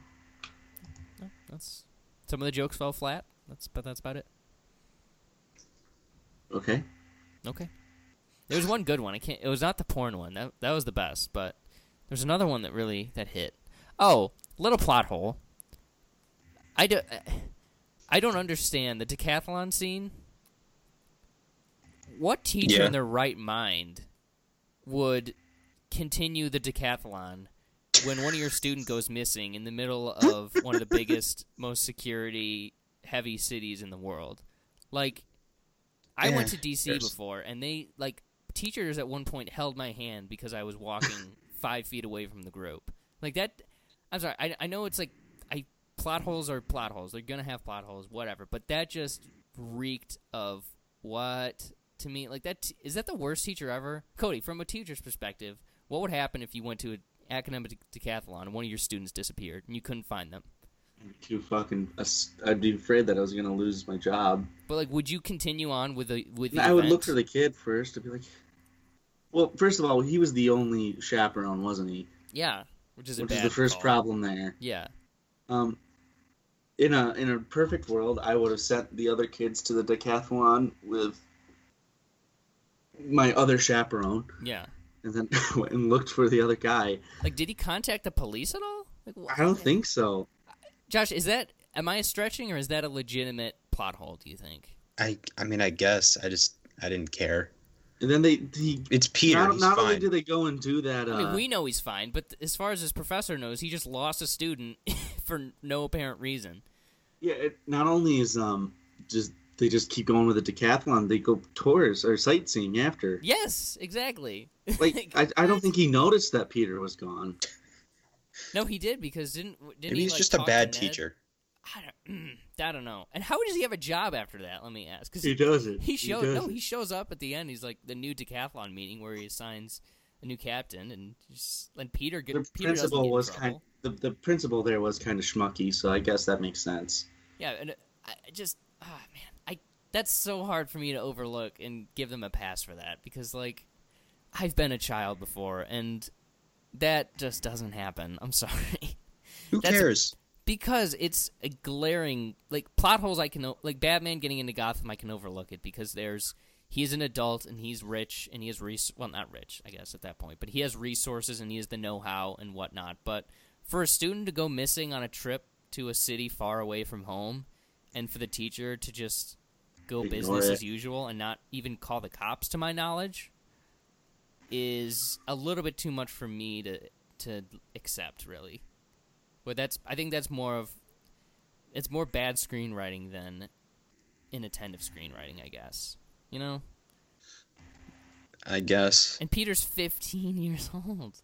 [SPEAKER 2] No, that's some of the jokes fell flat. That's but that's about it.
[SPEAKER 3] Okay.
[SPEAKER 2] Okay. There was one good one. I can't. It was not the porn one. That that was the best. But there's another one that really that hit. Oh, little plot hole. I do. I don't understand the decathlon scene. What teacher
[SPEAKER 4] Yeah.
[SPEAKER 2] in their right mind would continue the decathlon when one of your student goes missing in the middle of one of the biggest, most security heavy cities in the world? Like, I went to DC
[SPEAKER 4] there's-
[SPEAKER 2] before, and they like teachers at one point held my hand because I was walking five feet away from the group. Like that. I'm sorry. I, I know it's like I plot holes are plot holes. They're gonna have plot holes, whatever. But that just reeked of what to me. Like that t- is that the worst teacher ever? Cody, from a teacher's perspective, what would happen if you went to an academic decathlon and one of your students disappeared and you couldn't find them?
[SPEAKER 3] I'd be too fucking. I'd be afraid that I was gonna lose my job.
[SPEAKER 2] But like, would you continue on with the with the
[SPEAKER 3] I would look
[SPEAKER 2] event?
[SPEAKER 3] for the kid first to be like. Well, first of all, he was the only chaperone, wasn't he?
[SPEAKER 2] yeah, which is a
[SPEAKER 3] Which is the first
[SPEAKER 2] call.
[SPEAKER 3] problem there.
[SPEAKER 2] Yeah,
[SPEAKER 3] Um, in a in a perfect world, I would have sent the other kids to the decathlon with my other chaperone,
[SPEAKER 2] yeah.
[SPEAKER 3] And then went and looked for the other guy.
[SPEAKER 2] Like, did he contact the police at all? Like,
[SPEAKER 3] I don't think so.
[SPEAKER 2] Josh, is that am I stretching or is that a legitimate plot hole? Do you think?
[SPEAKER 4] I I mean, I guess I just I didn't care.
[SPEAKER 3] And then they he
[SPEAKER 4] It's Peter.
[SPEAKER 3] not,
[SPEAKER 4] he's
[SPEAKER 3] not only
[SPEAKER 4] fine.
[SPEAKER 3] did they go and do that. Uh,
[SPEAKER 2] I mean, we know he's fine, but as far as his professor knows, he just lost a student for no apparent reason.
[SPEAKER 3] yeah, it, not only is um just they just keep going with the decathlon, they go tours or sightseeing after.
[SPEAKER 2] Yes, exactly.
[SPEAKER 3] Like I, I don't think he noticed that Peter was gone.
[SPEAKER 2] No, he did because didn't didn't
[SPEAKER 4] Maybe
[SPEAKER 2] he?
[SPEAKER 4] he's
[SPEAKER 2] like,
[SPEAKER 4] just a
[SPEAKER 2] talk
[SPEAKER 4] bad
[SPEAKER 2] Ned?
[SPEAKER 4] teacher.
[SPEAKER 2] I don't, I don't know. And how does he have a job after that? Let me ask. Because
[SPEAKER 3] He doesn't.
[SPEAKER 2] he showed
[SPEAKER 3] doesn't.
[SPEAKER 2] no, he shows up at the end. He's like the new decathlon meeting where he assigns a new captain, and just and Peter get
[SPEAKER 3] the
[SPEAKER 2] Peter doesn't
[SPEAKER 3] principal
[SPEAKER 2] in
[SPEAKER 3] was
[SPEAKER 2] trouble.
[SPEAKER 3] kind. The, the principal there was kind of schmucky, so I guess that makes sense.
[SPEAKER 2] Yeah, and uh, I I just ah man, I that's so hard for me to overlook and give them a pass for that because like I've been a child before and that just doesn't happen. I'm sorry.
[SPEAKER 4] Who
[SPEAKER 2] That's a-
[SPEAKER 4] cares?
[SPEAKER 2] because it's a glaring like plot holes I can like Batman getting into Gotham I can overlook it because there's he's an adult and he's rich and he has res- well not rich I guess at that point but he has resources and he has the know-how and whatnot but for a student to go missing on a trip to a city far away from home and for the teacher to just go
[SPEAKER 3] Ignore
[SPEAKER 2] business
[SPEAKER 3] it.
[SPEAKER 2] as usual and not even call the cops to my knowledge is a little bit too much for me to to accept really but that's I think that's more of it's more bad screenwriting than inattentive screenwriting, I guess. You know?
[SPEAKER 4] I guess.
[SPEAKER 2] And Peter's 15 years old.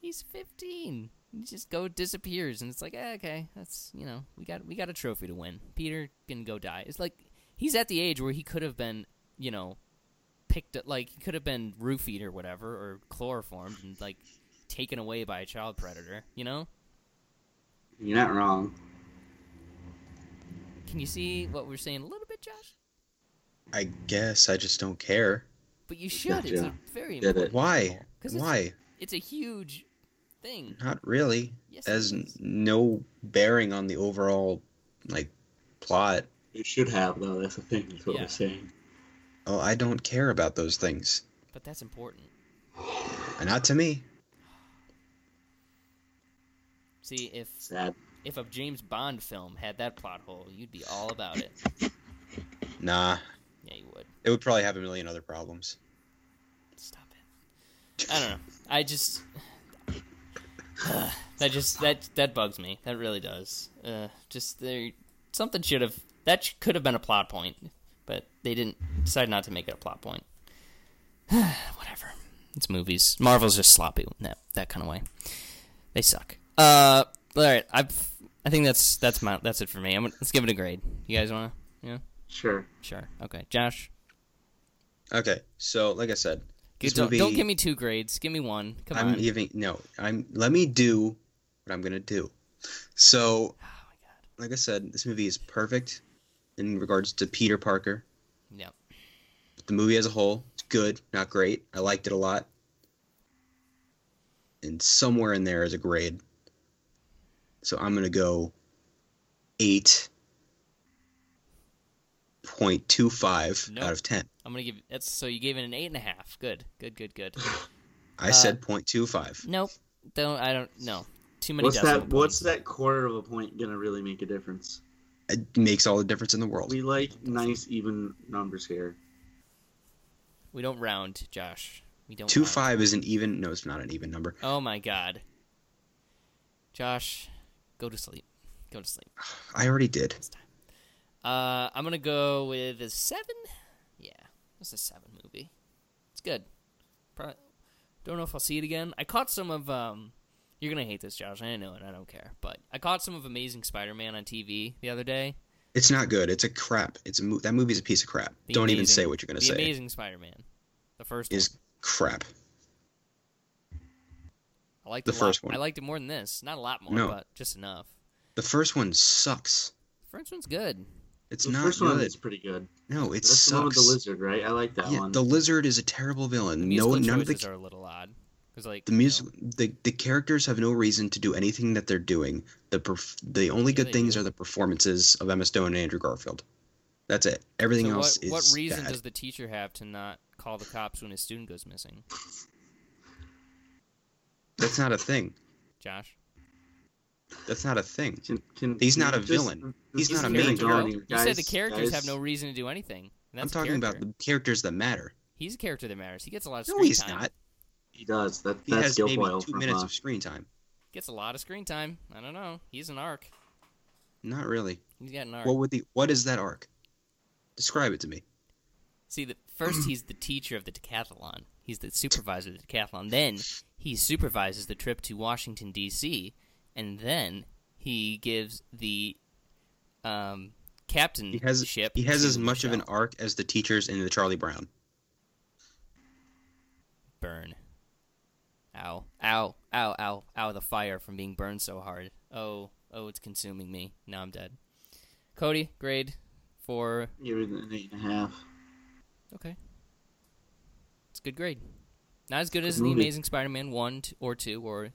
[SPEAKER 2] He's 15. He just go disappears and it's like, eh, okay, that's, you know, we got we got a trophy to win. Peter can go die. It's like he's at the age where he could have been, you know, picked up like he could have been roofied or whatever or chloroformed and like taken away by a child predator, you know?
[SPEAKER 3] You're not wrong.
[SPEAKER 2] Can you see what we're saying a little bit, Josh?
[SPEAKER 4] I guess I just don't care.
[SPEAKER 2] But you should. It's a very
[SPEAKER 3] Did
[SPEAKER 2] important.
[SPEAKER 3] it.
[SPEAKER 4] Why?
[SPEAKER 2] 'Cause it's-
[SPEAKER 4] Why?
[SPEAKER 2] It's a huge thing.
[SPEAKER 4] Not really.
[SPEAKER 2] Yes, it
[SPEAKER 4] Has no bearing on the overall like plot.
[SPEAKER 3] You should have though. That's the thing. That's what
[SPEAKER 2] Yeah.
[SPEAKER 3] we're saying.
[SPEAKER 4] Oh, I don't care about those things.
[SPEAKER 2] But that's important.
[SPEAKER 4] Not to me.
[SPEAKER 2] See, if
[SPEAKER 3] Sad.
[SPEAKER 2] if a James Bond film had that plot hole, you'd be all about it.
[SPEAKER 4] Nah.
[SPEAKER 2] Yeah, you would.
[SPEAKER 4] It would probably have a million other problems.
[SPEAKER 2] Stop it. I don't know. I just that just that that bugs me. That really does. Uh, just there, something should have that could have been a plot point, but they didn't decide not to make it a plot point. Whatever. It's movies. Marvel's just sloppy in that that kind of way. They suck. Uh, all right. I I think that's that's my that's it for me. I'm let's give it a grade. You guys wanna? Yeah.
[SPEAKER 3] Sure.
[SPEAKER 2] Sure. Okay. Josh.
[SPEAKER 4] Okay, so like I said,
[SPEAKER 2] Good, don't,
[SPEAKER 4] movie,
[SPEAKER 2] don't give me two grades. Give me one. Come
[SPEAKER 4] I'm
[SPEAKER 2] on.
[SPEAKER 4] giving no. I'm let me do what I'm gonna do. So,
[SPEAKER 2] Oh my god.
[SPEAKER 4] like I said, this movie is perfect in regards to Peter Parker.
[SPEAKER 2] Yep.
[SPEAKER 4] The movie as a whole, it's good, not great. I liked it a lot. And somewhere in there is a grade. So I'm gonna go eight point two five
[SPEAKER 2] Nope.
[SPEAKER 4] out of ten.
[SPEAKER 2] I'm gonna give that's so you gave it an eight and a half. Good. Good. Good. Good.
[SPEAKER 4] I
[SPEAKER 2] Uh,
[SPEAKER 4] said point two five.
[SPEAKER 2] nope. Don't. I don't. No. Too many
[SPEAKER 3] What's
[SPEAKER 2] decimal
[SPEAKER 3] that? What's that quarter of a point gonna really make a difference?
[SPEAKER 4] It makes all the difference in the world.
[SPEAKER 3] We like nice even numbers here.
[SPEAKER 2] We don't round, Josh. We don't.
[SPEAKER 4] Two
[SPEAKER 2] round.
[SPEAKER 4] five is an even. No, it's not an even number.
[SPEAKER 2] Oh my god. Josh, go to sleep. Go to sleep.
[SPEAKER 4] I already did.
[SPEAKER 2] Uh, I'm gonna go with a seven. Yeah, it's a seven movie. It's good. Probably, don't know if I'll see it again. I caught some of um. You're gonna hate this, Josh. I know it. I don't care. But I caught some of Amazing Spider-Man on TV the other day.
[SPEAKER 4] It's not good. It's a crap. It's a mo- that movie's a piece of crap.
[SPEAKER 2] The
[SPEAKER 4] Don't even say what you're gonna
[SPEAKER 2] the
[SPEAKER 4] say.
[SPEAKER 2] Amazing Spider-Man, the first
[SPEAKER 4] Is
[SPEAKER 2] one.
[SPEAKER 4] crap.
[SPEAKER 2] I liked
[SPEAKER 4] the first
[SPEAKER 2] lot.
[SPEAKER 4] one.
[SPEAKER 2] I liked it more than this. Not a lot more,
[SPEAKER 4] No.
[SPEAKER 2] but just enough.
[SPEAKER 4] The first one sucks.
[SPEAKER 2] The first one's good.
[SPEAKER 4] It's
[SPEAKER 3] the
[SPEAKER 4] not
[SPEAKER 3] first
[SPEAKER 4] good.
[SPEAKER 3] one is pretty good.
[SPEAKER 4] No, it
[SPEAKER 3] That's the one with
[SPEAKER 4] sucks.
[SPEAKER 3] the lizard, right? I like that
[SPEAKER 4] yeah,
[SPEAKER 3] one.
[SPEAKER 4] the lizard is a terrible
[SPEAKER 2] The
[SPEAKER 4] villain. No,
[SPEAKER 2] musical
[SPEAKER 4] none of
[SPEAKER 2] choices
[SPEAKER 4] the
[SPEAKER 2] are a little odd. Cause like
[SPEAKER 4] the
[SPEAKER 2] you
[SPEAKER 4] music,
[SPEAKER 2] know,
[SPEAKER 4] the the characters have no reason to do anything that they're doing. The perf- the only
[SPEAKER 2] Yeah,
[SPEAKER 4] good things
[SPEAKER 2] do.
[SPEAKER 4] are the performances of Emma Stone and Andrew Garfield. That's it. Everything
[SPEAKER 2] so
[SPEAKER 4] else
[SPEAKER 2] what,
[SPEAKER 4] is
[SPEAKER 2] what reason
[SPEAKER 4] bad.
[SPEAKER 2] does the teacher have to not call the cops when his student goes missing,
[SPEAKER 4] That's not a thing.
[SPEAKER 2] Josh?
[SPEAKER 4] That's not a thing.
[SPEAKER 3] Can- can-
[SPEAKER 4] He's not a
[SPEAKER 3] just-
[SPEAKER 4] villain. He's
[SPEAKER 3] just
[SPEAKER 4] not a
[SPEAKER 3] get
[SPEAKER 4] main character.
[SPEAKER 3] here,
[SPEAKER 2] you said the
[SPEAKER 3] guys,
[SPEAKER 2] characters have no reason to do anything. and
[SPEAKER 4] I'm talking about the characters that matter.
[SPEAKER 2] He's a character that matters. He gets a lot of
[SPEAKER 4] No, he's
[SPEAKER 2] time.
[SPEAKER 4] not.
[SPEAKER 3] He does. That,
[SPEAKER 4] He
[SPEAKER 3] that's
[SPEAKER 4] has maybe two
[SPEAKER 3] from,
[SPEAKER 4] minutes
[SPEAKER 3] uh,
[SPEAKER 4] of screen time.
[SPEAKER 2] Gets a lot of screen time. I don't know. He's an arc.
[SPEAKER 4] Not really.
[SPEAKER 2] He's got an arc.
[SPEAKER 4] What would the what is that arc? Describe it to me.
[SPEAKER 2] See, the, first he's the teacher of the decathlon. He's the supervisor of the decathlon. Then he supervises the trip to Washington D.C. and then he gives the um, captain
[SPEAKER 4] He has
[SPEAKER 2] ship.
[SPEAKER 4] he has as much of an arc as the teachers in the Charlie Brown.
[SPEAKER 2] burn. Ow! Ow! Ow! Ow! Ow! The fire from being burned so hard. Oh! Oh! It's consuming me. Now I'm dead. Cody, grade for
[SPEAKER 3] Give it an eight and a half.
[SPEAKER 2] Okay. It's a good grade. Not as good as the. Amazing Spider-Man one t- or two, or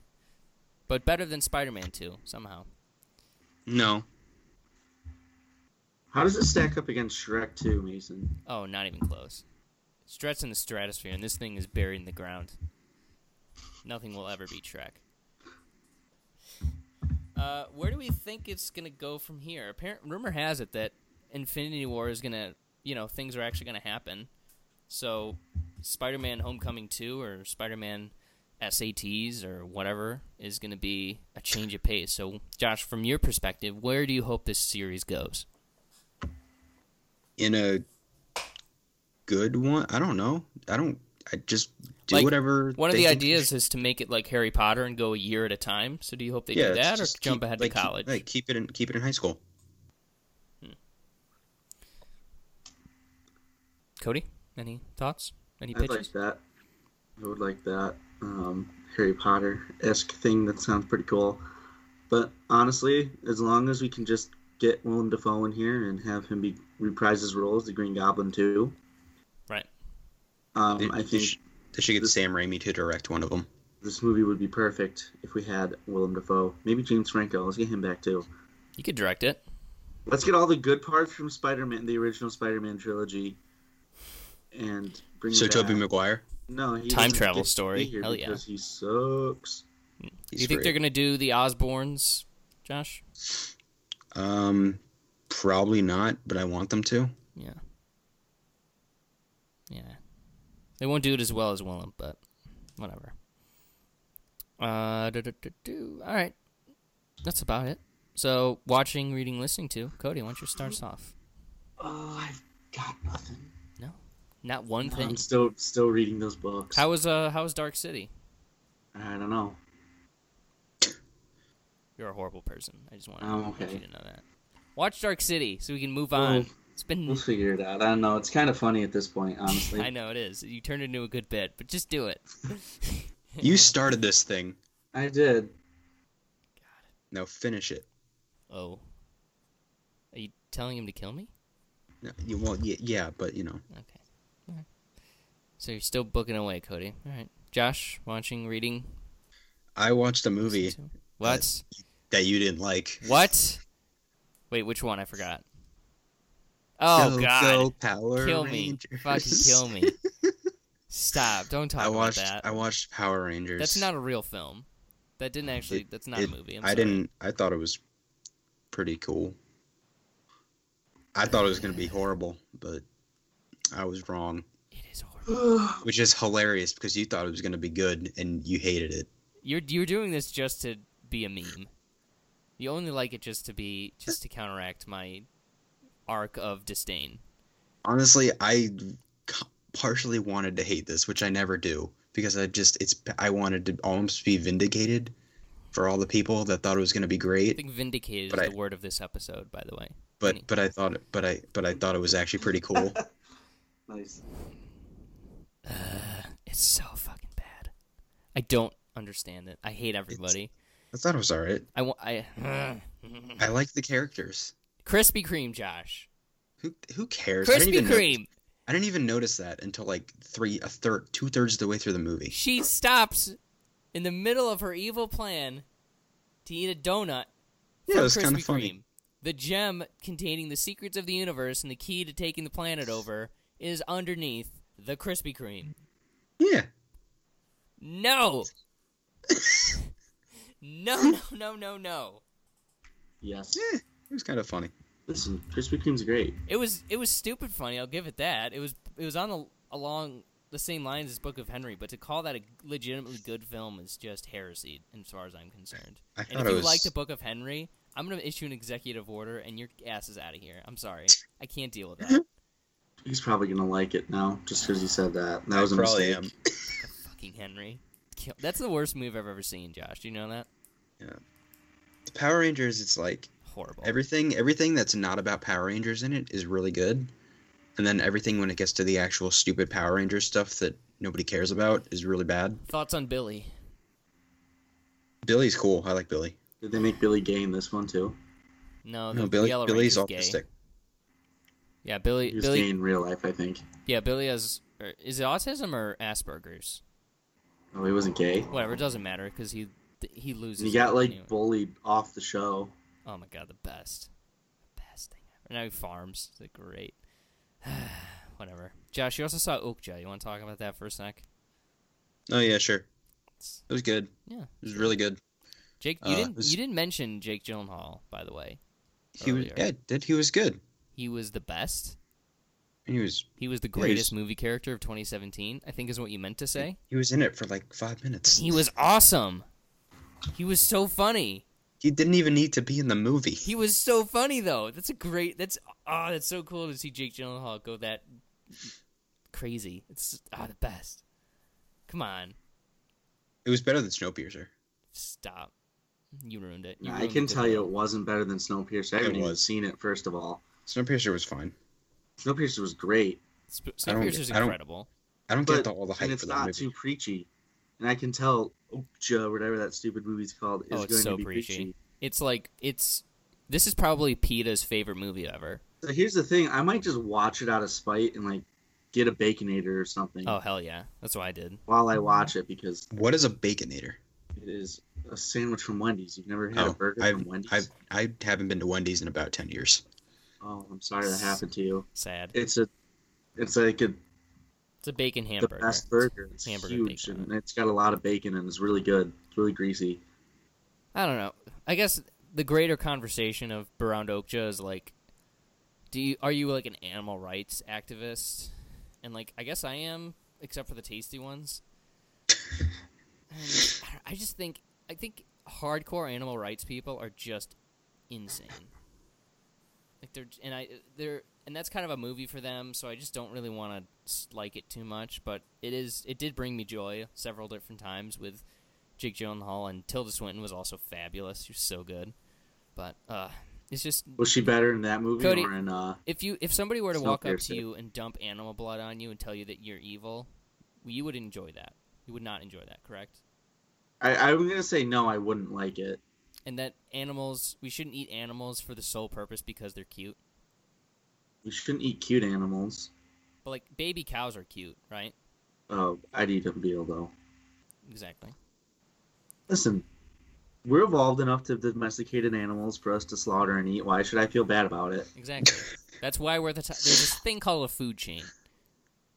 [SPEAKER 2] but better than Spider-Man two somehow.
[SPEAKER 4] No.
[SPEAKER 3] How does it stack up against Shrek 2, Mason?
[SPEAKER 2] Oh, not even close. Stretch in the stratosphere, and this thing is buried in the ground. Nothing will ever beat Shrek. Uh, where do we think it's gonna go from here? Apparent rumor has it that Infinity War is gonna, you know, things are actually gonna happen. So, Spider-Man: Homecoming two or Spider-Man SATs or whatever is gonna be a change of pace. So, Josh, from your perspective, where do you hope this series goes?
[SPEAKER 4] In a good one, I don't know. I don't. I just do
[SPEAKER 2] Like,
[SPEAKER 4] whatever.
[SPEAKER 2] One of the
[SPEAKER 4] think-
[SPEAKER 2] ideas is to make it like Harry Potter and go a year at a time. So do you hope they
[SPEAKER 4] yeah,
[SPEAKER 2] do that, or
[SPEAKER 4] just
[SPEAKER 2] jump ahead
[SPEAKER 4] like,
[SPEAKER 2] to college?
[SPEAKER 4] Keep, like keep it in keep it in high school.
[SPEAKER 2] Cody, any thoughts? Any pitches?
[SPEAKER 3] I'd like that. I would like that. Um, Harry Potter esque thing. That sounds pretty cool. But honestly, as long as we can just get Willem Dafoe in here and have him be reprise his role as the Green Goblin too,
[SPEAKER 2] Right.
[SPEAKER 3] um,
[SPEAKER 4] They,
[SPEAKER 3] I
[SPEAKER 4] they
[SPEAKER 3] think
[SPEAKER 4] sh- they should get
[SPEAKER 3] this-
[SPEAKER 4] Sam Raimi to direct one of them.
[SPEAKER 3] this movie would be perfect if we had Willem Dafoe. Maybe James Franco. Let's get him back too.
[SPEAKER 2] You could direct it.
[SPEAKER 3] Let's get all the good parts from Spider-Man, the original Spider-Man trilogy, and bring.
[SPEAKER 4] So
[SPEAKER 3] it
[SPEAKER 4] Tobey
[SPEAKER 3] back.
[SPEAKER 4] Maguire.
[SPEAKER 3] No, he
[SPEAKER 2] Time travel
[SPEAKER 3] get
[SPEAKER 2] story.
[SPEAKER 3] here
[SPEAKER 2] Hell yeah.
[SPEAKER 3] Because he sucks.
[SPEAKER 2] do
[SPEAKER 4] He's
[SPEAKER 2] you think
[SPEAKER 4] great.
[SPEAKER 2] they're gonna do the Osborns, Josh?
[SPEAKER 4] Um, probably not, but I want them to.
[SPEAKER 2] Yeah. Yeah. They won't do it as well as Willem, but whatever. Uh, do, do, do, do. all right. That's about it. So, watching, reading, listening to. Cody, why don't you start us off?
[SPEAKER 3] Oh, I've got nothing.
[SPEAKER 2] No, not one thing.
[SPEAKER 3] I'm still still reading those books.
[SPEAKER 2] How was uh how was Dark City?
[SPEAKER 3] I don't know.
[SPEAKER 2] You're a horrible person. I just want,
[SPEAKER 3] I'm
[SPEAKER 2] want you to know that. Watch Dark City so we can move
[SPEAKER 3] Well,
[SPEAKER 2] on. It's been
[SPEAKER 3] We'll figure it out. I don't know. It's kind of funny at this point, honestly.
[SPEAKER 2] I know it is. You turned into a good bit, but just do it.
[SPEAKER 4] You started this thing.
[SPEAKER 3] I did.
[SPEAKER 4] Now finish it.
[SPEAKER 2] Oh. Are you telling him to kill me?
[SPEAKER 4] No, you well, yeah, yeah, but you know,
[SPEAKER 2] Okay. Alright. So you're still booking away, Cody. All right. Josh, watching, reading.
[SPEAKER 4] I watched a movie
[SPEAKER 2] listening to? What?
[SPEAKER 4] that you didn't like.
[SPEAKER 2] what? Wait, which one? I forgot. Oh
[SPEAKER 4] Go,
[SPEAKER 2] God!
[SPEAKER 4] go, Power
[SPEAKER 2] kill me!
[SPEAKER 4] Rangers.
[SPEAKER 2] Fucking kill me! Stop! Don't talk
[SPEAKER 4] I watched.
[SPEAKER 2] about that.
[SPEAKER 4] I watched Power Rangers.
[SPEAKER 2] That's not a real film. That didn't actually.
[SPEAKER 4] It-
[SPEAKER 2] that's not
[SPEAKER 4] it-
[SPEAKER 2] a movie. I'm
[SPEAKER 4] I
[SPEAKER 2] sorry.
[SPEAKER 4] didn't. I thought it was pretty cool. I thought it was gonna be horrible, but I was wrong.
[SPEAKER 2] It is horrible.
[SPEAKER 4] Which is hilarious because you thought it was gonna be good and you hated it.
[SPEAKER 2] You're you're doing this just to be a meme. You only like it just to be just to counteract my arc of disdain.
[SPEAKER 4] Honestly, I partially wanted to hate this, which I never do because I just it's I wanted to almost be vindicated for all the people that thought it was gonna be great.
[SPEAKER 2] I think vindicated
[SPEAKER 4] But
[SPEAKER 2] is
[SPEAKER 4] I-
[SPEAKER 2] the word of this episode, by the way.
[SPEAKER 4] But but I thought but I but I thought it was actually pretty cool.
[SPEAKER 3] Nice.
[SPEAKER 2] Uh, it's so fucking bad. I don't understand it. I hate everybody.
[SPEAKER 4] I thought it was alright.
[SPEAKER 2] I want. I
[SPEAKER 4] I like the characters.
[SPEAKER 2] Krispy Kreme, Josh.
[SPEAKER 4] Who who cares?
[SPEAKER 2] Krispy
[SPEAKER 4] even notice-
[SPEAKER 2] Kreme.
[SPEAKER 4] I didn't even notice that until like three, a third, two thirds of the way through the movie.
[SPEAKER 2] She stops in the middle of her evil plan to eat a donut
[SPEAKER 4] Yeah,
[SPEAKER 2] from
[SPEAKER 4] it was
[SPEAKER 2] Krispy
[SPEAKER 4] kind of funny.
[SPEAKER 2] Kreme. The gem containing the secrets of the universe and the key to taking the planet over is underneath the Krispy Kreme.
[SPEAKER 4] Yeah,
[SPEAKER 2] No. no, no, no, no, no.
[SPEAKER 3] Yes.
[SPEAKER 4] yeah, it was kind of funny.
[SPEAKER 3] Listen, Krispy Kreme's great.
[SPEAKER 2] It was it was stupid funny. I'll give it that. It was it was on the along the same lines as Book of Henry, but to call that a legitimately good film is just heresy, as far as I'm concerned.
[SPEAKER 4] I
[SPEAKER 2] and
[SPEAKER 4] thought
[SPEAKER 2] if
[SPEAKER 4] it
[SPEAKER 2] you
[SPEAKER 4] was.
[SPEAKER 2] like the Book of Henry, I'm gonna issue an executive order, and your ass is out of here. I'm sorry, I can't deal with that.
[SPEAKER 3] He's probably gonna like it now, just because you said that. That
[SPEAKER 4] I
[SPEAKER 3] was a
[SPEAKER 4] probably
[SPEAKER 3] mistake.
[SPEAKER 4] am.
[SPEAKER 2] Fucking Henry. That's the worst move I've ever seen, Josh. Do you know that? Yeah.
[SPEAKER 4] The Power Rangers, it's like
[SPEAKER 2] Horrible.
[SPEAKER 4] everything. Everything that's not about Power Rangers in it is really good, and then everything when it gets to the actual stupid Power Rangers stuff that nobody cares about is really bad.
[SPEAKER 2] Thoughts on Billy?
[SPEAKER 4] Billy's cool. I like Billy.
[SPEAKER 3] Did they make Billy gay in this one too?
[SPEAKER 2] No, the
[SPEAKER 4] No, Billy.
[SPEAKER 2] Yellow
[SPEAKER 4] Billy's
[SPEAKER 2] Ranger's gay.
[SPEAKER 4] autistic.
[SPEAKER 2] Yeah, Billy.
[SPEAKER 3] He was
[SPEAKER 2] Billy.
[SPEAKER 3] gay in real life, I think.
[SPEAKER 2] Yeah, Billy has. Er, is it autism or Asperger's?
[SPEAKER 3] Oh, he wasn't gay.
[SPEAKER 2] Whatever, it doesn't matter because he he loses.
[SPEAKER 3] He got like
[SPEAKER 2] anyway.
[SPEAKER 3] bullied off the show.
[SPEAKER 2] Oh my god, the best, the best thing ever. Now he farms. It's like great. Whatever. Josh, you also saw Okja. You want to talk about that for a sec?
[SPEAKER 4] Oh yeah, sure. It was good.
[SPEAKER 2] Yeah.
[SPEAKER 4] It was really good.
[SPEAKER 2] Jake, you
[SPEAKER 4] Uh,
[SPEAKER 2] didn't
[SPEAKER 4] was-
[SPEAKER 2] you didn't mention Jake Gyllenhaal, by the way.
[SPEAKER 4] He was. Yeah, did he was good.
[SPEAKER 2] He was the best.
[SPEAKER 4] He was.
[SPEAKER 2] He was the greatest movie character of 2017. I think is what you meant to say.
[SPEAKER 4] He was in it for like five minutes.
[SPEAKER 2] He was awesome. He was so funny.
[SPEAKER 4] He didn't even need to be in the movie.
[SPEAKER 2] He was so funny though. That's a great. That's ah. that's so cool to see Jake Gyllenhaal go that crazy. It's ah the best. Come on,
[SPEAKER 4] It was better than Snowpiercer.
[SPEAKER 2] stop. You ruined it. You
[SPEAKER 3] I can
[SPEAKER 2] the
[SPEAKER 3] tell you it wasn't better than Snowpiercer. I
[SPEAKER 4] It
[SPEAKER 3] haven't even seen it, first of all.
[SPEAKER 4] Snowpiercer was fine.
[SPEAKER 3] Snowpiercer was great,
[SPEAKER 2] Sp-
[SPEAKER 4] I don't- I don't-
[SPEAKER 2] incredible.
[SPEAKER 4] I don't
[SPEAKER 3] but
[SPEAKER 4] get the, all the hype
[SPEAKER 3] and it's
[SPEAKER 4] for that
[SPEAKER 3] not
[SPEAKER 4] movie.
[SPEAKER 3] too preachy. And I can tell Okja, whatever that stupid movie's called, is
[SPEAKER 2] Oh, it's
[SPEAKER 3] going
[SPEAKER 2] so
[SPEAKER 3] to be
[SPEAKER 2] preachy.
[SPEAKER 3] preachy.
[SPEAKER 2] It's like it's. This is probably PETA's favorite movie ever.
[SPEAKER 3] So here's the thing: I might just watch it out of spite and like get a baconator or something
[SPEAKER 2] Oh hell yeah, that's what I did.
[SPEAKER 3] while I watch it because
[SPEAKER 4] What is a baconator?
[SPEAKER 3] it is a sandwich from Wendy's. You've never had
[SPEAKER 4] Oh,
[SPEAKER 3] a burger
[SPEAKER 4] I've,
[SPEAKER 3] from Wendy's?
[SPEAKER 4] I've I haven't been to Wendy's in about ten years.
[SPEAKER 3] Oh, I'm sorry that happened to you.
[SPEAKER 2] Sad.
[SPEAKER 3] It's a, it's like a,
[SPEAKER 2] It's a bacon hamburger.
[SPEAKER 3] the best burger. It's
[SPEAKER 2] Hamburger
[SPEAKER 3] huge
[SPEAKER 2] bacon.
[SPEAKER 3] and it's got a lot of bacon and it's really good. It's really greasy.
[SPEAKER 2] I don't know. I guess the greater conversation of around Okja is like, do you are you like an animal rights activist? And like, I guess I am, except for the tasty ones. I just think I think hardcore animal rights people are just insane. They're and I they're and that's kind of a movie for them, so I just don't really want to like it too much. But it is it did bring me joy several different times with Jake Gyllenhaal and Tilda Swinton was also fabulous. She was so good, but uh, it's just
[SPEAKER 3] Was she better in that movie
[SPEAKER 2] Cody-
[SPEAKER 3] or in uh?
[SPEAKER 2] if you if somebody were to walk up to you and dump animal blood on you and tell you that you're evil, you would enjoy that. You would not enjoy that, correct?
[SPEAKER 3] I, I'm gonna say no. I wouldn't like it.
[SPEAKER 2] And that animals, we shouldn't eat animals for the sole purpose because they're cute.
[SPEAKER 3] We shouldn't eat cute animals.
[SPEAKER 2] But like baby cows are cute, right?
[SPEAKER 3] Oh, I'd eat a veal though.
[SPEAKER 2] Exactly.
[SPEAKER 3] Listen, we're evolved enough to domesticated animals for us to slaughter and eat. Why should I feel bad about it?
[SPEAKER 2] Exactly. that's why we're at the top. There's this thing called a food chain,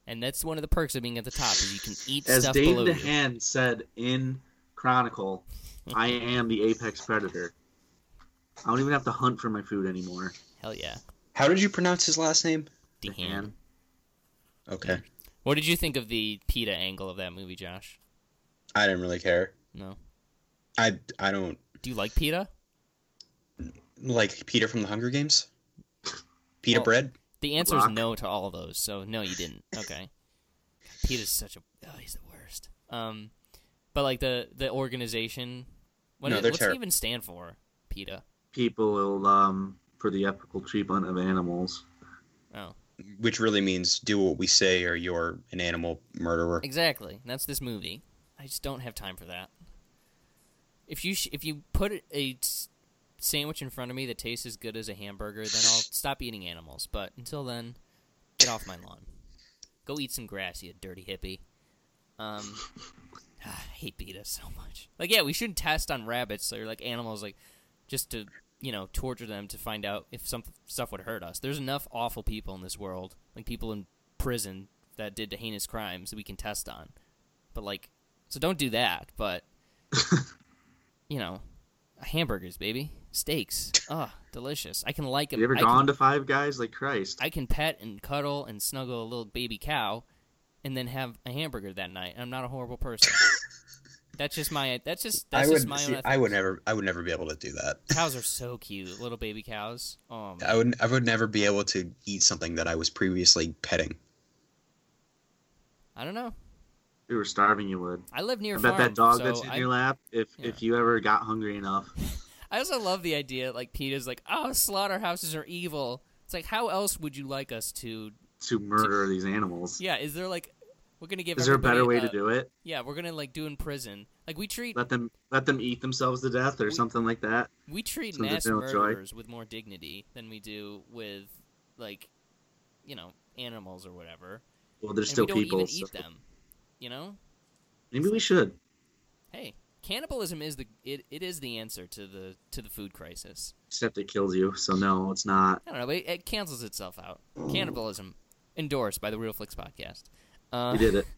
[SPEAKER 2] and that's one of the perks of being at the top is you can eat
[SPEAKER 3] As
[SPEAKER 2] stuff
[SPEAKER 3] Dane
[SPEAKER 2] below you.
[SPEAKER 3] DeHaan said in Chronicle, I am the apex predator. I don't even have to hunt for my food anymore.
[SPEAKER 2] Hell yeah,
[SPEAKER 4] How did you pronounce his last name?
[SPEAKER 2] DeHaan.
[SPEAKER 4] Okay.
[SPEAKER 2] What did you think of the PETA angle of that movie, Josh?
[SPEAKER 4] I didn't really care.
[SPEAKER 2] No.
[SPEAKER 4] I I don't
[SPEAKER 2] Do you like PETA?
[SPEAKER 4] like Peeta from the Hunger Games. Peter
[SPEAKER 2] Well-
[SPEAKER 4] bread.
[SPEAKER 2] The answer is no to all of those. So no, you didn't. Okay. PETA's such a oh, he's the worst. Um, but like the the organization, what
[SPEAKER 4] No,
[SPEAKER 2] it-
[SPEAKER 4] they're
[SPEAKER 2] what's it even stand for? PETA.
[SPEAKER 3] People will um for the ethical treatment of animals.
[SPEAKER 2] Oh,
[SPEAKER 4] which really means do what we say or you're an animal murderer.
[SPEAKER 2] exactly. That's this movie. I just don't have time for that. If you sh- if you put a sandwich in front of me that tastes as good as a hamburger, then I'll stop eating animals. But until then, get off my lawn. Go eat some grass, you dirty hippie. Um, I hate PETA so much. Like, yeah, we shouldn't test on rabbits or like animals, like just to you know torture them to find out if some stuff would hurt us. There's enough awful people in this world, like people in prison that did heinous crimes that we can test on. But like, so don't do that. But you know, hamburgers, baby, steaks, ah, delicious. I can like them.
[SPEAKER 3] You ever
[SPEAKER 2] I
[SPEAKER 3] gone
[SPEAKER 2] can,
[SPEAKER 3] to Five Guys? Like Christ.
[SPEAKER 2] I can pet and cuddle and snuggle a little baby cow, and then have a hamburger that night. I'm not a horrible person. that's just my. That's just. That's
[SPEAKER 4] I
[SPEAKER 2] just
[SPEAKER 4] would
[SPEAKER 2] my
[SPEAKER 4] see,
[SPEAKER 2] own.
[SPEAKER 4] I would never I would never be able to do that.
[SPEAKER 2] Cows are so cute, little baby cows. Oh man.
[SPEAKER 4] I would I would never be able to eat something that I was previously petting.
[SPEAKER 2] I don't know.
[SPEAKER 3] If you were starving, you would.
[SPEAKER 2] I live near
[SPEAKER 3] I
[SPEAKER 2] a
[SPEAKER 3] bet
[SPEAKER 2] farm,
[SPEAKER 3] that dog
[SPEAKER 2] so
[SPEAKER 3] that's in
[SPEAKER 2] I,
[SPEAKER 3] your lap, if
[SPEAKER 2] Yeah.
[SPEAKER 3] if you ever got hungry enough,
[SPEAKER 2] I also love the idea. Like PETA's like, oh, slaughterhouses are evil. It's like, how else would you like us to?
[SPEAKER 3] To murder these animals.
[SPEAKER 2] Yeah, is there like, we're gonna give.
[SPEAKER 3] Is there a better way
[SPEAKER 2] everybody,
[SPEAKER 3] to
[SPEAKER 2] uh,
[SPEAKER 3] do it?
[SPEAKER 2] Yeah, we're gonna like do in prison. Like we treat
[SPEAKER 3] Let them let them eat themselves to death or
[SPEAKER 2] We-
[SPEAKER 3] something like that.
[SPEAKER 2] we treat
[SPEAKER 3] so
[SPEAKER 2] mass murderers with more dignity than we do with, like, you know, animals or whatever.
[SPEAKER 3] Well, they're
[SPEAKER 2] and
[SPEAKER 3] still
[SPEAKER 2] we don't
[SPEAKER 3] people.
[SPEAKER 2] even
[SPEAKER 3] so
[SPEAKER 2] eat them. You know,
[SPEAKER 3] Maybe we should.
[SPEAKER 2] hey, cannibalism is the it, it is the answer to the to the food crisis.
[SPEAKER 3] Except it kills you. So no, it's not.
[SPEAKER 2] I don't know, but it, it cancels itself out. Cannibalism endorsed by the Real Flicks podcast. Uh,
[SPEAKER 3] We did it.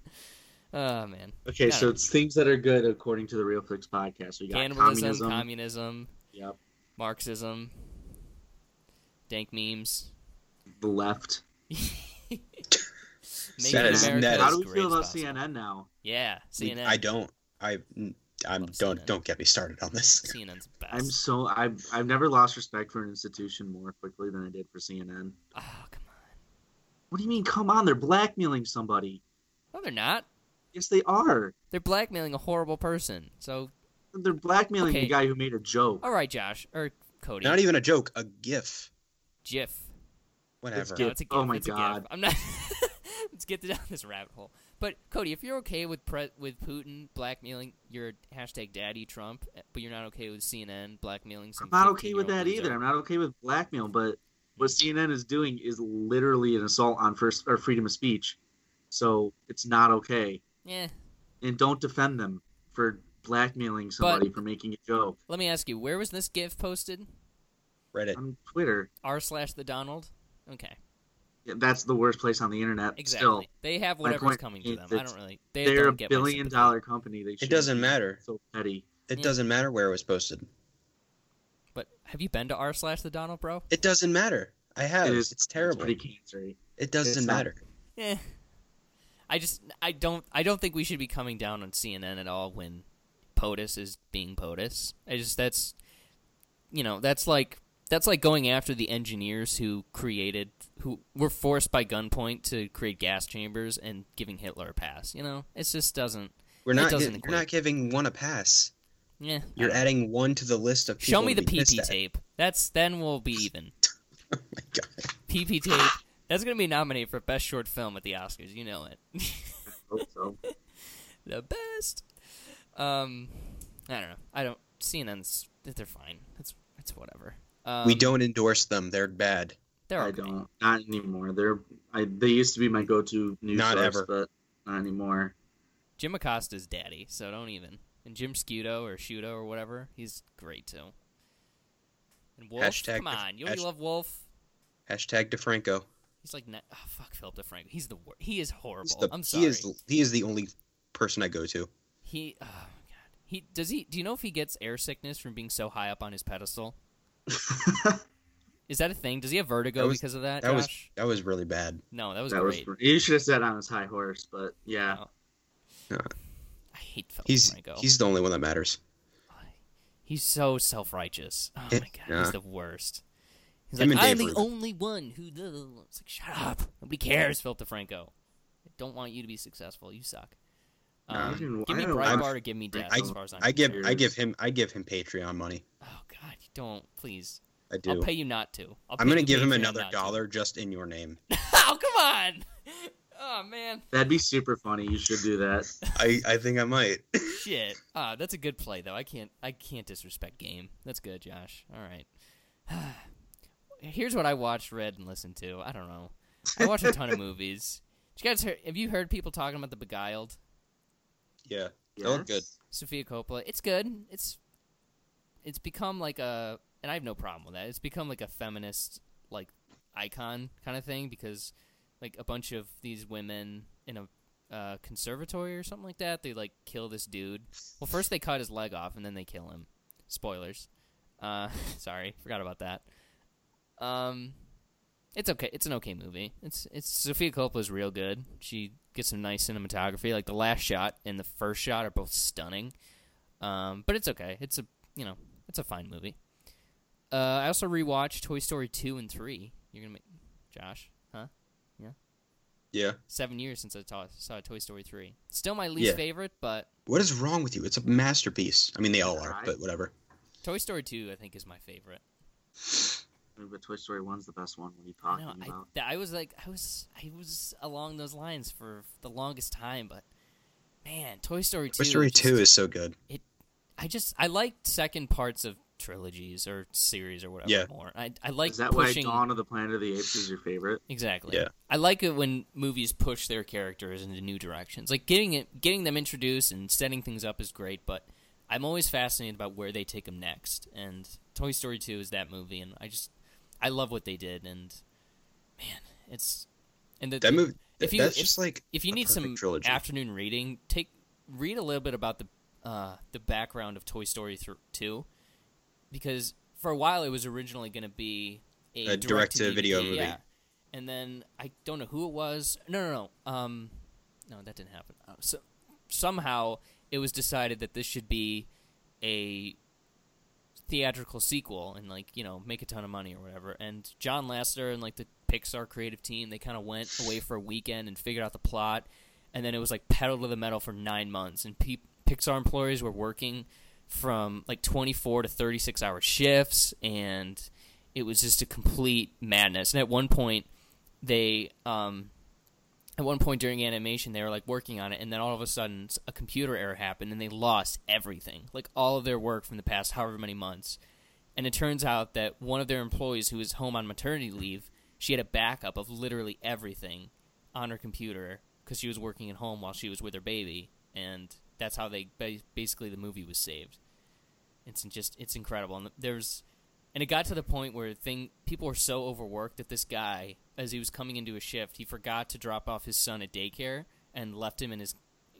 [SPEAKER 2] Oh man,
[SPEAKER 3] Okay,
[SPEAKER 2] Got
[SPEAKER 3] so
[SPEAKER 2] it.
[SPEAKER 3] it's things that are good according to the Real Flicks podcast. We got
[SPEAKER 2] cannibalism,
[SPEAKER 3] communism.
[SPEAKER 2] communism,
[SPEAKER 3] yep.
[SPEAKER 2] Marxism, dank memes.
[SPEAKER 3] The left.
[SPEAKER 2] Making
[SPEAKER 4] That is-
[SPEAKER 2] America
[SPEAKER 4] that
[SPEAKER 3] How do we feel about
[SPEAKER 2] possible.
[SPEAKER 3] CNN now?
[SPEAKER 2] Yeah, CNN.
[SPEAKER 4] I don't I I'm
[SPEAKER 2] Love
[SPEAKER 4] don't
[SPEAKER 2] CNN.
[SPEAKER 4] don't get me started on this.
[SPEAKER 2] CNN's best.
[SPEAKER 3] I'm so I've I've never lost respect for an institution more quickly than I did for CNN.
[SPEAKER 2] Oh come on.
[SPEAKER 3] What do you mean? Come on, they're blackmailing somebody.
[SPEAKER 2] No, they're not.
[SPEAKER 3] Yes, they are.
[SPEAKER 2] They're blackmailing a horrible person. So,
[SPEAKER 3] They're blackmailing
[SPEAKER 2] Okay.
[SPEAKER 3] a guy who made a joke.
[SPEAKER 2] all right, Josh or Cody.
[SPEAKER 4] Not even a joke, a gif.
[SPEAKER 2] GIF.
[SPEAKER 4] Whatever.
[SPEAKER 3] GIF.
[SPEAKER 2] No, it's a GIF.
[SPEAKER 3] Oh my
[SPEAKER 2] it's a GIF.
[SPEAKER 3] God.
[SPEAKER 2] I'm not. Let's get down this rabbit hole. But Cody, if you're okay with pre- with Putin blackmailing your hashtag Daddy Trump, but you're not okay with CNN blackmailing some.
[SPEAKER 3] I'm not okay with
[SPEAKER 2] 15-year-old
[SPEAKER 3] that either.
[SPEAKER 2] loser,
[SPEAKER 3] I'm not okay with blackmail, but what CNN is doing is literally an assault on first or freedom of speech. So it's not okay.
[SPEAKER 2] Yeah.
[SPEAKER 3] And don't defend them for blackmailing somebody for making a joke
[SPEAKER 2] Let me ask you, where was this GIF posted?
[SPEAKER 4] Reddit.
[SPEAKER 3] on Twitter.
[SPEAKER 2] R slash the Donald. Okay,
[SPEAKER 3] Yeah, That's the worst place on the internet.
[SPEAKER 2] exactly.
[SPEAKER 3] Still,
[SPEAKER 2] they have
[SPEAKER 3] my
[SPEAKER 2] whatever's
[SPEAKER 3] point
[SPEAKER 2] coming to them. I don't really. They
[SPEAKER 3] they're a
[SPEAKER 2] don't get
[SPEAKER 3] billion dollar company. They
[SPEAKER 4] It doesn't matter.
[SPEAKER 3] So petty.
[SPEAKER 4] It
[SPEAKER 2] Yeah.
[SPEAKER 4] doesn't matter where it was posted.
[SPEAKER 2] But have you been to R slash the Donald, bro?
[SPEAKER 4] It doesn't matter. I have.
[SPEAKER 3] It is-
[SPEAKER 4] it's terrible.
[SPEAKER 3] Pretty cancery.
[SPEAKER 4] It doesn't
[SPEAKER 3] it's not-
[SPEAKER 4] matter.
[SPEAKER 2] Eh. I just I don't I don't think we should be coming down on CNN at all when POTUS is being POTUS. I just that's you know that's like that's like going after the engineers who created who were forced by gunpoint to create gas chambers and giving Hitler a pass. You know, it just doesn't.
[SPEAKER 4] We're not.
[SPEAKER 2] doesn't
[SPEAKER 4] You're not giving one a pass.
[SPEAKER 2] Yeah,
[SPEAKER 4] You're adding one to the list of. People.
[SPEAKER 2] Show
[SPEAKER 4] me
[SPEAKER 2] the
[SPEAKER 4] be pissed
[SPEAKER 2] PP
[SPEAKER 4] at.
[SPEAKER 2] tape. That's then we'll be even.
[SPEAKER 4] Oh my god.
[SPEAKER 2] PP tape. That's gonna be nominated for best short film at the Oscars. You know it.
[SPEAKER 3] Hope so.
[SPEAKER 2] the best. Um, I don't know. I don't. CNN's they're fine. That's it's whatever. Um,
[SPEAKER 4] we don't endorse them. They're bad.
[SPEAKER 2] They're
[SPEAKER 3] I
[SPEAKER 2] okay.
[SPEAKER 3] don't. Not anymore. They're. I. They used to be my go-to news
[SPEAKER 4] Not
[SPEAKER 3] source,
[SPEAKER 4] ever.
[SPEAKER 3] but not anymore.
[SPEAKER 2] Jim Acosta's daddy, so don't even. And Jim Scudo or Shudo or whatever, he's great too. And Wolf,
[SPEAKER 4] Hashtag
[SPEAKER 2] come on, you
[SPEAKER 4] hash-
[SPEAKER 2] love Wolf.
[SPEAKER 4] Hashtag DeFranco.
[SPEAKER 2] He's like, ne- oh, fuck Philip DeFranco. He's the worst. He is horrible.
[SPEAKER 4] The,
[SPEAKER 2] I'm sorry.
[SPEAKER 4] He is. He is the only person I go to.
[SPEAKER 2] He, oh my god. He does he? Do you know if he gets air sickness from being so high up on his pedestal? Is that a thing? Does he have vertigo
[SPEAKER 4] was-
[SPEAKER 2] because of that?
[SPEAKER 4] That was that was really bad.
[SPEAKER 2] no, that was
[SPEAKER 3] that was. You should have said on his high horse, but yeah.
[SPEAKER 2] Oh.
[SPEAKER 4] Yeah.
[SPEAKER 2] I hate Philip
[SPEAKER 4] He's
[SPEAKER 2] DeFranco.
[SPEAKER 4] he's the only one that matters.
[SPEAKER 2] He's so self righteous. Oh
[SPEAKER 4] Yeah.
[SPEAKER 2] my god,
[SPEAKER 4] Yeah.
[SPEAKER 2] he's the worst. He's
[SPEAKER 4] Him
[SPEAKER 2] like, I'm
[SPEAKER 4] Dave
[SPEAKER 2] the
[SPEAKER 4] were-
[SPEAKER 2] only one who. does." It's like, shut up. Nobody cares, Phil DeFranco. I don't want you to be successful. You suck. Um,
[SPEAKER 3] didn't-
[SPEAKER 2] give me
[SPEAKER 3] I don't-
[SPEAKER 2] Breitbart
[SPEAKER 3] I'm-
[SPEAKER 2] or give me death,
[SPEAKER 3] I-
[SPEAKER 2] as far as I'm
[SPEAKER 4] I give
[SPEAKER 2] concerned.
[SPEAKER 4] I give him I give him Patreon money.
[SPEAKER 2] Oh God, you don't. Please.
[SPEAKER 4] I do.
[SPEAKER 2] I'll pay you not to. I'll
[SPEAKER 4] I'm gonna
[SPEAKER 2] you
[SPEAKER 4] give him another
[SPEAKER 2] not to.
[SPEAKER 4] dollar just in your name.
[SPEAKER 2] oh come on. Oh man.
[SPEAKER 3] That'd be super funny. You should do that.
[SPEAKER 4] I I think I might.
[SPEAKER 2] Shit. Ah, that's a good play though. I can't. I can't disrespect game. That's good, Josh. All right. Here's what I watched, read, and listened to. I don't know. I watch a ton of movies. Did you guys hear, have you heard people talking about The Beguiled?
[SPEAKER 4] yeah. That looked good.
[SPEAKER 3] Yes.
[SPEAKER 2] Sofia Coppola. It's good. It's it's become like a and I have no problem with that. It's become like a feminist like icon kind of thing because like a bunch of these women in a uh, conservatory or something like that, they like kill this dude. Well, first they cut his leg off and then they kill him. Spoilers. Uh, sorry, forgot about that. Um, it's okay. It's an okay movie. It's it's Sofia Coppola's real good. She gets some nice cinematography. Like the last shot and the first shot are both stunning. Um, but it's okay. It's a you know it's a fine movie. Uh, I also rewatched Toy Story two and three. You're gonna make Josh?
[SPEAKER 4] Yeah.
[SPEAKER 2] Seven years since I ta- saw Toy Story three. Still my least
[SPEAKER 4] Yeah.
[SPEAKER 2] favorite, but
[SPEAKER 4] What is wrong with you? It's a masterpiece. I mean, they all are, but whatever.
[SPEAKER 2] Toy Story two I think is my favorite.
[SPEAKER 3] But Toy Story One's the best one. What are you
[SPEAKER 2] I
[SPEAKER 3] talking
[SPEAKER 2] know.
[SPEAKER 3] About?
[SPEAKER 2] th- I was like, I was, I was along those lines for the longest time, but man, Toy Story two.
[SPEAKER 4] Toy Story
[SPEAKER 2] just-
[SPEAKER 4] Two is so good.
[SPEAKER 2] It, I just, I liked second parts of trilogies or series or whatever
[SPEAKER 4] Yeah.
[SPEAKER 2] more. I, I like
[SPEAKER 3] Is that
[SPEAKER 2] pushing.
[SPEAKER 3] why Dawn of the Planet of the Apes is your favorite?
[SPEAKER 2] Exactly.
[SPEAKER 4] Yeah.
[SPEAKER 2] I like it when movies push their characters into new directions. Like getting it, getting them introduced and setting things up is great, but I'm always fascinated about where they take them next. And Toy Story 2 is that movie, and I just I love what they did. And man, it's and the,
[SPEAKER 4] That movie.
[SPEAKER 2] If you
[SPEAKER 4] that's
[SPEAKER 2] if,
[SPEAKER 4] just like
[SPEAKER 2] if you
[SPEAKER 4] a
[SPEAKER 2] need some
[SPEAKER 4] trilogy.
[SPEAKER 2] afternoon reading, take read a little bit about the uh, the background of Toy Story 2 because for a while it was originally going to be a,
[SPEAKER 4] A direct-to-video movie.
[SPEAKER 2] Yeah. And then I don't know who it was. No, no, no. Um, no, that didn't happen. Uh, so somehow it was decided that this should be a theatrical sequel and like you know make a ton of money or whatever. And John Lasseter and like the Pixar creative team they kind of went away for a weekend and figured out the plot, and then it was like pedal to the metal for nine months. And pe- Pixar employees were working from like 24 to 36 hour shifts and it was just a complete madness. And at one point they um at one point during animation they were like working on it and then all of a sudden a computer error happened and they lost everything like all of their work from the past however many months. And it turns out that one of their employees who was home on maternity leave she had a backup of literally everything on her computer because she was working at home while she was with her baby and that's how they basically the movie was saved it's just it's incredible. And there's and it got to the point where thing people were so overworked that this guy as he was coming into a shift he forgot to drop off his son at daycare and left him in his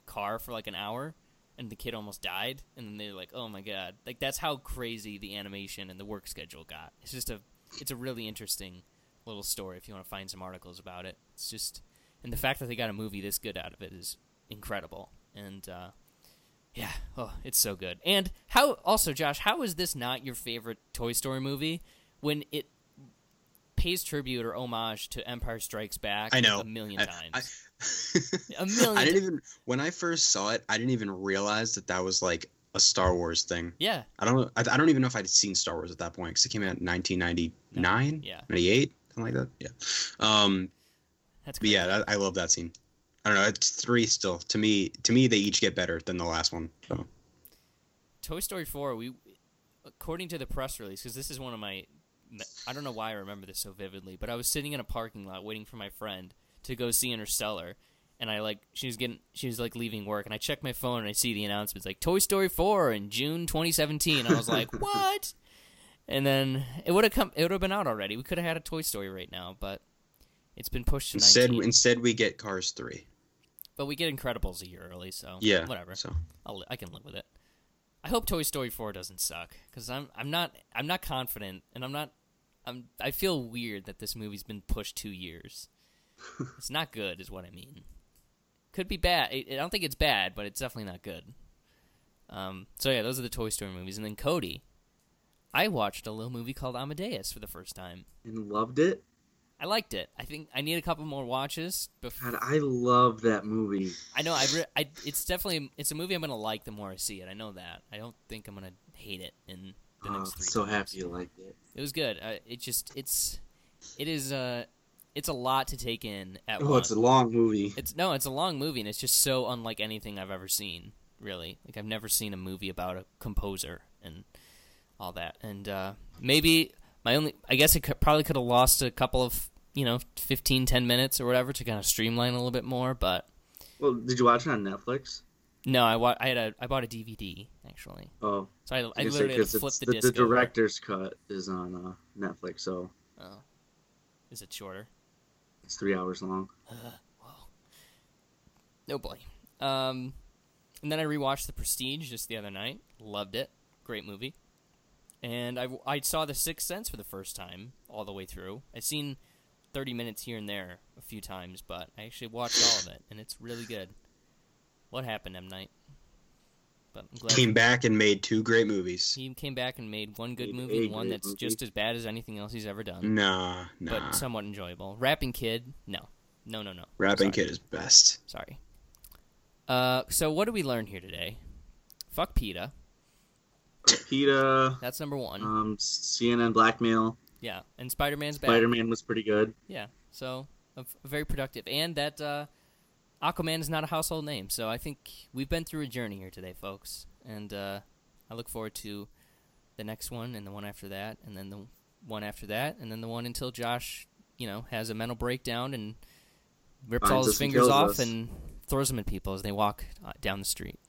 [SPEAKER 2] car for like an hour and the kid almost died. And then they're like oh my god. Like that's how crazy the animation and the work schedule got. It's just a it's a really interesting little story if you want to find some articles about it. It's just and the fact that they got a movie this good out of it is incredible. And uh yeah, oh, it's so good. And how also, Josh, how is this not your favorite Toy Story movie when it pays tribute or homage to Empire Strikes Back
[SPEAKER 4] I know
[SPEAKER 2] a million
[SPEAKER 4] I-
[SPEAKER 2] times.
[SPEAKER 4] I,
[SPEAKER 2] A million
[SPEAKER 4] I didn't even when I first saw it. I didn't even realize that that was like a Star Wars thing.
[SPEAKER 2] yeah,
[SPEAKER 4] I don't know. I, I don't even know if I'd seen Star Wars at that point because it came out in 1999,
[SPEAKER 2] yeah,
[SPEAKER 4] 98, something like that. Yeah. Um.
[SPEAKER 2] that's
[SPEAKER 4] But yeah, that, I love that scene. I don't know. It's three still. To me, to me, they each get better than the last one. So.
[SPEAKER 2] Toy Story 4, we, according to the press release, because this is one of my, I don't know why I remember this so vividly, but I was sitting in a parking lot waiting for my friend to go see Interstellar, and I like she was getting she was like leaving work, and I checked my phone and I see the announcements like Toy Story 4 in June 2017. I was like, what? And then it would have come, it would have been out already. We could have had a Toy Story right now, but it's been pushed to
[SPEAKER 4] Instead,
[SPEAKER 2] 19.
[SPEAKER 4] instead we get Cars three.
[SPEAKER 2] But we get Incredibles a year early, so
[SPEAKER 4] Yeah.
[SPEAKER 2] whatever.
[SPEAKER 4] So
[SPEAKER 2] I'll, I can live with it. I hope Toy Story 4 doesn't suck because I'm I'm not I'm not confident and I'm not I'm I feel weird that this movie's been pushed two years. it's not good, is what I mean. Could be bad. I I don't think it's bad, but it's definitely not good. Um. So yeah, those are the Toy Story movies, and then Cody. I watched a little movie called Amadeus for the first time.
[SPEAKER 3] And loved it.
[SPEAKER 2] I liked it. I think I need a couple more watches before.
[SPEAKER 3] God, I love that movie.
[SPEAKER 2] I know. I, re- I. It's definitely. It's a movie I'm gonna like the more I see it. I know that. I don't think I'm gonna hate it in the
[SPEAKER 3] Oh,
[SPEAKER 2] next three.
[SPEAKER 3] so
[SPEAKER 2] times.
[SPEAKER 3] happy you liked it.
[SPEAKER 2] It was good. Uh, it just. It's. It is. Uh. It's a lot to take in at
[SPEAKER 3] Oh,
[SPEAKER 2] once.
[SPEAKER 3] it's a long movie.
[SPEAKER 2] It's no. It's a long movie, and it's just so unlike anything I've ever seen. Really, like I've never seen a movie about a composer and all that. And uh, maybe my only. I guess it could, probably could have lost a couple of you know 15, 10 minutes or whatever to kind of streamline a little bit more, but.
[SPEAKER 3] Well, did you watch it on Netflix?
[SPEAKER 2] No, I, wa- I had a I bought a DVD actually,
[SPEAKER 3] Oh,
[SPEAKER 2] so I, I literally had to flip the,
[SPEAKER 3] the,
[SPEAKER 2] disc.
[SPEAKER 3] the
[SPEAKER 2] over.
[SPEAKER 3] director's cut is on uh, Netflix, so
[SPEAKER 2] Oh, is it shorter?
[SPEAKER 3] it's three hours long.
[SPEAKER 2] Oh boy. Um, and then I rewatched The Prestige just the other night. Loved it. Great movie. And I I saw The Sixth Sense for the first time all the way through. I've seen thirty minutes here and there a few times, but I actually watched all of it, and it's really good. What happened, M Night? But I'm glad
[SPEAKER 4] came back and made two great movies.
[SPEAKER 2] he came back and made one good
[SPEAKER 3] Made
[SPEAKER 2] movie and one that's
[SPEAKER 3] movie.
[SPEAKER 2] just as bad as anything else he's ever done.
[SPEAKER 4] Nah, nah.
[SPEAKER 2] but somewhat enjoyable. Rapping Kid, no, no, no, no.
[SPEAKER 4] Rapping
[SPEAKER 2] Sorry.
[SPEAKER 4] Kid is best.
[SPEAKER 2] Sorry. Uh, so what do we learn here today? Fuck PETA.
[SPEAKER 3] PETA,
[SPEAKER 2] That's number one.
[SPEAKER 3] um, CNN blackmail.
[SPEAKER 2] Yeah, and Spider Man's back.
[SPEAKER 3] Spider Man was pretty good.
[SPEAKER 2] Yeah, so f- very productive, and that uh, Aquaman is not a household name. So I think we've been through a journey here today, folks, and uh, I look forward to the next one, and the one after that, and then the one after that, and then the one until Josh, you know, has a mental breakdown and rips all his fingers off
[SPEAKER 3] us.
[SPEAKER 2] and throws them at people as they walk uh, down the street.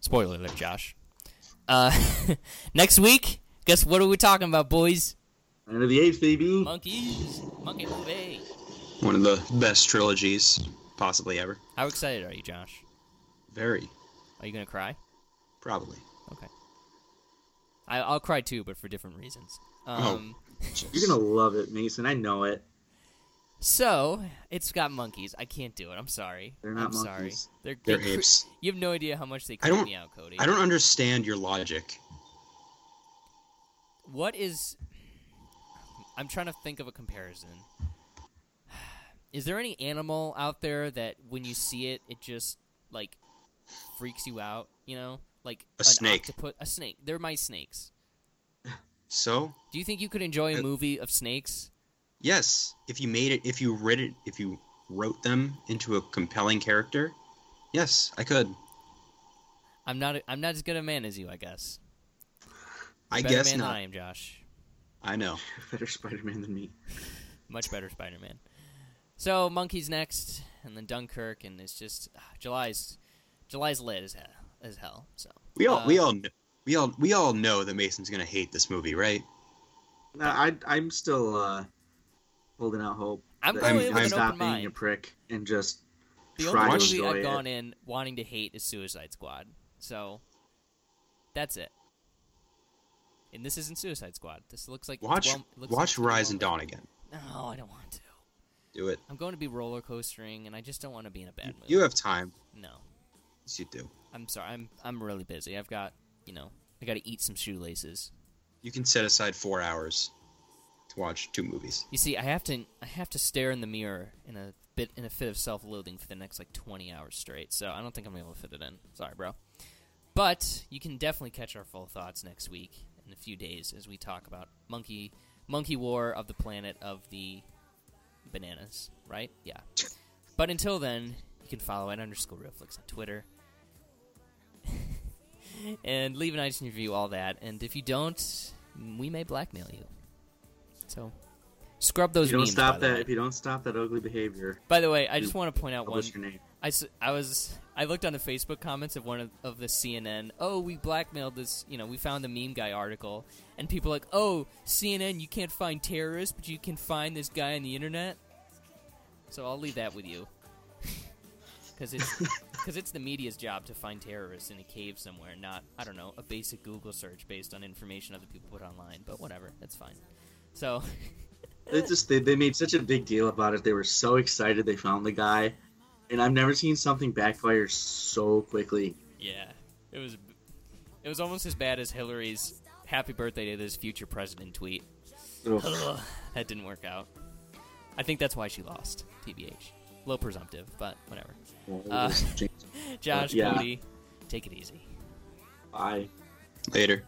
[SPEAKER 2] Spoiler alert, Josh. Uh, next week, guess what are we talking about, boys?
[SPEAKER 3] End of the eighth, baby.
[SPEAKER 2] Monkeys, monkey movie.
[SPEAKER 4] One of the best trilogies possibly ever.
[SPEAKER 2] How excited are you, Josh?
[SPEAKER 4] Very,
[SPEAKER 2] Are you gonna cry?
[SPEAKER 4] probably.
[SPEAKER 2] Okay. I, I'll cry too, but for different reasons.
[SPEAKER 4] Oh.
[SPEAKER 2] Um,
[SPEAKER 3] You're gonna love it, Mason. I know it.
[SPEAKER 2] So it's got monkeys. I can't do it. I'm sorry.
[SPEAKER 3] They're not
[SPEAKER 2] I'm sorry.
[SPEAKER 3] monkeys.
[SPEAKER 2] They're,
[SPEAKER 4] They're
[SPEAKER 2] they cre-
[SPEAKER 4] apes.
[SPEAKER 2] You have no idea how much they
[SPEAKER 4] I
[SPEAKER 2] creep
[SPEAKER 4] don't-
[SPEAKER 2] me out, Cody.
[SPEAKER 4] I don't understand your logic.
[SPEAKER 2] What is? I'm trying to think of a comparison. Is there any animal out there that when you see it, it just like freaks you out? You know, like
[SPEAKER 4] A snake.
[SPEAKER 2] octopus, a snake. They're my snakes.
[SPEAKER 4] So,
[SPEAKER 2] Do you think you could enjoy a
[SPEAKER 4] Uh,
[SPEAKER 2] movie of snakes?
[SPEAKER 4] yes, if you made it, if you read it, if you wrote them into a compelling character, yes, I could.
[SPEAKER 2] I'm not. I'm not as good a man as you, I guess.
[SPEAKER 4] I
[SPEAKER 2] Better
[SPEAKER 4] guess
[SPEAKER 2] man
[SPEAKER 4] not.
[SPEAKER 2] I am, Josh.
[SPEAKER 4] I know.
[SPEAKER 3] Better Spider Man than me.
[SPEAKER 2] Much better Spider-Man. So monkeys next, and then Dunkirk, and it's just ah, July's July's lit as hell. As hell. So
[SPEAKER 4] We all,
[SPEAKER 2] Uh,
[SPEAKER 4] we all, we all, we all know that Mason's gonna hate this movie, right?
[SPEAKER 3] No, I, I'm still uh, holding out hope.
[SPEAKER 2] I'm
[SPEAKER 3] that
[SPEAKER 2] going
[SPEAKER 3] he
[SPEAKER 2] in with an
[SPEAKER 3] stop
[SPEAKER 2] open
[SPEAKER 3] being
[SPEAKER 2] mind.
[SPEAKER 3] a prick and just
[SPEAKER 2] The
[SPEAKER 3] try
[SPEAKER 2] only
[SPEAKER 3] to
[SPEAKER 2] movie
[SPEAKER 3] enjoy
[SPEAKER 2] I've
[SPEAKER 3] it.
[SPEAKER 2] gone in wanting to hate is Suicide Squad. So that's it. And this isn't Suicide Squad. This looks like
[SPEAKER 4] Watch,
[SPEAKER 2] well- looks
[SPEAKER 4] watch
[SPEAKER 2] like
[SPEAKER 4] Rise and Dawn again.
[SPEAKER 2] No, I don't want to.
[SPEAKER 4] Do it.
[SPEAKER 2] I'm going to be roller coastering, and I just don't want to be in a bad mood.
[SPEAKER 4] You have time.
[SPEAKER 2] no.
[SPEAKER 4] Yes, you do.
[SPEAKER 2] I'm sorry. I'm I'm really busy. I've got you know I got to eat some shoelaces.
[SPEAKER 4] You can set aside four hours to watch two movies.
[SPEAKER 2] You see, I have to I have to stare in the mirror in a bit in a fit of self-loathing for the next like 20 hours straight. So I don't think I'm gonna be able to fit it in. Sorry, bro. But you can definitely catch our full thoughts next week in a few days as we talk about Monkey Monkey War of the Planet of the Bananas. Right? Yeah. But until then, you can follow at underscore realflix on Twitter. and leave an iTunes review, all that. And if you don't, we may blackmail you. So scrub those
[SPEAKER 3] If you don't
[SPEAKER 2] memes.
[SPEAKER 3] stop
[SPEAKER 2] by the
[SPEAKER 3] that,
[SPEAKER 2] way.
[SPEAKER 3] if you don't stop that ugly behavior,
[SPEAKER 2] By the way, I just want to point out one.
[SPEAKER 3] your name.
[SPEAKER 2] I, I was I looked on the Facebook comments of one of, of the CNN. Oh, we blackmailed this. You know, we found the meme guy article, and people like, oh, CNN, you can't find terrorists, but you can find this guy on the internet. So I'll leave that with you, because it's because it's the media's job to find terrorists in a cave somewhere, not I don't know a basic Google search based on information other people put online. But whatever, that's fine. So
[SPEAKER 3] They just they, they made such a big deal about it. They were so excited they found the guy, and I've never seen something backfire so quickly.
[SPEAKER 2] Yeah, it was. It was almost as bad as Hillary's "Happy Birthday to this future president" tweet.
[SPEAKER 3] Ugh.
[SPEAKER 2] Ugh, that didn't work out. I think that's why she lost. Tbh, low presumptive, but whatever. Uh, Josh,
[SPEAKER 3] Yeah.
[SPEAKER 2] Cody, take it easy.
[SPEAKER 3] Bye.
[SPEAKER 4] Later.